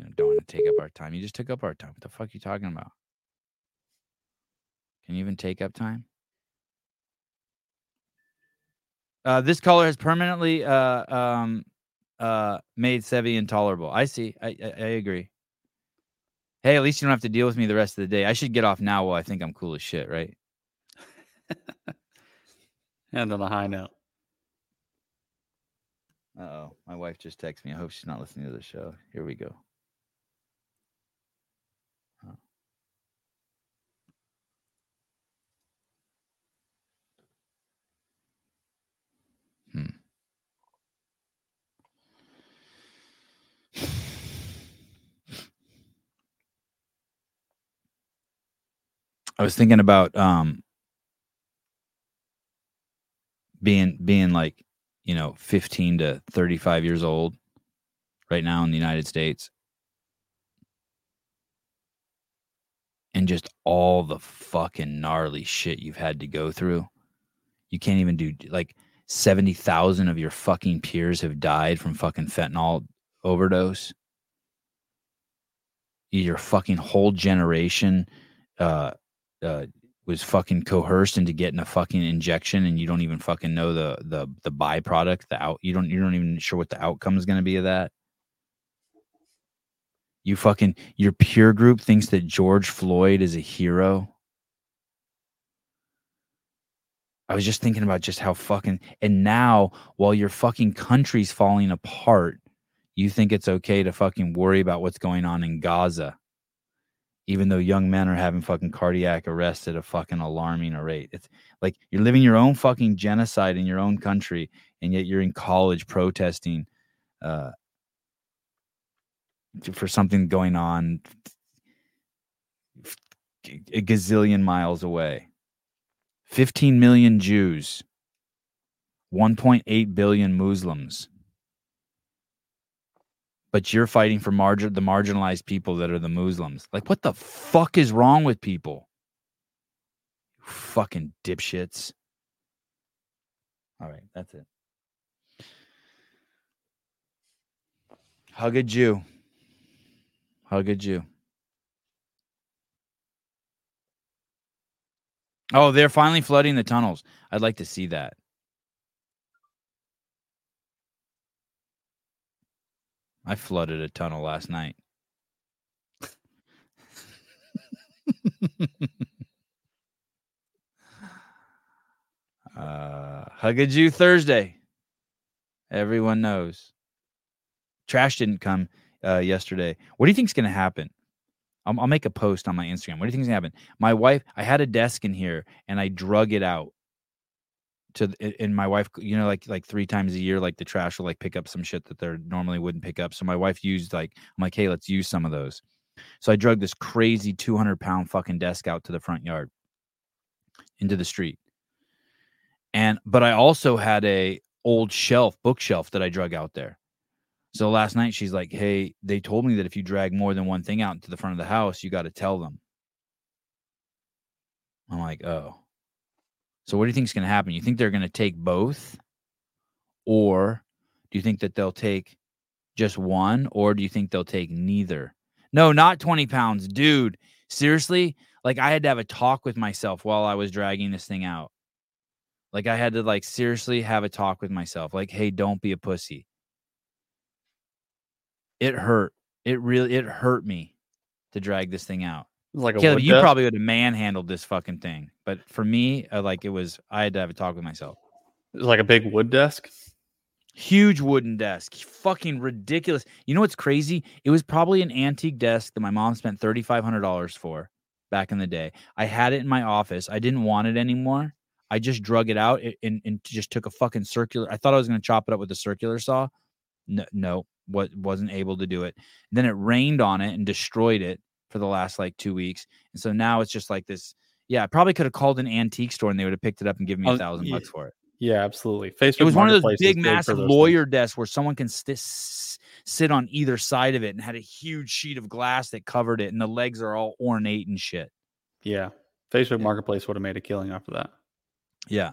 S1: I don't want to take up our time. You just took up our time. What the fuck are you talking about? Can you even take up time? Uh, this caller has permanently uh, um, uh, made Sevi intolerable. I see. I, I, I agree. Hey, at least you don't have to deal with me the rest of the day. I should get off now while I think I'm cool as shit, right?
S3: And on a high note.
S1: Uh oh. My wife just texted me. I hope she's not listening to the show. Here we go. I was thinking about um being being like you know 15 to 35 years old right now in the United States. And just all the fucking gnarly shit you've had to go through. You can't even do like 70,000 of your fucking peers have died from fucking fentanyl overdose. Your fucking whole generation uh uh was fucking coerced into getting a fucking injection and you don't even fucking know the the the byproduct the out you don't you don't even sure what the outcome is going to be of that You fucking your peer group thinks that George Floyd is a hero. I was just thinking about just how fucking and now while your fucking country's falling apart, you think it's okay to fucking worry about what's going on in Gaza. Even though young men are having fucking cardiac arrest at a fucking alarming rate. It's like you're living your own fucking genocide in your own country, and yet you're in college protesting uh, for something going on a gazillion miles away. 15 million Jews, 1.8 billion Muslims. But you're fighting for margin the marginalized people that are the Muslims. Like, what the fuck is wrong with people? Fucking dipshits. All right, that's it. Hug a Jew. Hug a Jew. Oh, they're finally flooding the tunnels. I'd like to see that. I flooded a tunnel last night. (laughs) uh, Hug a Jew Thursday. Everyone knows. Trash didn't come uh, yesterday. What do you think's going to happen? I'll, I'll make a post on my Instagram. What do you think's going to happen? My wife, I had a desk in here and I drug it out to and my wife you know like like three times a year like the trash will like pick up some shit that they normally wouldn't pick up. So my wife used like i'm like hey let's use some of those. So i drug this crazy 200 pound fucking desk out to the front yard into the street. And but i also had a old shelf bookshelf that i drug out there. So last night she's like hey they told me that if you drag more than one thing out into the front of the house you got to tell them. I'm like oh so what do you think is going to happen? You think they're going to take both? Or do you think that they'll take just one? Or do you think they'll take neither? No, not 20 pounds. Dude, seriously? Like I had to have a talk with myself while I was dragging this thing out. Like I had to like seriously have a talk with myself. Like, hey, don't be a pussy. It hurt. It really it hurt me to drag this thing out.
S3: Like
S1: Caleb, you probably would have manhandled this fucking thing. But for me, uh, like it was, I had to have a talk with myself.
S3: It was like a big wood desk.
S1: Huge wooden desk, fucking ridiculous. You know what's crazy? It was probably an antique desk that my mom spent thirty five hundred dollars for back in the day. I had it in my office. I didn't want it anymore. I just drug it out and, and just took a fucking circular. I thought I was going to chop it up with a circular saw. No, no, what wasn't able to do it. Then it rained on it and destroyed it for the last like two weeks. And so now it's just like this. Yeah, I probably could have called an antique store and they would have picked it up and given me
S3: Oh,
S1: a thousand bucks for it.
S3: Yeah, absolutely. Facebook.
S1: It was one of those big, massive lawyer
S3: things.
S1: desks where someone can st- s- sit on either side of it and had a huge sheet of glass that covered it, and the legs are all ornate and shit.
S3: Yeah, Facebook
S1: Yeah.
S3: Marketplace would have made a killing off of that.
S1: Yeah.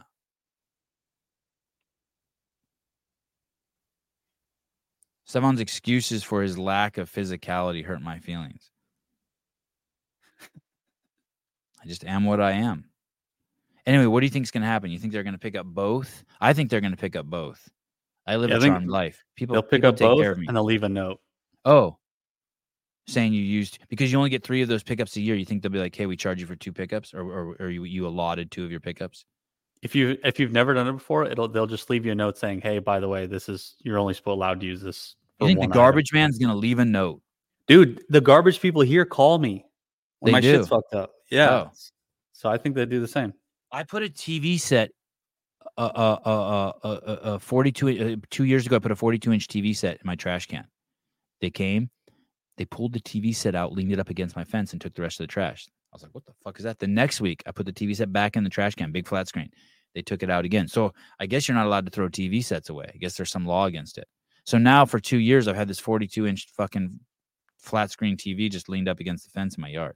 S1: Stefan's excuses for his lack of physicality hurt my feelings. I just am what I am. Anyway, what do you think is going to happen? You think they're going to pick up both? I think they're going to pick up both. I live
S3: Yeah, I
S1: charmed life. People
S3: They'll pick
S1: people
S3: up
S1: take
S3: both
S1: care of me.
S3: and they'll leave a note.
S1: Oh, saying you used because you only get three of those pickups a year. You think they'll be like, "Hey, we charge you for two pickups," or or, or you you allotted two of your pickups?
S3: If you if you've never done it before, it'll they'll just leave you a note saying, "Hey, by the way, this is you're only supposed allowed to use this."
S1: You think the
S3: one item."
S1: garbage man's gonna leave a note?
S3: dude? The garbage people here call me when
S1: They
S3: my
S1: do.
S3: shit's fucked up. Yeah,
S1: Oh.
S3: so I think they do the same.
S1: I put a TV set, a uh, uh, uh, uh, uh, uh 42, uh, two years ago, I put a 42 inch TV set in my trash can. They came, they pulled the TV set out, leaned it up against my fence, and took the rest of the trash. I was like, what the fuck is that? The next week, I put the TV set back in the trash can, big flat screen. They took it out again. So I guess you're not allowed to throw TV sets away. I guess there's some law against it. So now for two years, I've had this 42 inch fucking flat screen TV just leaned up against the fence in my yard.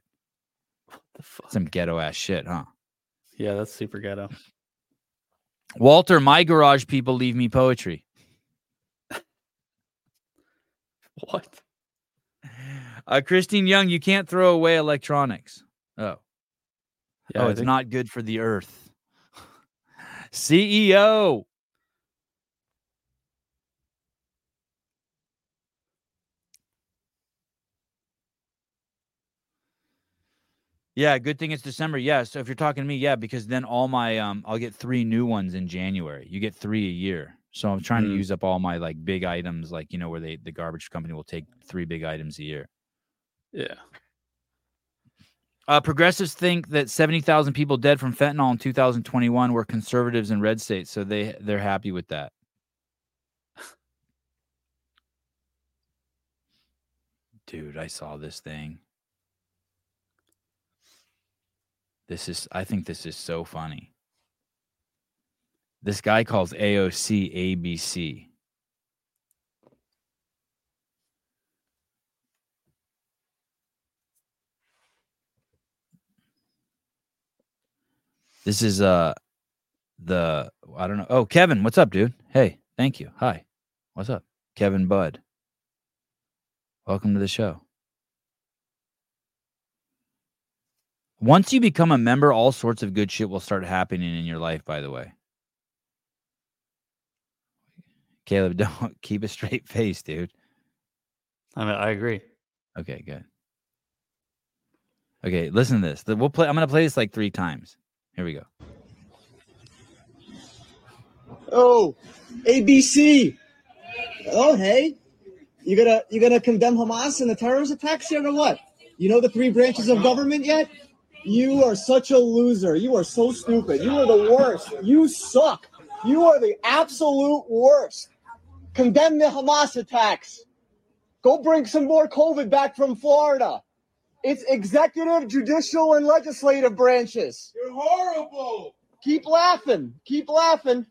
S3: The fuck?
S1: Some ghetto ass shit, huh?
S3: Yeah, that's super ghetto.
S1: Walter, my garage people leave me poetry. (laughs)
S3: What?
S1: Uh, Christine Young, you can't throw away electronics. Oh,
S3: Yeah,
S1: oh,
S3: I
S1: it's
S3: think-
S1: not good for the earth. (laughs) CEO. Yeah, good thing it's December. Yeah, so if you're talking to me, yeah, because then all my um, I'll get three new ones in January. You get three a year. So I'm trying to
S3: Mm.
S1: use up all my like big items, like you know where they the garbage company will take three big items a year.
S3: Yeah.
S1: Uh, progressives think that 70,000 people dead from fentanyl in 2021 were conservatives in red states, so they they're happy with that. (sighs) Dude, I saw this thing. This is I think this is so funny. This guy calls AOC ABC. This is uh the I don't know. Oh, Kevin, what's up, dude? Hey, thank you. Hi. What's up? Kevin Budd. Welcome to the show. Once you become a member, all sorts of good shit will start happening in your life, by the way. Caleb, (laughs) don't keep a straight face, dude.
S3: I mean, I agree.
S1: Okay, good. Okay, listen to this. We'll play I'm gonna play this like three times. Here we go.
S9: Oh, ABC. Oh, hey. You gonna you gonna condemn Hamas and the terrorist attacks here or what? You know the three branches of government yet? You are such a loser. You are so stupid. You are the worst. You suck. You are the absolute worst. Condemn the Hamas attacks. Go bring some more COVID back from Florida. It's executive, judicial, and legislative branches. You're horrible. Keep laughing. Keep laughing.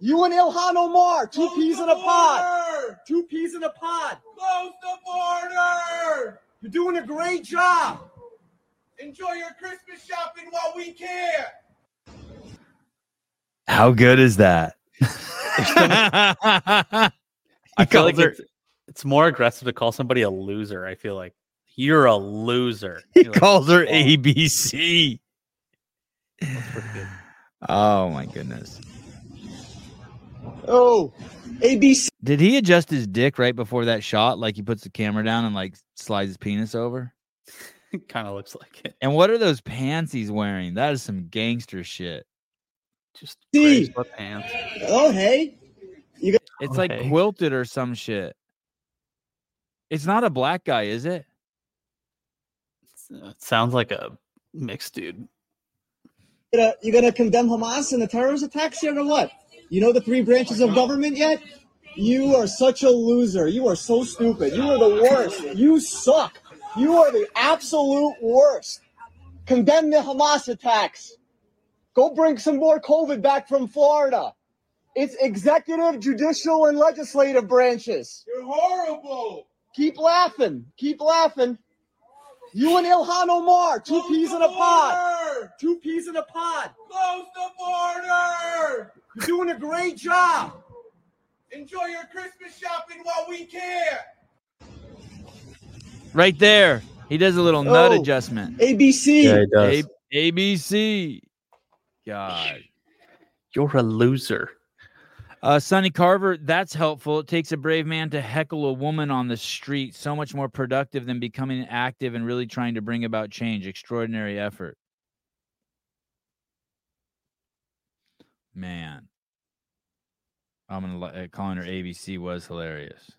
S9: You and Ilhan Omar, two peas in a pod. Two peas in a pod. Close the border. You're doing a great job. Enjoy your Christmas shopping while we can.
S1: How good is that? (laughs)
S3: I feel like it's, it's more aggressive to call somebody a loser. I feel like you're a loser.
S1: he
S3: You're like,
S1: calls her
S3: "Oh,
S1: ABC.
S3: that's pretty good."
S1: Oh my goodness.
S9: Oh, ABC.
S1: Did he adjust his dick right before that shot? Like he puts the camera down and like slides his penis over?
S3: It kind of looks like it.
S1: And what are those pants he's wearing? That is some gangster shit.
S3: Just
S9: See.
S3: gray sweatpants.
S9: Oh, hey.
S1: It's like
S3: Okay.
S1: quilted or some shit. It's not a black guy, is it?
S3: Uh, It sounds like a mixed dude.
S9: You gonna, you gonna condemn Hamas and the terrorist attacks yet or what? You know the three branches of government yet? You are such a loser. You are so stupid. You are the worst. You suck. You are the absolute worst. Condemn the Hamas attacks. Go bring some more COVID back from Florida. It's executive, judicial, and legislative branches. You're horrible. Keep laughing. Keep laughing. You and Ilhan Omar, two peas in a pod. Two peas in a pod. Close the border. You're doing a great job. Enjoy your Christmas shopping while we can.
S1: Right there. He does a little nut
S9: Oh.
S1: adjustment.
S9: ABC.
S3: Yeah, he does.
S1: A- ABC. God.
S3: You're a loser.
S1: Uh, Sonny Carver, that's helpful. It takes a brave man to heckle a woman on the street. So much more productive than becoming active and really trying to bring about change. Extraordinary effort. Man. I'm gonna li- uh, calling her ABC was hilarious.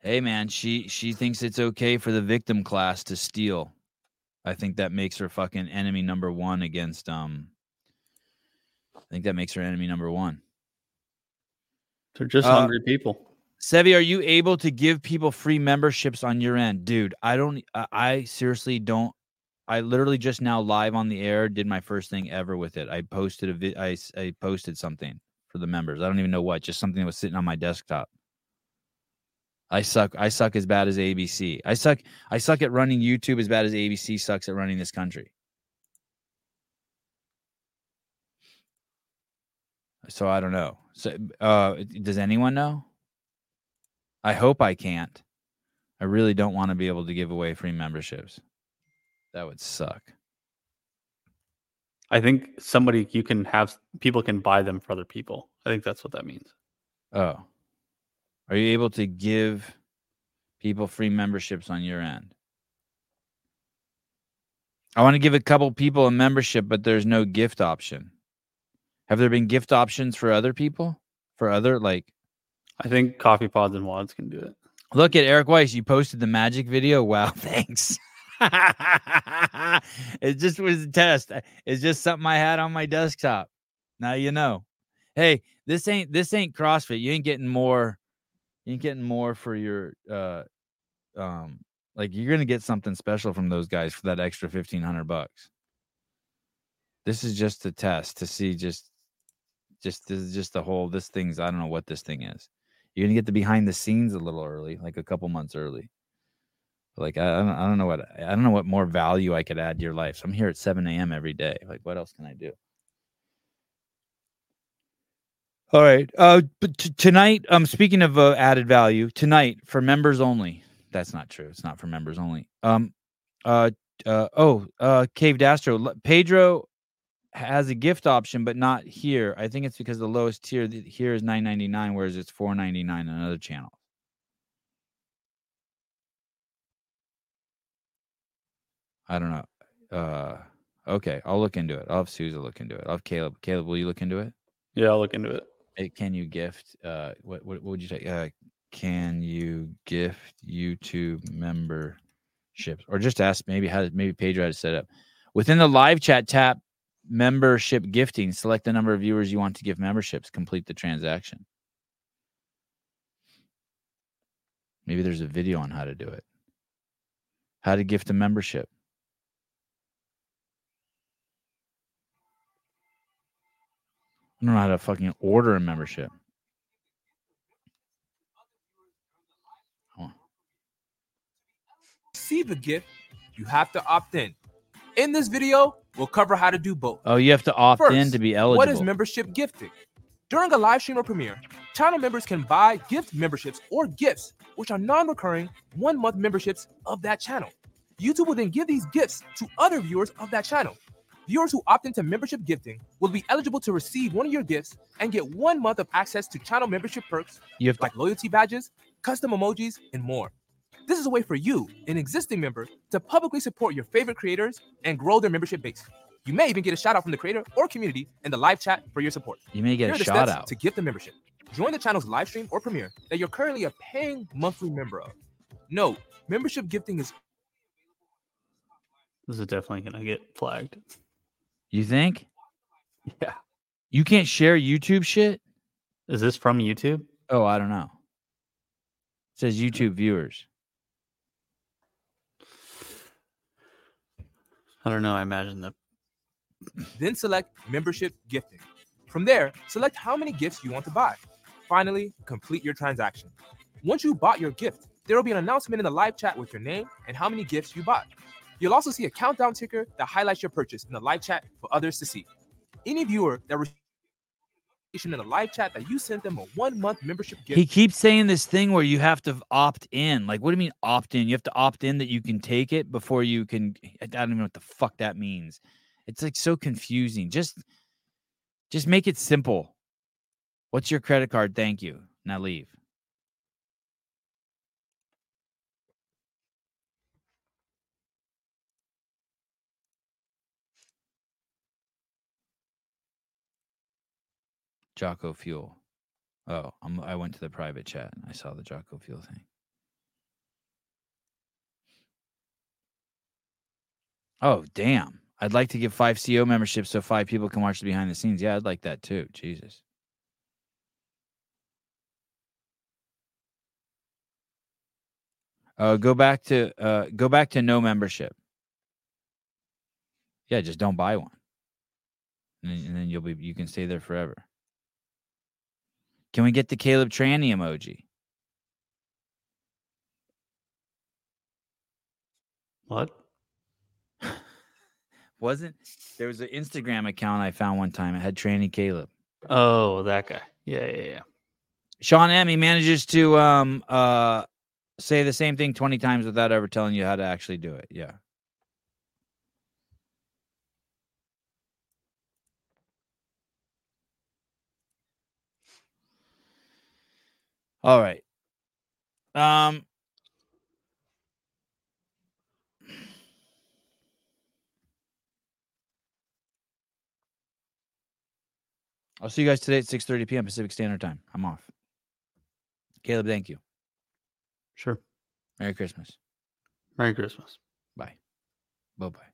S1: Hey man, she she thinks it's okay for the victim class to steal. I think that makes her fucking enemy number one against um. I think that makes her enemy number one.
S3: They're just
S1: Uh,
S3: hungry people.
S1: Sevi, are you able to give people free memberships on your end, dude? I don't. I, I seriously don't. I literally just now live on the air did my first thing ever with it. I posted a vi- I, I posted something for the members. I don't even know what. Just something that was sitting on my desktop. I suck. I suck as bad as ABC. I suck. I suck at running YouTube as bad as ABC sucks at running this country. So I don't know. So uh does anyone know? I hope I can't. I really don't want to be able to give away free memberships. That would suck.
S3: I think somebody you can have people can buy them for other people. I think that's what that means.
S1: Oh. Are you able to give People free memberships on your end. I want to give a couple people a membership, but there's no gift option. Have there been gift options for other people? For other like
S3: I think Coffee Pods and WODs can do it.
S1: Look at Eric Weiss. You posted the magic video. Wow, (laughs) thanks. it just was a test. It's just something I had on my desktop. Now you know. Hey, this ain't this ain't CrossFit. You ain't getting more. You ain't getting more for your uh um like you're gonna get something special from those guys for that extra fifteen hundred bucks. This is just a test to see just just this is just the whole this thing's I don't know what this thing is. You're gonna get the behind the scenes a little early, like a couple months early. Like I, I don't, I don't know what I don't know what more value I could add to your life. So I'm here at 7 a.m. every day. Like what else can I do? All right. Uh, but t- tonight, um, speaking of uh, added value, tonight for members only. That's not true. It's not for members only. Um, uh, uh oh, uh, Cave Dastro, Pedro has a gift option, but not here. I think it's because the lowest tier here is 9.99, whereas it's 4.99 on another channel. I don't know. Uh, okay, I'll look into it. I'll have Sousa look into it. I'll have Caleb. Caleb, will you look into it?
S3: Yeah, I'll look into it.
S1: Hey, can you gift? Uh, what what, what would you say? Uh, can you gift YouTube memberships, or just ask maybe how maybe Pedro had to set up within the live chat. Tap membership gifting. Select the number of viewers you want to give memberships. Complete the transaction. Maybe there's a video on how to do it. How to gift a membership. I don't know how to fucking order a membership.
S10: receive a gift, you have to opt in. In this video, we'll cover how to do both.
S1: Oh, you have to opt in to be eligible.
S10: What is membership gifting? During a live stream or premiere, channel members can buy gift memberships or gifts, which are non recurring one month memberships of that channel. YouTube will then give these gifts to other viewers of that channel. Viewers who opt into membership gifting will be eligible to receive one of your gifts and get one month of access to channel membership perks
S1: You have to
S10: like loyalty badges, custom emojis, and more. This is a way for you, an existing member, to publicly support your favorite creators and grow their membership base. You may even get a shout out from the creator or community in the live chat for your support.
S1: You may get
S10: are
S1: a
S10: the
S1: shout out.
S10: to gift the membership. Join the channel's live stream or premiere that you're currently a paying monthly member of. Note, membership gifting is
S3: This is definitely gonna get flagged.
S1: You think?
S3: Yeah.
S1: You can't share YouTube shit?
S3: Is this from YouTube?
S1: Oh, I don't know. It says YouTube viewers.
S3: I don't know. I imagine that.
S10: then select membership gifting. From there, select how many gifts you want to buy. Finally, complete your transaction. Once you bought your gift, there will be an announcement in the live chat with your name and how many gifts you bought. You'll also see a countdown ticker that highlights your purchase in the live chat for others to see. Any viewer that receives in the live chat that you sent them a one month membership gift
S1: He keeps saying this thing where you have to opt in. Like, what do you mean opt in? You have to opt in that you can take it before you can. I don't even know what the fuck that means. It's like so confusing. Just, just make it simple. What's your credit card? Thank you. Now leave. Jocko Fuel. Oh, I'm, I went to the private chat and I saw the Jocko Fuel thing. Oh, damn. I'd like to give five CO memberships so five people can watch the behind the scenes. Yeah, I'd like that too. Jesus. Uh, go back to uh, go back to no membership. Yeah, just don't buy one, and and then you'll be you can stay there forever. Can we get the Caleb Tranny emoji?
S3: What? (laughs)
S1: Wasn't there was an Instagram account I found one time. It had Tranny Caleb.
S3: Oh, that guy. Yeah, yeah, yeah.
S1: Sean M. He manages to um uh say the same thing twenty times without ever telling you how to actually do it. Yeah. All right. Um, I'll see you guys today at 6:30 p.m. Pacific Standard Time. I'm off. Caleb, thank you.
S3: Sure.
S1: Merry Christmas.
S3: Merry Christmas.
S1: Bye. Bye bye.